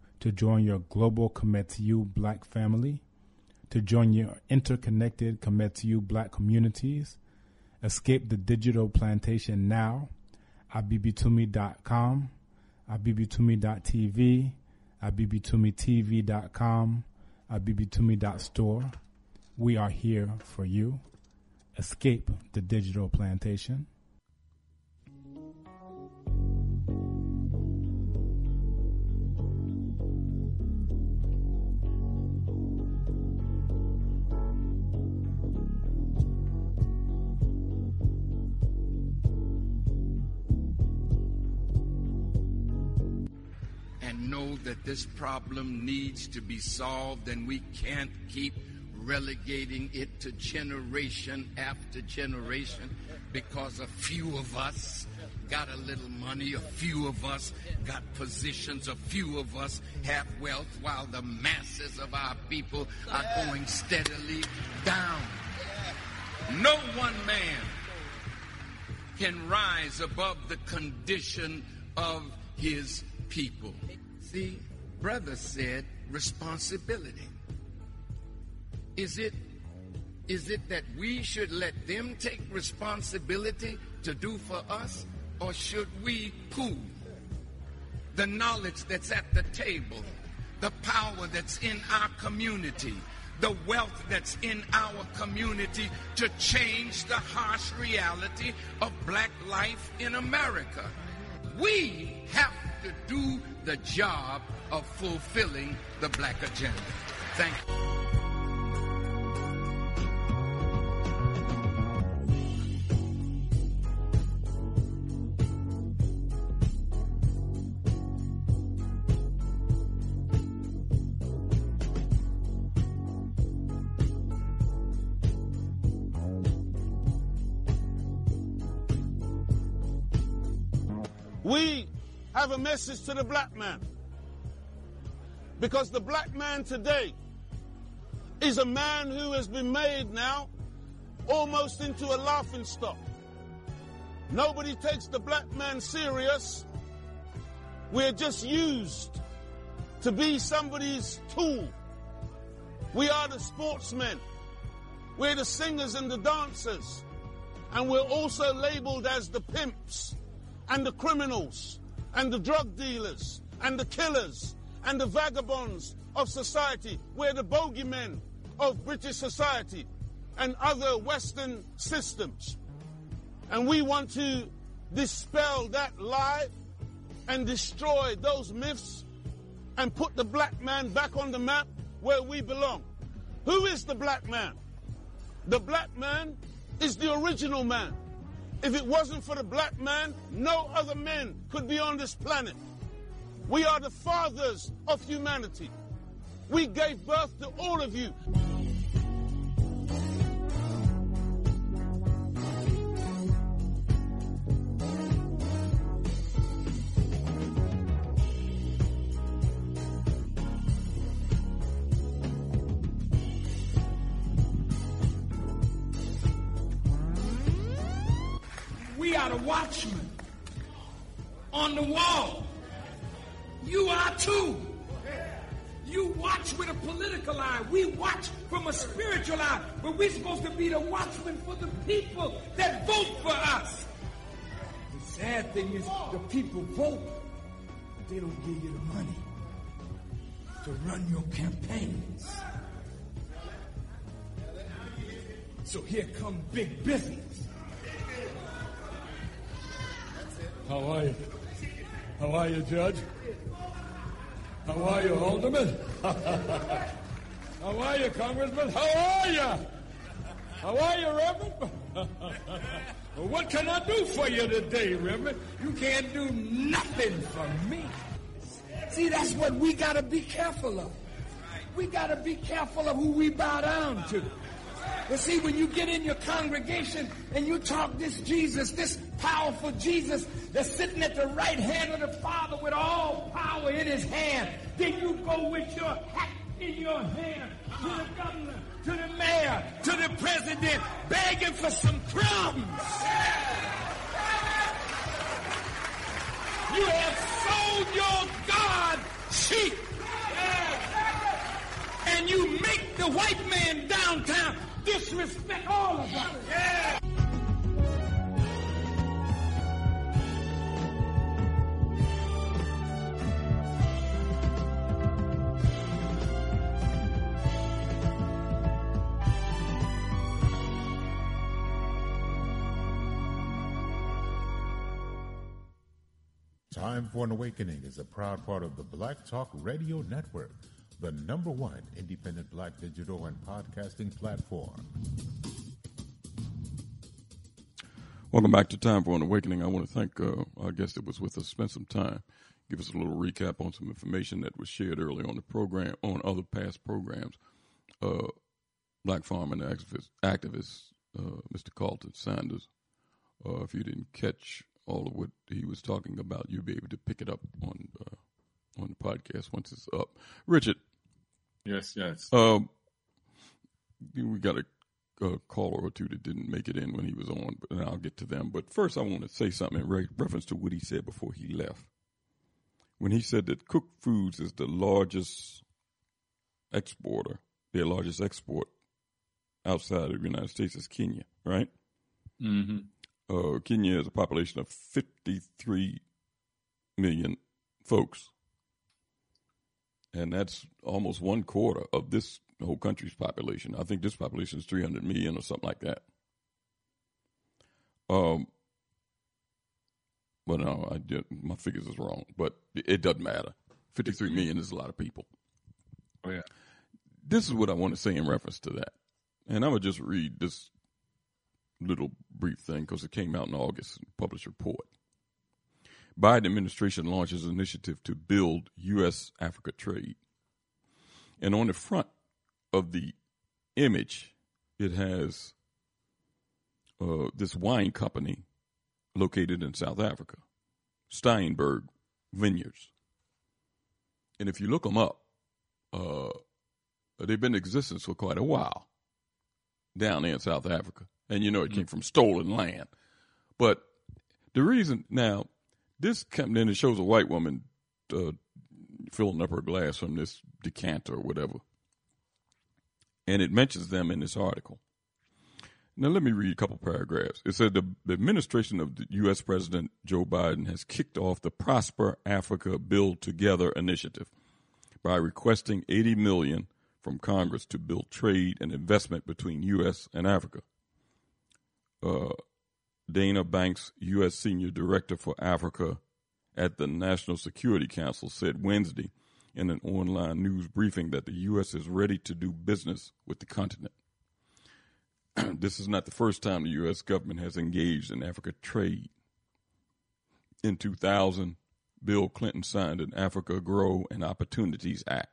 to join your global Kometiu black family, to join your interconnected Kometiu black communities. Escape the digital plantation now. at bbtumi.com, at bbtumi.tv, at Abibitumi.tv, AbiBitumiTV.com, Abibitumi.store. We are here for you. Escape the digital plantation. This problem needs to be solved and we can't keep relegating it to generation after generation because a few of us got a little money, a few of us got positions, a few of us have wealth, while the masses of our people are going steadily down. No one man can rise above the condition of his people. See, brother said responsibility. Is it is it that we should let them take responsibility to do for us or should we pool the knowledge that's at the table, the power that's in our community, the wealth that's in our community to change the harsh reality of black life in America? We have to do the job of fulfilling the black agenda. Thank you. Have a message to the black man. Because the black man today is a man who has been made now almost into a laughing stock. Nobody takes the black man serious. We're just used to be somebody's tool. We are the sportsmen. We're the singers and the dancers. And we're also labeled as the pimps and the criminals and the drug dealers and the killers and the vagabonds of society. We're the bogeymen of British society and other Western systems. And we want to dispel that lie and destroy those myths and put the black man back on the map where we belong. Who is the black man? The black man is the original man. If it wasn't for the black man, no other men could be on this planet. We are the fathers of humanity. We gave birth to all of you. We are the watchmen on the wall. You are too. You watch with a political eye. We watch from a spiritual eye. But we're supposed to be the watchmen for the people that vote for us. The sad thing is the people vote, but they don't give you the money to run your campaigns. So here come big business. How are you? How are you, Judge? How are you, Alderman? How are you, Congressman? How are you? How are you, Reverend? well, what can I do for you today, Reverend? You can't do nothing for me. See, that's what we got to be careful of. We got to be careful of who we bow down to. But see, when you get in your congregation and you talk this Jesus, this powerful Jesus that's sitting at the right hand of the Father with all power in his hand, then you go with your hat in your hand to the governor, to the mayor, to the president, begging for some crumbs. You have sold your God cheap. And you make the white man downtown disrespect all of us. Time for an Awakening is a proud part of the Black Talk Radio Network, the number one independent black digital and podcasting platform. Welcome back to Time for an Awakening. I want to thank uh, our guest that was with us, spent some time, give us a little recap on some information that was shared earlier on the program, on other past programs. Uh, black farmer and activist, activist uh, Mr. Carlton Sanders. Uh, if you didn't catch all of what he was talking about, you'll be able to pick it up on uh, on the podcast once it's up. Richard. Yes, yes. Um, we got a, a, caller or two that didn't make it in when he was on, but and I'll get to them. But first, I want to say something in re- reference to what he said before he left. When he said that Koch Foods is the largest exporter, their largest export outside of the United States is Kenya, right? Mm-hmm. Uh, Kenya has a population of 53 million folks. And that's almost one quarter of this whole country's population. I think this population is 300 million or something like that. Um, but no, I did, my figures is wrong, but it doesn't matter. 53 million is a lot of people. Oh, yeah. This is what I want to say in reference to that. And I would just read this little brief thing because it came out in August, published report. Biden administration launches initiative to build U.S. Africa trade. And on the front of the image, it has uh, this wine company located in South Africa, Steenberg Vineyards. And if you look them up, uh, they've been in existence for quite a while down there in South Africa. And you know it came from stolen land. But the reason now, this comes in, it shows a white woman uh, filling up her glass from this decanter or whatever. And it mentions them in this article. Now, let me read a couple paragraphs. It said the, the administration of the U.S. President Joe Biden has kicked off the Prosper Africa Build Together initiative by requesting 80 million from Congress to build trade and investment between U.S. and Africa. Uh, Dana Banks, U.S. Senior Director for Africa at the National Security Council, said Wednesday in an online news briefing that the U.S. is ready to do business with the continent. this is not the first time the U.S. government has engaged in Africa trade. In 2000, Bill Clinton signed an Africa Grow and Opportunities Act.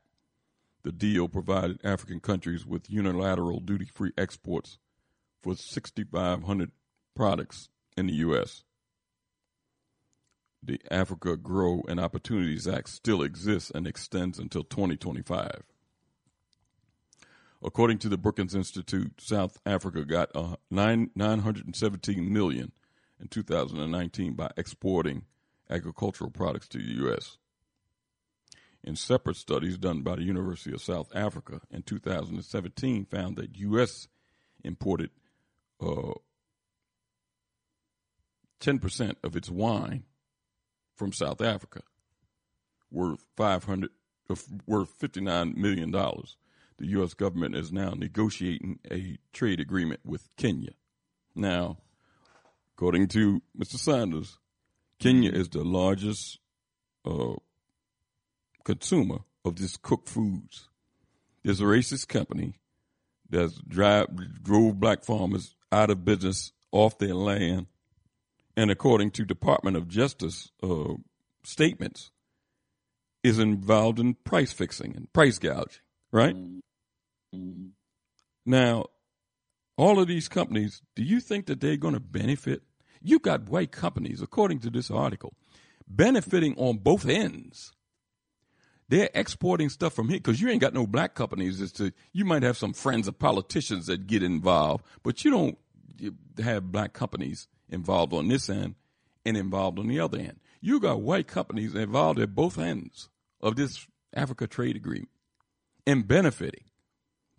The deal provided African countries with unilateral duty free exports for 6,500 products in the U.S. The Africa Grow and Opportunities Act still exists and extends until 2025. According to the Brookings Institute, South Africa got uh, nine, 917 million in 2019 by exporting agricultural products to the U.S. In separate studies done by the University of South Africa in 2017 found that U.S. imported uh, 10% of its wine from South Africa, worth 500, uh, worth 59 million dollars. The U.S. government is now negotiating a trade agreement with Kenya. Now, according to Mr. Sanders, Kenya is the largest uh, consumer of this Koch Foods. There's a racist company that's drive, drove black farmers out of business off their land, and according to Department of Justice uh, statements, is involved in price fixing and price gouging. Right Mm-hmm. now, all of these companies, do you think that they're going to benefit? You got white companies, according to this article, benefiting on both ends. They're exporting stuff from here because you ain't got no black companies. As to you might have some friends of politicians that get involved, but you don't have black companies involved on this end and involved on the other end. You got white companies involved at both ends of this Africa trade agreement and benefiting.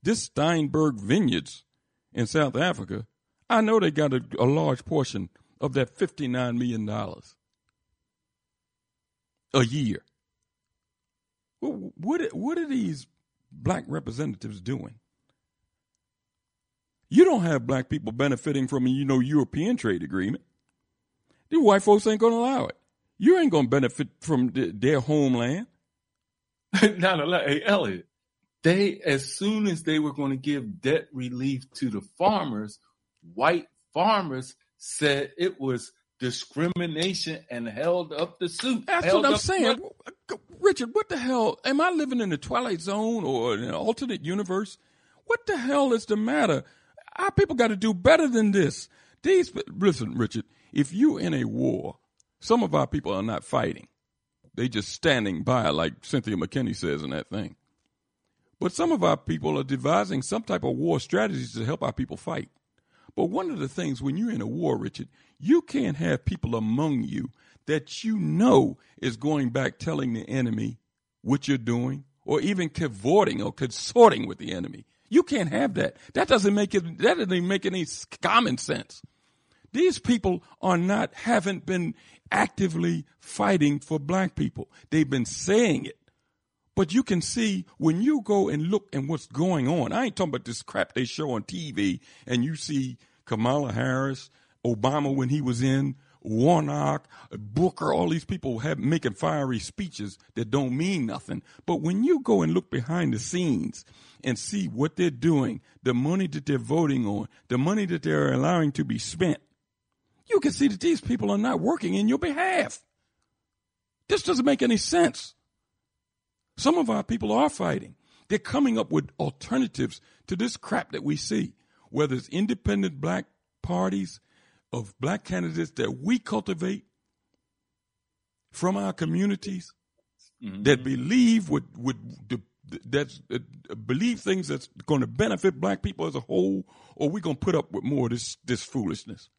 This Steenberg Vineyards in South Africa, I know they got a, a large portion of that $59 million a year. What, what are these black representatives doing? You don't have black people benefiting from a you know European trade agreement. The white folks ain't going to allow it. You ain't going to benefit from the, their homeland. Not a Hey, Elliot, they as soon as they were going to give debt relief to the farmers, white farmers said it was discrimination and held up the suit. That's what I'm saying. Richard, what the hell? Am I living in the Twilight Zone or an alternate universe? What the hell is the matter? Our people got to do better than this. These listen, Richard. If you in a war, some of our people are not fighting. They just standing by, like Cynthia McKinney says in that thing. But some of our people are devising some type of war strategies to help our people fight. But one of the things when you're in a war, Richard, you can't have people among you that you know is going back telling the enemy what you're doing or even cavorting or consorting with the enemy. You can't have that. That doesn't make it, that doesn't even make any common sense. These people are not, haven't been actively fighting for black people. They've been saying it. But you can see when you go and look at what's going on. I ain't talking about this crap they show on TV and you see Kamala Harris, Obama when he was in, Warnock, Booker, all these people have making fiery speeches that don't mean nothing. But when you go and look behind the scenes and see what they're doing, the money that they're voting on, the money that they're allowing to be spent, you can see that these people are not working in your behalf. This doesn't make any sense. Some of our people are fighting. They're coming up with alternatives to this crap that we see, whether it's independent black parties of black candidates that we cultivate from our communities mm-hmm. that believe would would that's uh, believe things that's going to benefit black people as a whole, or we're gonna put up with more of this this foolishness.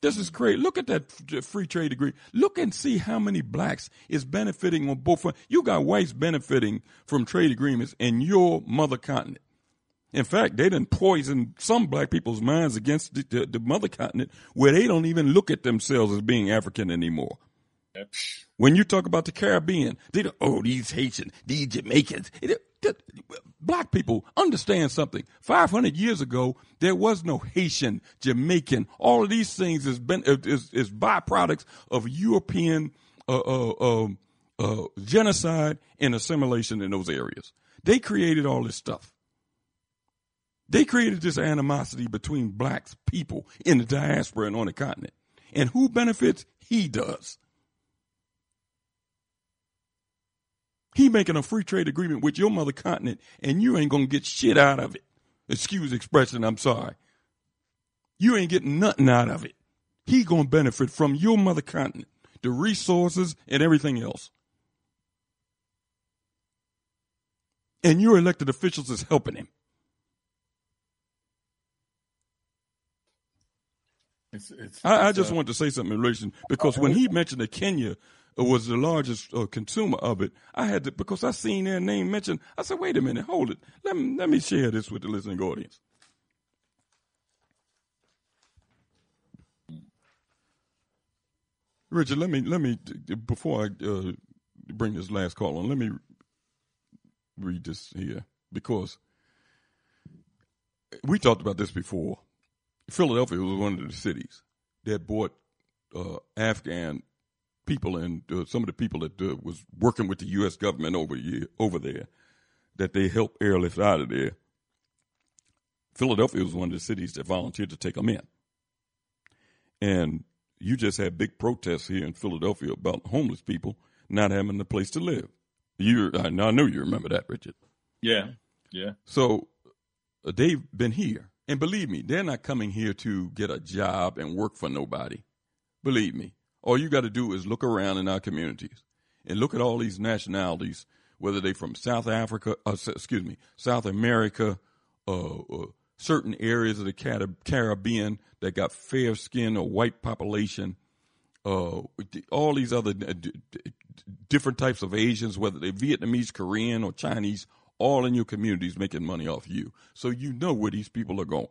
This is crazy. Look at that free trade agreement. Look and see how many blacks is benefiting on both fronts. You got whites benefiting from trade agreements in your mother continent. In fact, they didn't poison some black people's minds against the, the, the, mother continent where they don't even look at themselves as being African anymore. When you talk about the Caribbean, they don't, oh, these Haitians, these Jamaicans. Black people understand something. 500 years ago, there was no Haitian, Jamaican. All of these things is, been, is, is byproducts of European uh, uh, um, uh, genocide and assimilation in those areas. They created all this stuff. They created this animosity between blacks people in the diaspora and on the continent. And who benefits? He does. He making a free trade agreement with your mother continent and you ain't gonna get shit out of it. Excuse expression, I'm sorry. You ain't getting nothing out of it. He gonna benefit from your mother continent, the resources and everything else. And your elected officials is helping him. It's, it's, I, I, just uh, want to say something in relation because when he mentioned that Kenya was the largest uh, consumer of it, I had to because I seen their name mentioned. I said, "Wait a minute, hold it. Let me let me share this with the listening audience." Richard, let me let me before I uh, bring this last call on. Let me read this here because we talked about this before Philadelphia was one of the cities that brought uh, Afghan people and uh, some of the people that uh, was working with the U.S. government over over there that they helped airlift out of there. Philadelphia was one of the cities that volunteered to take them in, and you just had big protests here in Philadelphia about homeless people not having a place to live. You, I know you remember that, Richard. Yeah, yeah. So they've been here. And believe me, they're not coming here to get a job and work for nobody. Believe me. All you got to do is look around in our communities and look at all these nationalities, whether they're from South Africa, uh, excuse me, South America, uh, certain areas of the Caribbean that got fair skin or white population, uh, all these other different types of Asians, whether they're Vietnamese, Korean, or Chinese, all in your communities making money off you. So you know where these people are going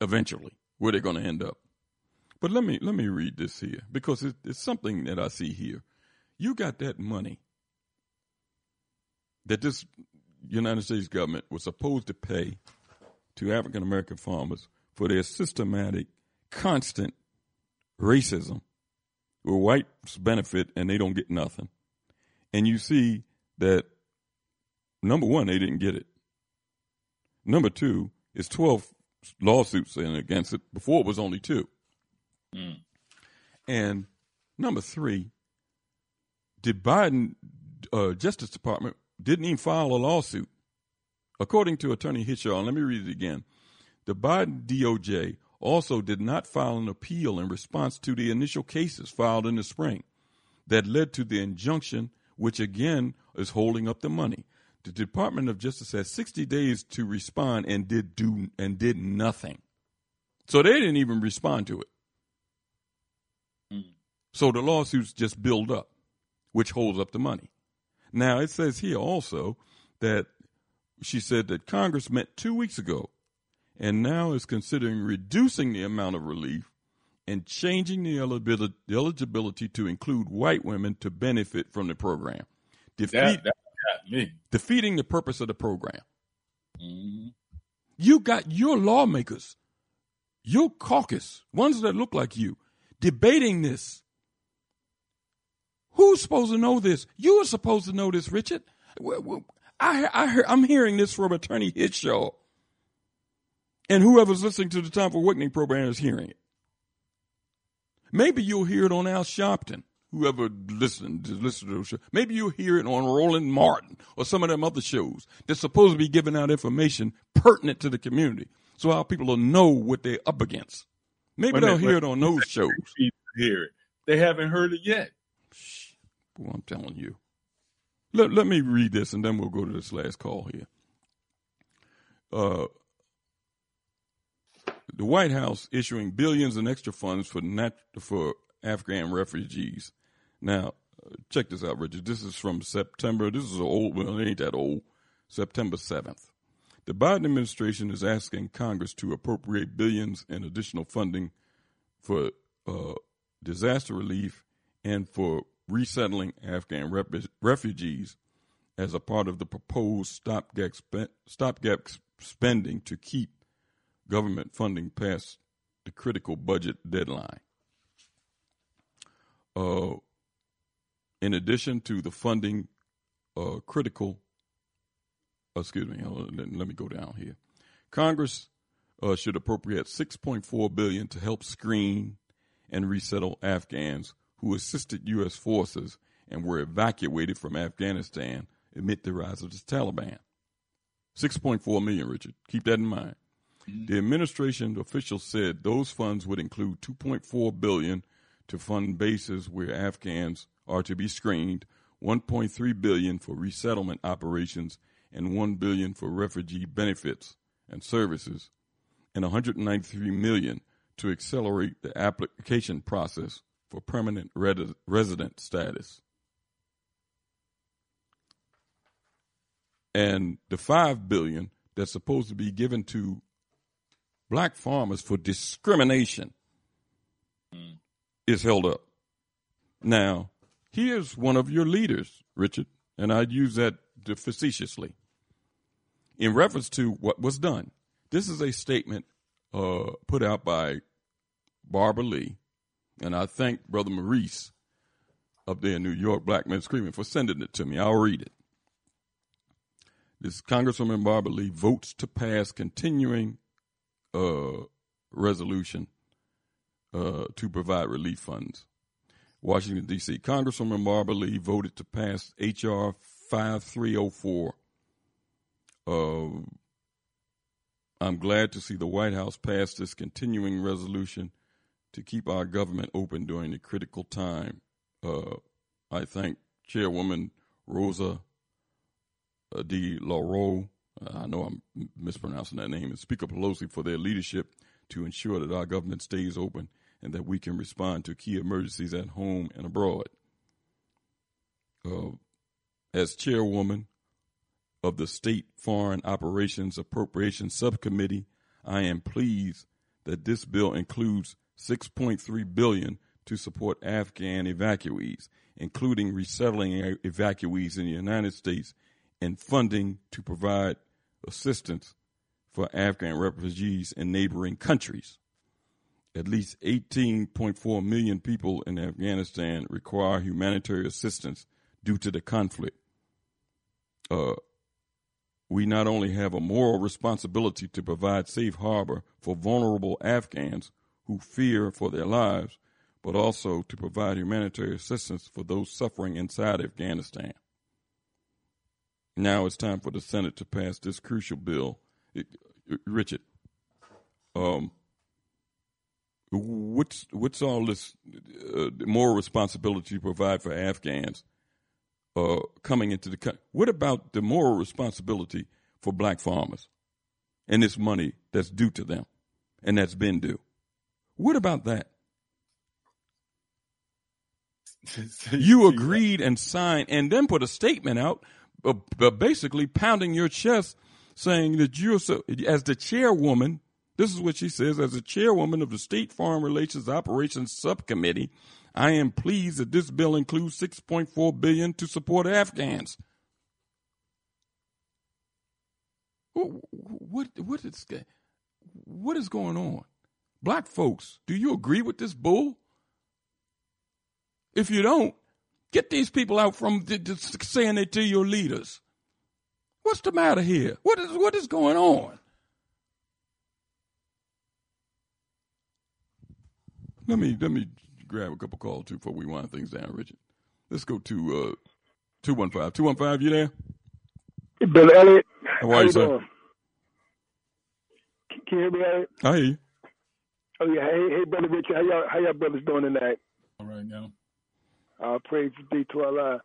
eventually, where they're going to end up. But let me let me read this here because it, it's something that I see here. You got that money that this United States government was supposed to pay to African American farmers for their systematic, constant racism, where whites benefit and they don't get nothing. And you see that number one, they didn't get it. Number two, it's 12 lawsuits in against it. Before it was only two. Mm. And number three, the Biden uh, Justice Department didn't even file a lawsuit. According to Attorney Hishaw, let me read it again. The Biden DOJ also did not file an appeal in response to the initial cases filed in the spring that led to the injunction, which again is holding up the money. The Department of Justice has 60 days to respond and did do and did nothing. So they didn't even respond to it. Mm. So the lawsuits just build up, which holds up the money. Now it says here also that she said that Congress met two weeks ago and now is considering reducing the amount of relief and changing the eligibility to include white women to benefit from the program. Defeat, that, that me. Defeating the purpose of the program. Mm-hmm. You got your lawmakers, your caucus, ones that look like you, debating this. Who's supposed to know this? You are supposed to know this, Richard. I, I I'm hearing this from Attorney Hishaw. And whoever's listening to the Time for Awakening program is hearing it. Maybe you'll hear it on Al Sharpton whoever listened to listen to those shows. Maybe you'll hear it on Roland Martin or some of them other shows that's supposed to be giving out information pertinent to the community, so our people will know what they're up against. Maybe they'll hear it on those shows. Hear it. They haven't heard it yet. Well, I'm telling you. Let, let me read this and then we'll go to this last call here. Uh, the White House issuing billions in extra funds for nat- for Afghan refugees. Now, check this out, Richard. This is from September. This is old. Well, it ain't that old. September 7th. The Biden administration is asking Congress to appropriate billions in additional funding for uh, disaster relief and for resettling Afghan rep- refugees as a part of the proposed stopgap, stopgap spending to keep government funding past the critical budget deadline. Uh, in addition to the funding uh, critical, uh, excuse me, let, me go down here. Congress uh, should appropriate 6.4 billion to help screen and resettle Afghans who assisted U.S. forces and were evacuated from Afghanistan amid the rise of the Taliban. 6.4 million, Richard. Keep that in mind. Mm-hmm. The administration officials said those funds would include 2.4 billion to fund bases where Afghans are to be screened, 1.3 billion for resettlement operations, and 1 billion for refugee benefits and services, and 193 million to accelerate the application process for permanent red- resident status. And the 5 billion that's supposed to be given to black farmers for discrimination. Mm is held up. Now, here's one of your leaders, Richard, and I'd use that facetiously. In reference to what was done, this is a statement uh, put out by Barbara Lee, and I thank Brother Maurice up there in New York, Black Men Screaming, for sending it to me. I'll read it. This Congresswoman Barbara Lee votes to pass continuing uh, resolution uh, to provide relief funds. Washington, D.C. Congresswoman Barbara Lee voted to pass H.R. 5304, uh, I'm glad to see the White House pass this continuing resolution to keep our government open during the critical time. Uh, I thank Chairwoman Rosa uh, DeLauro, uh, I know I'm mispronouncing that name, and Speaker Pelosi for their leadership to ensure that our government stays open and that we can respond to key emergencies at home and abroad. Uh, as chairwoman of the State Foreign Operations Appropriations Subcommittee, I am pleased that this bill includes 6.3 billion to support Afghan evacuees, including resettling evacuees in the United States and funding to provide assistance for Afghan refugees in neighboring countries. At least 18.4 million people in Afghanistan require humanitarian assistance due to the conflict. Uh, we not only have a moral responsibility to provide safe harbor for vulnerable Afghans who fear for their lives, but also to provide humanitarian assistance for those suffering inside Afghanistan. Now it's time for the Senate to pass this crucial bill. Richard, um, what's what's all this uh, moral responsibility to provide for Afghans uh, coming into the country? What about the moral responsibility for black farmers and this money that's due to them and that's been due? What about that? you agreed and signed and then put a statement out uh, basically pounding your chest saying that you're so, as the chairwoman, this is what she says, as the chairwoman of the State Farm Relations Operations Subcommittee, I am pleased that this bill includes 6.4 billion to support Afghans. What what is what is going on? Black folks, do you agree with this bull? If you don't, Get these people out from saying it to your leaders. What's the matter here? What is what is going on? Let me let me grab a couple calls too before we wind things down, Richard. Let's go to uh, two one five. Two one five, you there? Hey, Brother Elliott. How are you, sir? Doing? Can you hear me, Elliott? I hear you. Oh yeah, hey, hey, brother Richard, how y'all how y'all brothers doing tonight? All right now. Uh, praise be to Allah.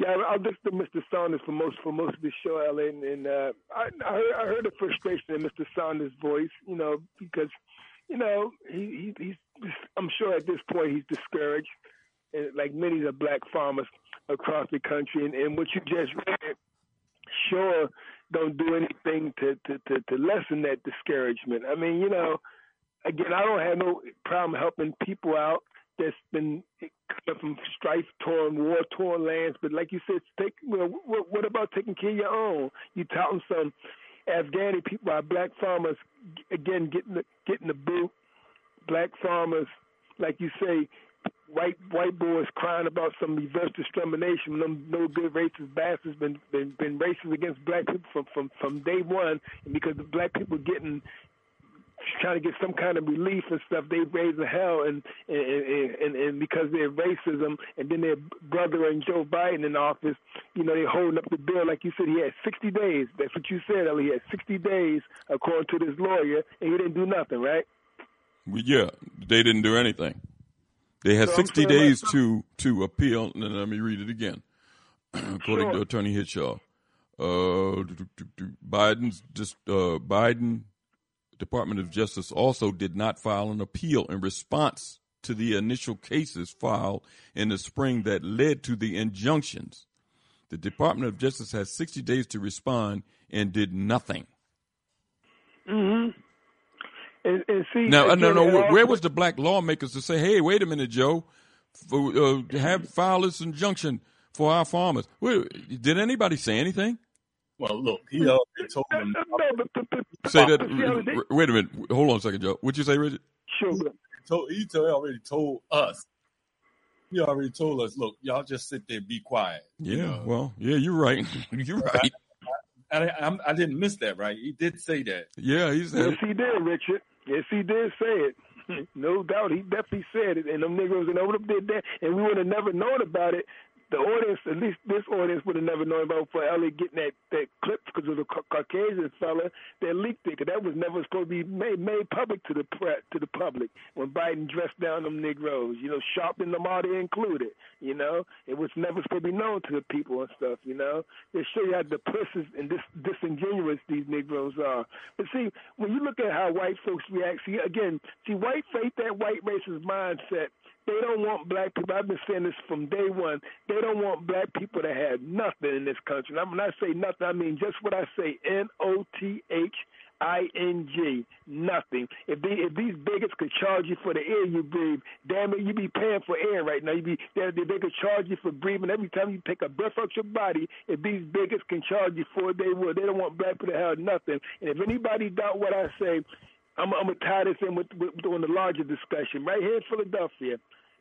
Yeah, I'll listen to Mr. Saunders for most for most of the show, Ellen, and uh, I, I heard, I heard the frustration in Mr. Saunders' voice, you know, because you know he, he he's I'm sure at this point he's discouraged, and like many of the black farmers across the country, and, and what you just read, sure don't do anything to, to to to lessen that discouragement. I mean, you know, again, I don't have no problem helping people out that's been from strife torn, war torn lands. But like you said, take well, what, what about taking care of your own? You touting some Afghani people, our black farmers, again getting the, getting the boot. Black farmers, like you say, white white boys crying about some reverse discrimination. Them no good racist bastards been been been racist against black people from from from day one, and because the black people getting trying to get some kind of relief and stuff, they raise the hell and and, and and because they're racism, and then their brother and Joe Biden in office, you know, they're holding up the bill like you said. He had 60 days. That's what you said, Ellie. He had 60 days according to this lawyer, and he didn't do nothing, right? Well, yeah, they didn't do anything. They had so 60 days like, to to appeal. And let me read it again. According sure. to Attorney Hishaw, uh, Biden's just uh, Biden Department of Justice also did not file an appeal in response to the initial cases filed in the spring that led to the injunctions. The Department of Justice has 60 days to respond and did nothing. Mm-hmm. And, and see, now, again, no, no, where, where, was the black lawmakers to say, "Hey, wait a minute, Joe, for, uh, have file this injunction for our farmers"? Wait, did anybody say anything? Well, look, he already told them. Say that. Wait a minute. Hold on a second, Joe. What'd you say, Richard? Sure. He, told, he already told us. He already told us, look, y'all just sit there, be quiet. Yeah. You know? Well, yeah, you're right. you're right. I, I, I, I, didn't miss that, right? He did say that. Yeah, he said. Yes, he did, Richard. Yes, he did say it. no doubt, he definitely said it. And them niggas and them did that, and we would have never known about it the audience, at least this audience, would have never known about for Elliot getting that that clip because of the Caucasian fella that leaked it. Cause that was never supposed to be made made public to the pre- to the public when Biden dressed down them Negroes. You know, them all included. You know, it was never supposed to be known to the people and stuff. You know, they show you how duplicitous and dis- disingenuous these Negroes are. But see, when you look at how white folks react, see again, see white faith that white racist mindset they don't want black people. I've been saying this from day one. They don't want black people to have nothing in this country. And when I say nothing, I mean just what I say: N O T H I N G. Nothing. If, they, if these bigots could charge you for the air you breathe, damn it, you'd be paying for air right now. You be they, they could charge you for breathing every time you take a breath out your body. If these bigots can charge you for it, they would. They don't want black people to have nothing. And if anybody doubt what I say, I'm, I'm gonna tie this in with, with doing the larger discussion right here in Philadelphia.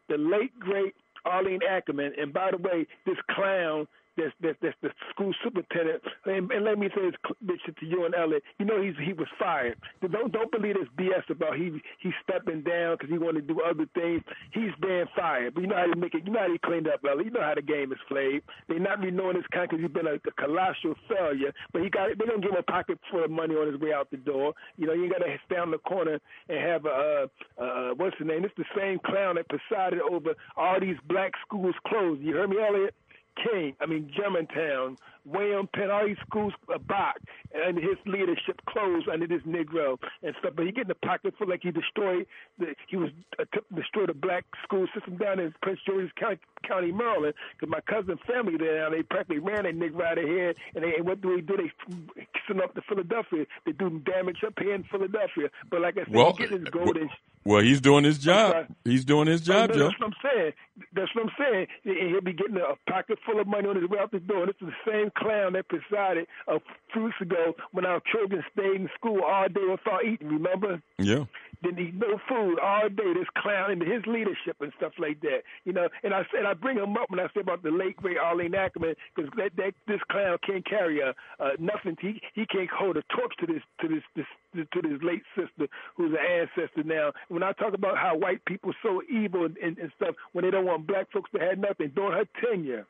The late great Arlene Ackerman, and by the way, this clown that's that's, that's the school superintendent. And, and let me say this, Bishop, to you and Elliot. You know he's he was fired. Don't don't believe this BS about he he's stepping down because he wanted to do other things. He's being fired. But you know how to make it. You know how he cleaned up, Elliot. You know how the game is played. They're not renewing his contract because he's been a, a colossal failure. But he got they're gonna give him a pocket full of money on his way out the door. You know you got to stand on the corner and have a uh, uh, what's the name? It's the same clown that presided over all these black schools closed. You heard me, Elliot? King, I mean Germantown, Wham, Penn, all these schools are back, and his leadership closed under this Negro and stuff. But he get in the pocket for like he destroyed the he was uh, destroy the black school system down in Prince George's County, County Maryland. Because my cousin family there, they practically ran that Negro out of here, and they and what do they do? They send up to Philadelphia. They do damage up here in Philadelphia. But like I said, well, he get his golden. Well, he's doing his job. He's doing his job, Joe. That's what I'm saying. That's what I'm saying. He'll be getting a pocket full of money on his way out the door. This is the same clown that presided a few weeks ago when our children stayed in school all day without eating. Remember? Yeah. Didn't eat no food all day. This clown and his leadership and stuff like that. You know, and I said I bring him up when I say about the late great Arlene Ackerman because that, that this clown can't carry a uh, nothing. He he can't hold a torch to this to this this to this late sister who's an ancestor now. When I talk about how white people so evil and, and, and stuff when they don't want black folks to have nothing during her tenure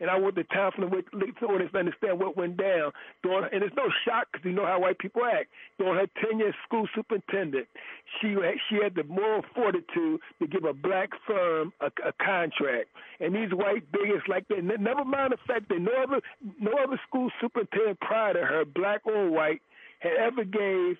and I want the town from the audience to understand what went down. During, and it's no shock because you know how white people act. During her tenure as school superintendent, she she had the moral fortitude to give a black firm a, a contract. And these white bigots like that, never mind the fact that no other no other school superintendent prior to her, black or white, had ever gave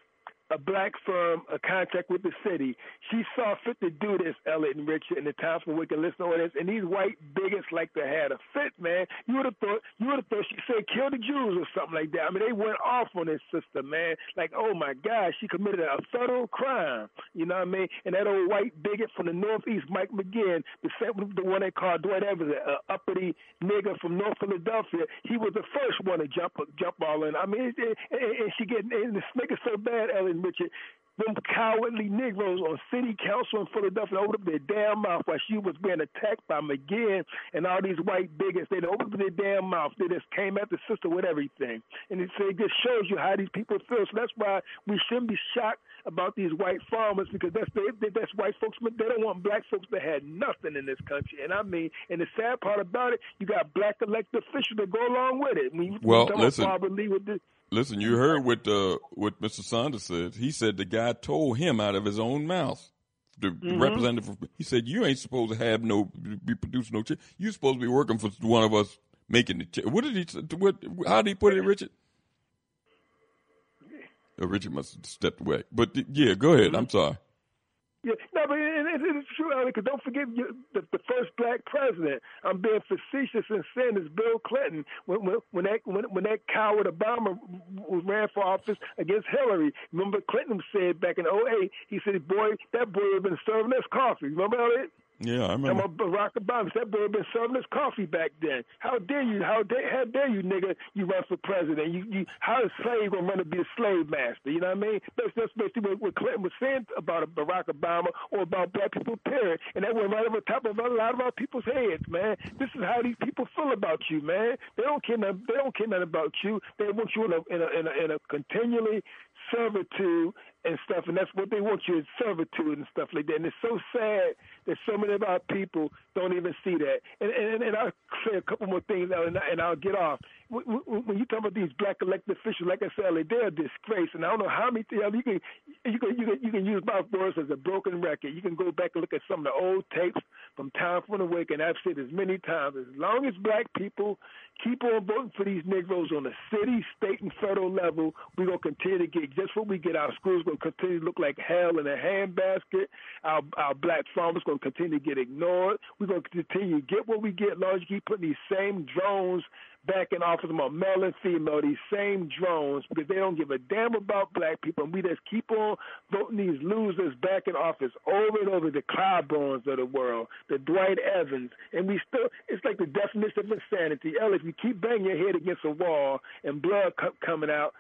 a black firm a contract with the city. She saw fit to do this, Elliot and Richard, and the time for wicked listen to this. And these white bigots like to have a fit, man. You would have thought you would have thought she said kill the Jews or something like that. I mean, they went off on this sister, man. Like, oh my God, she committed a federal crime. You know what I mean? And that old white bigot from the Northeast, Mike McGeehan, the same the one they called Dwight Evans, an uppity nigger from North Philadelphia. He was the first one to jump jump all in. I mean, and, and she getting and the nigga so bad, Richard, them cowardly Negroes on city council in Philadelphia opened up their damn mouth while she was being attacked by McGeehan and all these white bigots. They opened up their damn mouth. They just came at the sister with everything. And it, so it just shows you how these people feel. So that's why we shouldn't be shocked about these white farmers because that's they, that's white folks. They don't want black folks that had nothing in this country. And I mean, and the sad part about it, you got black elected officials that go along with it. I mean, well, listen. Probably with the, Listen, you heard what uh, what Mr. Sanders said. He said the guy told him out of his own mouth. The Mm-hmm. representative, he said, "You ain't supposed to have no be producing no check. You supposed to be working for one of us making the check." What did he? What? How did he put it, Richard? Oh, Richard must have stepped away. But yeah, go ahead. I'm sorry. Yeah, no, but it, it, it's true, because don't forget you, the, the first black president. I'm being facetious in saying this Bill Clinton when when, when that when, when that coward Obama ran for office against Hillary. Remember Clinton said back in 08, he said, "Boy, that boy had been serving us coffee." Remember Elliot? Yeah, I remember. about Barack Obama. That boy been serving us coffee back then. How dare you? How dare, how dare you, nigga? You run for president? You, you how is slave gonna run to be a slave master? You know what I mean? That's that's basically what, what Clinton was saying about Barack Obama or about black people, period. And that went right over top of a lot of our people's heads, man. This is how these people feel about you, man. They don't care. Nothing, they don't care nothing about you. They want you in a in a in a, in a continually servitude and stuff, and that's what they want you in servitude and stuff like that. And it's so sad that so many of our people don't even see that. And and, and I'll say a couple more things, and, I, and I'll get off. When, you talk about these black elected officials, like I said, they're a disgrace, and I don't know how many you can you can you can you can use my words as a broken record. You can go back and look at some of the old tapes from Time for the Wake, and I've said this many times. As long as black people keep on voting for these Negroes on the city, state, and federal level, we're gonna continue to get just what we get. Our schools gonna continue to look like hell in a handbasket. Our our black farmers gonna continue to get ignored. We're gonna continue to get what we get. As long as you keep putting these same drones back in office about male and female, these same drones, because they don't give a damn about black people. And we just keep on voting these losers back in office over and over, the Clyburns of the world, the Dwight Evans. And we still, it's like the definition of insanity. Ella, if you keep banging your head against a wall and blood co- coming out,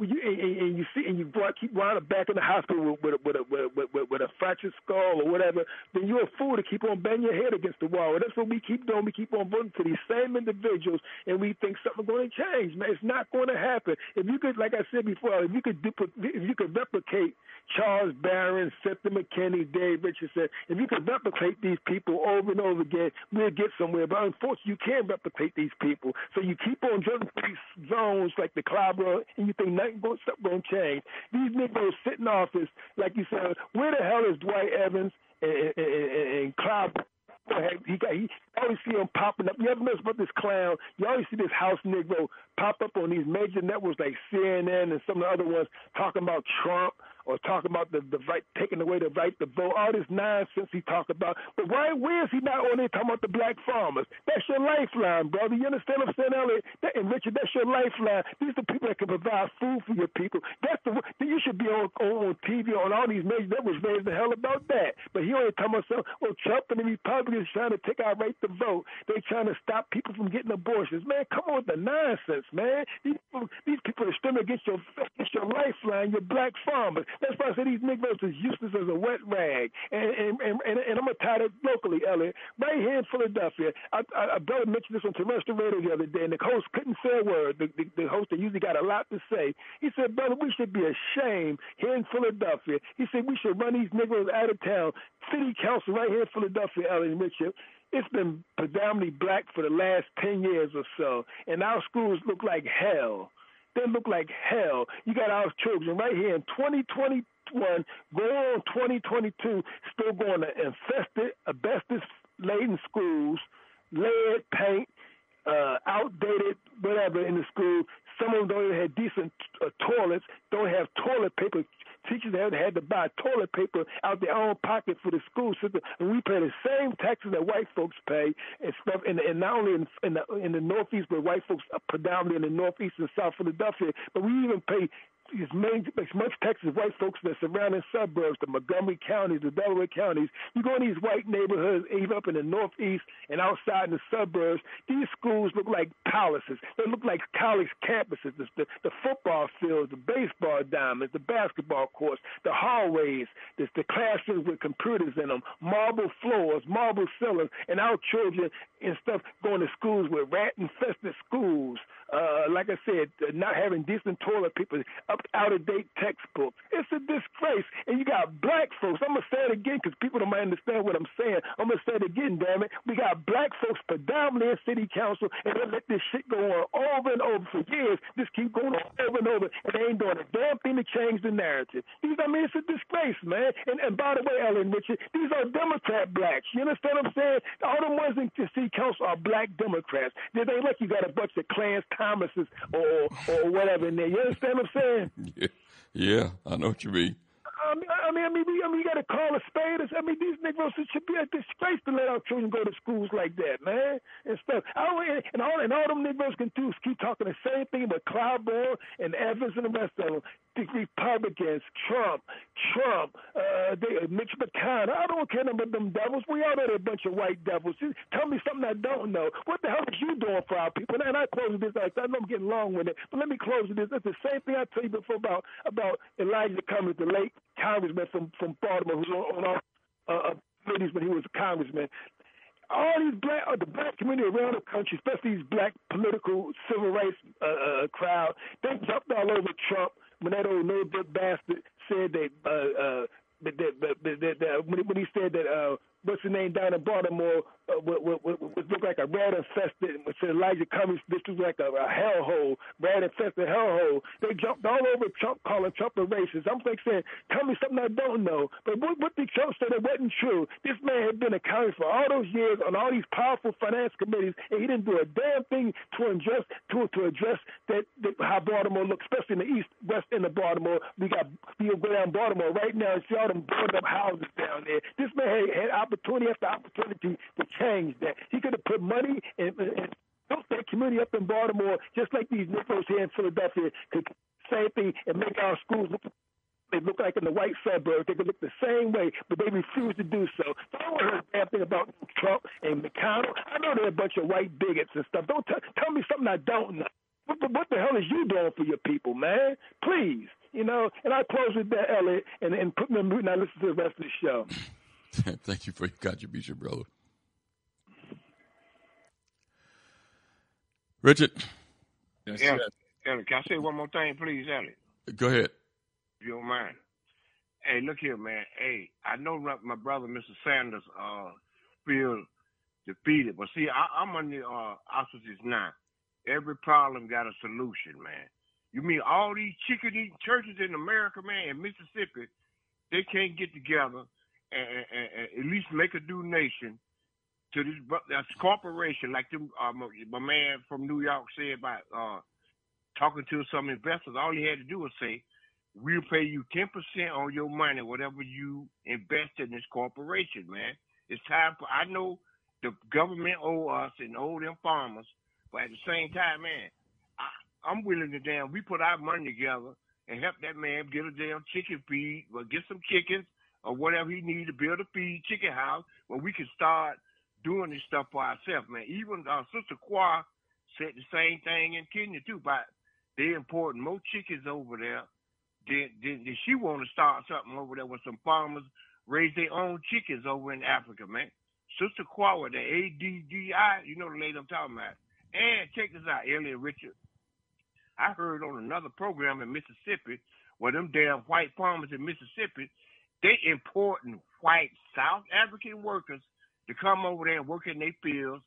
you, and, and you see, and you keep winding back in the hospital with, with, with, a, with, with, with a fractured skull or whatever, then you're a fool to keep on banging your head against the wall. And that's what we keep doing. We keep on voting for these same individuals, and we think something's going to change. Man, it's not going to happen. If you could, like I said before, if you could, if you could replicate Charles Barron, Senator McKinney, Dave Richardson, if you could replicate these people over and over again, we'll get somewhere. But unfortunately, you can't replicate these people. So you keep on drilling these zones like the Clyburn, and you think nothing going to change. These niggas sit in office, like you said, where the hell is Dwight Evans and, and, and, and Clyburn? He got he always see him popping up. You ever notice about this clown? You always see this house Negro pop up on these major networks like CNN and some of the other ones talking about Trump or talking about the, the right, taking away the right to vote, all this nonsense he talk about. But why, where is he not on there talking about the black farmers? That's your lifeline, brother. You understand what I'm saying, Elliot? That, and Richard, that's your lifeline. These are the people that can provide food for your people. That's the you should be on on, TV on all these major networks raising the hell about that. But he only talking about some, well, Trump and the Republicans trying to take our right to vote. They trying to stop people from getting abortions. Man, come on with the nonsense, man. These people, these people are still against your against your lifeline, your black farmers. That's why I say these Negroes is useless as a wet rag. And and and, and, I'm gonna tie that locally, Elliot. Right here in Philadelphia, I, I, a brother mentioned this on terrestrial radio the other day, and the host couldn't say a word. The, the, the host that usually got a lot to say. He said, "Brother, we should be ashamed here in Philadelphia." He said we should run these Negroes out of town. City council right here in Philadelphia, Elliot Richard it's been predominantly black for the last 10 years or so, and our schools look like hell. They look like hell. You got our children right here in 2021, going on 2022, still going to infested, asbestos laden schools, lead paint, uh, outdated whatever in the school. Some of them don't even have decent uh, toilets, don't have toilet paper Teachers have had to buy toilet paper out of their own pocket for the school system, and we pay the same taxes that white folks pay and stuff. And, and not only in, in the in the Northeast, but white folks are predominantly in the Northeast and South Philadelphia, but we even pay as, many, as much Texas white folks in the surrounding suburbs, the Montgomery counties, the Delaware counties. You go in these white neighborhoods, even up in the northeast and outside in the suburbs, these schools look like palaces. They look like college campuses. The, the, the football fields, the baseball diamonds, the basketball courts, the hallways, the, the classrooms with computers in them, marble floors, marble ceilings, and our children and stuff going to schools with rat infested schools uh, like I said, not having decent toilet paper, up out of date textbooks. It's a disgrace. And you got black folks. I'm gonna say it again because people don't understand what I'm saying. I'm gonna say it again, damn it. We got black folks predominantly in city council, and they let this shit go on over and over for years. Just keep going on over and over, and they ain't doing a damn thing to change the narrative. These, I mean, it's a disgrace, man. And, and by the way, Ellen Richard, these are Democrat blacks. You understand what I'm saying? All the ones in the city council are black Democrats. They ain't like you got a bunch of clans Thomases or or whatever in there. You understand what I'm saying? Yeah, yeah I know what you mean. I mean, I mean, I mean, I mean, you got to call a spade. I mean, these Negroes should be a disgrace to let our children go to schools like that, man, and stuff. I, and all and all them Negroes can do is keep talking the same thing about Clyburn and Evans and the rest of them. The Republicans, Trump, Trump, uh, they, Mitch McConnell. I don't care about them devils. We all know they're a bunch of white devils. Just tell me something I don't know. What the hell is you doing for our people? And I close this. I know I'm getting long with it, but let me close with this. It's the same thing I told you before about about Elijah Cummings, the late congressman from from Baltimore who's on, on our uh, committees when he was a congressman. All these black, uh, the black community around the country, especially these black political civil rights uh, uh, crowd, they jumped all over Trump when that old no good bastard said that uh, uh, that, that, that, that, that when, he, when he said that uh, what's the name down in Baltimore, uh, what, looked like a rat infested, said Elijah Cummings, this was like a, a hellhole, rat infested hellhole. They jumped all over Trump, calling Trump a racist. I'm like saying, tell me something I don't know. But what, what did Trump say that wasn't true? This man had been accounting for all those years on all these powerful finance committees, and he didn't do a damn thing to address to to address that, that how Baltimore looks, especially in the east west end of Baltimore. We got we go down Baltimore right now and see all them burned up houses down there. This man had, had opportunity after opportunity to change that. He could have put money and, and built that community up in Baltimore, just like these Negroes here in Philadelphia could same thing and make our schools look they look like in the white suburbs. They could look the same way, but they refuse to do so. So I don't hear a damn thing about Trump and McConnell. I know they're a bunch of white bigots and stuff. Don't t- tell me something I don't know. What the, what the hell is you doing for your people, man? Please, you know. And I close with that, Elliot, and, and put me on mute and I listen to the rest of the show. Thank you for your contribution, brother. Richard. Yes, Elliot, Elliot, can I say one more thing, please, Elliot? Go ahead. If you don't mind. Hey, look here, man. Hey, I know my brother, Mr. Sanders, uh, feel defeated, but see, I, I'm under uh, auspices now. Every problem got a solution, man. You mean all these chicken eating churches in America, man, in Mississippi, they can't get together and, and, and at least make a donation to this corporation, like uh, my, my man from New York said about uh, talking to some investors. All he had to do was say, "We'll pay you ten percent on your money, whatever you invest in this corporation, man." It's time for. I know the government owe us and owe them farmers, but at the same time, man, I, I'm willing to damn. We put our money together and help that man get a damn chicken feed, or get some chickens or whatever he needs to build a feed chicken house where we can start doing this stuff for ourselves, man. Even our Sister Qua said the same thing in Kenya too, but they importing more chickens over there. Did, did, did she want to start something over there with some farmers raise their own chickens over in Africa, man? Sister Qua, the ADDI, you know the lady I'm talking about. And check this out, Elliot Richard. I heard on another program in Mississippi where them damn white farmers in Mississippi, they importing white South African workers to come over there and work in their fields,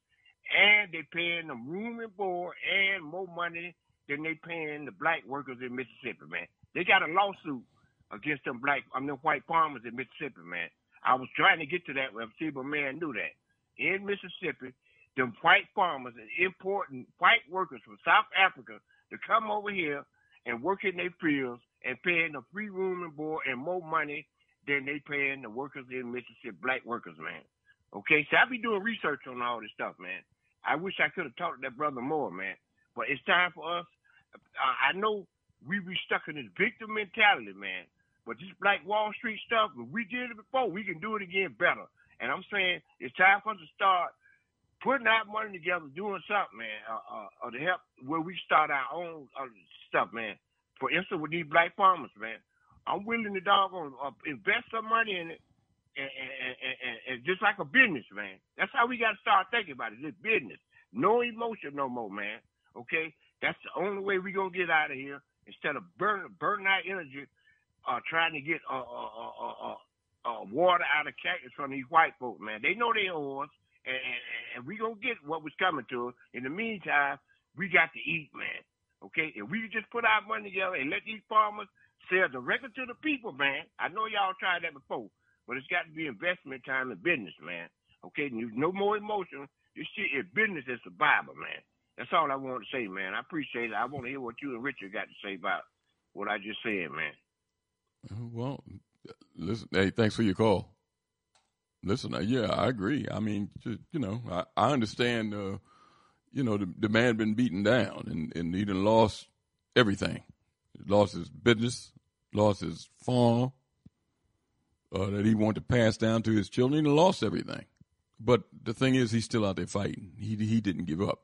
and they paying them room and board and more money than they paying the black workers in Mississippi, man. They got a lawsuit against them black, I mean, white farmers in Mississippi, man. I was trying to get to that, see, but man knew that. In Mississippi, them white farmers are importing white workers from South Africa to come over here and work in their fields and paying the free room and board and more money than they paying the workers in Mississippi, black workers, man. Okay, so I be doing research on all this stuff, man. I wish I could have talked to that brother more, man. But it's time for us. I know we be stuck in this victim mentality, man. But this Black Wall Street stuff, we did it before. We can do it again better. And I'm saying it's time for us to start putting our money together, doing something, man, uh, uh, uh to help where we start our own uh, stuff, man. For instance, with these black farmers, man, I'm willing to dog on uh, invest some money in it and, and, and, just like a business, man. That's how we got to start thinking about it. It's business. No emotion no more, man. Okay? That's the only way we to get out of here instead of burning, burning our energy uh, trying to get uh, uh, uh, uh, uh, water out of cactus from these white folks, man. They know owe us, and, and, we to get what was coming to us. In the meantime, we got to eat, man. Okay? If we just put our money together and let these farmers sell directly to the people, man. I know y'all tried that before. But it's got to be investment time in business, man. Okay, no more emotion. This shit is business and survival, man. That's all I want to say, man. I appreciate it. I want to hear what you and Richard got to say about what I just said, man. Uh, well, listen, hey, thanks for your call. Listen, uh, yeah, I agree. I mean, just, you know, I, I understand, uh, you know, the, the man been beaten down and, and he done lost everything. He lost his business, lost his farm, uh, that he wanted to pass down to his children. He lost everything. But the thing is, he's still out there fighting. He he didn't give up.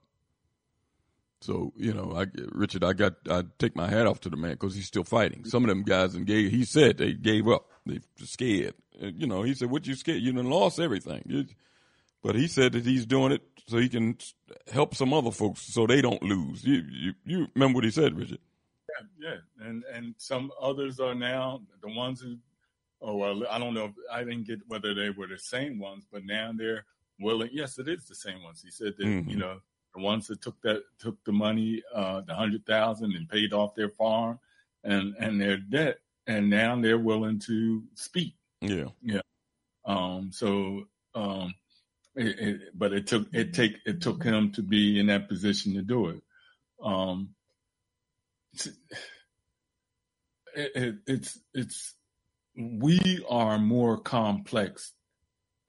So you know, I, Richard, I got I take my hat off to the man because he's still fighting. Some of them guys and gave. He said they gave up. They scared. You know, he said, "What you scared? You done lost everything." But he said that he's doing it so he can help some other folks so they don't lose. You you, you remember what he said, Richard? Yeah, yeah, and and some others are now the ones who. Oh well, I don't know. If, I didn't get whether they were the same ones, but now they're willing. Yes, it is the same ones. He said that Mhm. you know the ones that took that took the money, uh, the hundred thousand, and paid off their farm and and their debt, and now they're willing to speak. Yeah. Yeah. Um. So. Um. It, it, but it took it take it took him to be in that position to do it. Um. It's it, it's it's we are more complex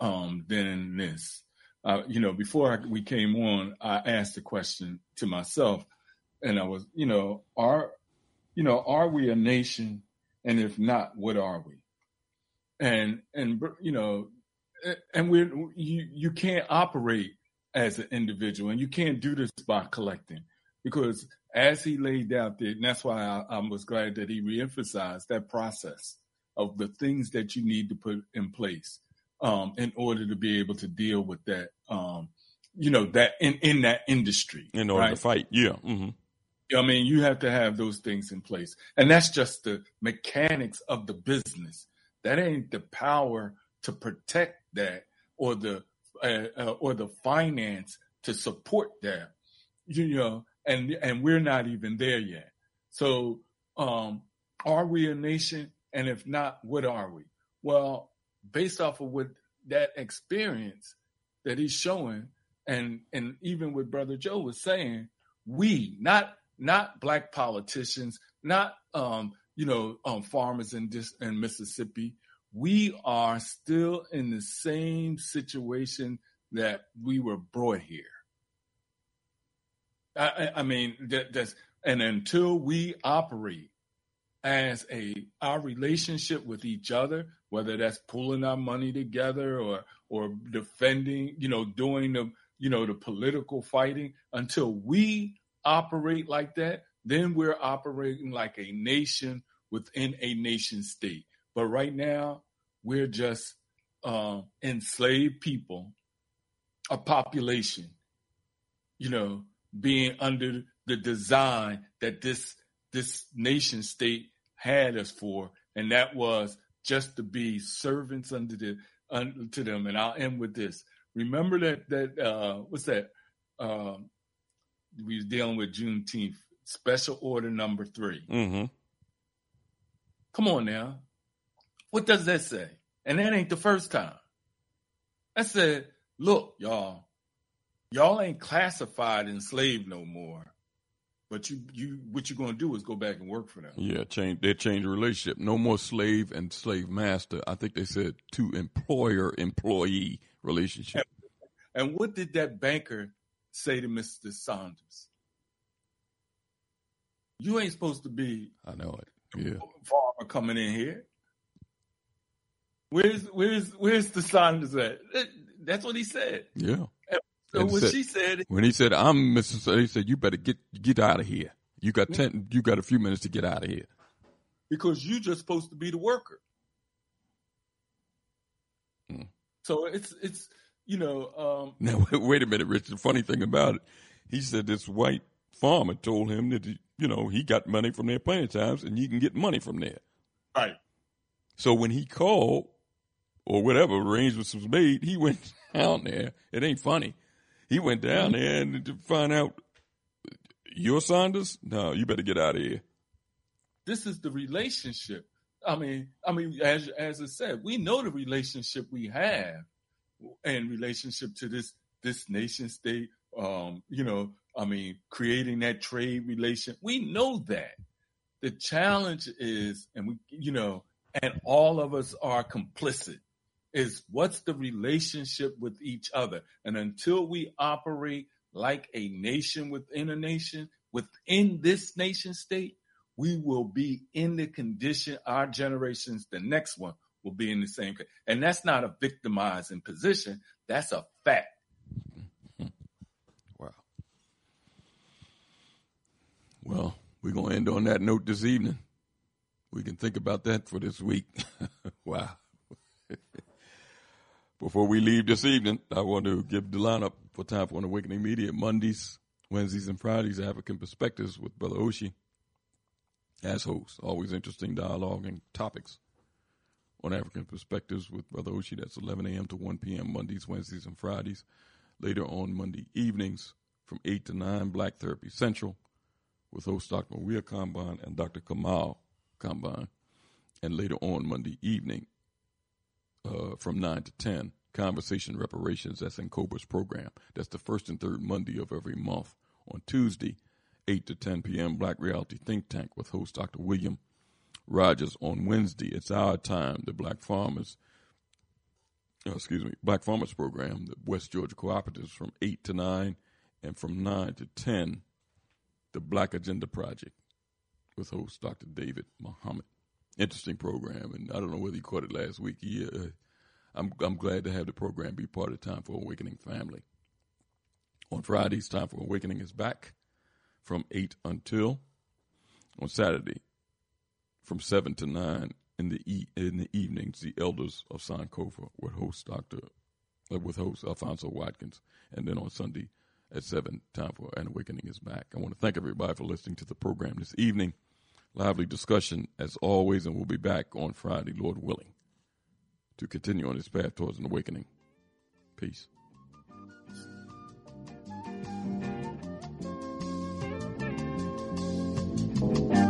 um, than this. Uh, you know, before I, we came on, I asked the question to myself, and I was, you know, are, you know, are we a nation? And if not, what are we? And and you know, and we're you you can't operate as an individual, and you can't do this by collecting, because as he laid out there, and that's why I, I was glad that he reemphasized that process of the things that you need to put in place um, in order to be able to deal with that, um, you know, that in, in that industry. In order to fight. Yeah. hmm I mean, you have to have those things in place. And that's just the mechanics of the business. That ain't the power to protect that or the uh, uh, or the finance to support that. You know, and and we're not even there yet. So, um, are we a nation? And if not, what are we? Well, based off of what that experience that he's showing, and and even what Brother Joe was saying, we not not black politicians, not um, you know um, farmers in this in Mississippi, we are still in the same situation that we were brought here. I, I- I mean, that, that's and until we operate as a our relationship with each other, whether that's pulling our money together or or defending, you know, doing the you know the political fighting, until we operate like that, then we're operating like a nation within a nation state. But right now, we're just uh, enslaved people, a population, you know, being under the design that this this nation state had us for, and that was just to be servants under the unto them. And I'll end with this. Remember that that uh, what's that? Um, we was dealing with Juneteenth, Special Order Number Three. mm-hmm. Come on now, what does that say? And that ain't the first time. I said, look, y'all, y'all ain't classified enslaved no more. But you, you, what you're gonna do is go back and work for them. Yeah, change they change the relationship. No more slave and slave master. I think they said to employer employee relationship. And what did that banker say to Mr. Sanders? You ain't supposed to be I know it. Yeah. farmer coming in here. Where's where's where's the Sanders at? That- That's what he said. Yeah. So And what said- she said, when he said I'm Mrs. He said you better get get out of here. You got ten. You got a few minutes to get out of here. because you're just supposed to be the worker. Hmm. So it's it's you know um, Now wait, wait a minute, Rich. The funny thing about it, he said this white farmer told him that you know he got money from there plenty of times, and you can get money from there. right. So when he called or whatever arrangements was made, he went down there. It ain't funny. He went down there and to find out you're Sanders. No, you better get out of here. This is the relationship. I mean, I mean, as as I said, we know the relationship we have in relationship to this this nation state. Um, you know, I mean, creating that trade relation. We know that. The challenge is, and we, you know, and all of us are complicit. Is what's the relationship with each other? And until we operate like a nation within a nation, within this nation state, we will be in the condition our generations, the next one, will be in the same. And that's not a victimizing position. That's a fact. Wow. Well, we're gonna end on that note this evening. We can think about that for this week. wow. Before we leave this evening, I want to give the lineup for Time for an Awakening Media Mondays, Wednesdays, and Fridays, African Perspectives with Brother Oshi. as host. Always interesting dialogue and topics on African perspectives with Brother Oshi. That's 11 a.m. to 1 p.m. Mondays, Wednesdays, and Fridays. Later on Monday evenings from 8 to 9, Black Therapy Central with host Dr. Maria Kamban and Dr. Kamal Kamban. And later on Monday evening uh, from 9 to 10, Conversation Reparations. That's N'COBRA's program. That's the first and third Monday of every month. On Tuesday, 8 to 10 p.m., Black Reality Think Tank with host Dr. William Rogers. On Wednesday, it's our time, the Black Farmers, uh, excuse me, Black Farmers Program, the West Georgia Cooperatives from 8 to 9, and from 9 to 10, the Black Agenda Project with host Dr. David Muhammad. Interesting program, and I don't know whether you caught it last week. He, uh, I'm, I'm glad to have the program be part of Time for Awakening family. On Fridays, Time for Awakening is back from 8 until on Saturday from 7 to 9 in the e- in the evenings the elders of Sankofa with host Dr. Uh, with host Alfonso Watkins and then on Sunday at 7 time for an awakening is back. I want to thank everybody for listening to the program this evening. Lively discussion as always and we'll be back on Friday Lord willing to continue on this path towards an awakening. Peace. If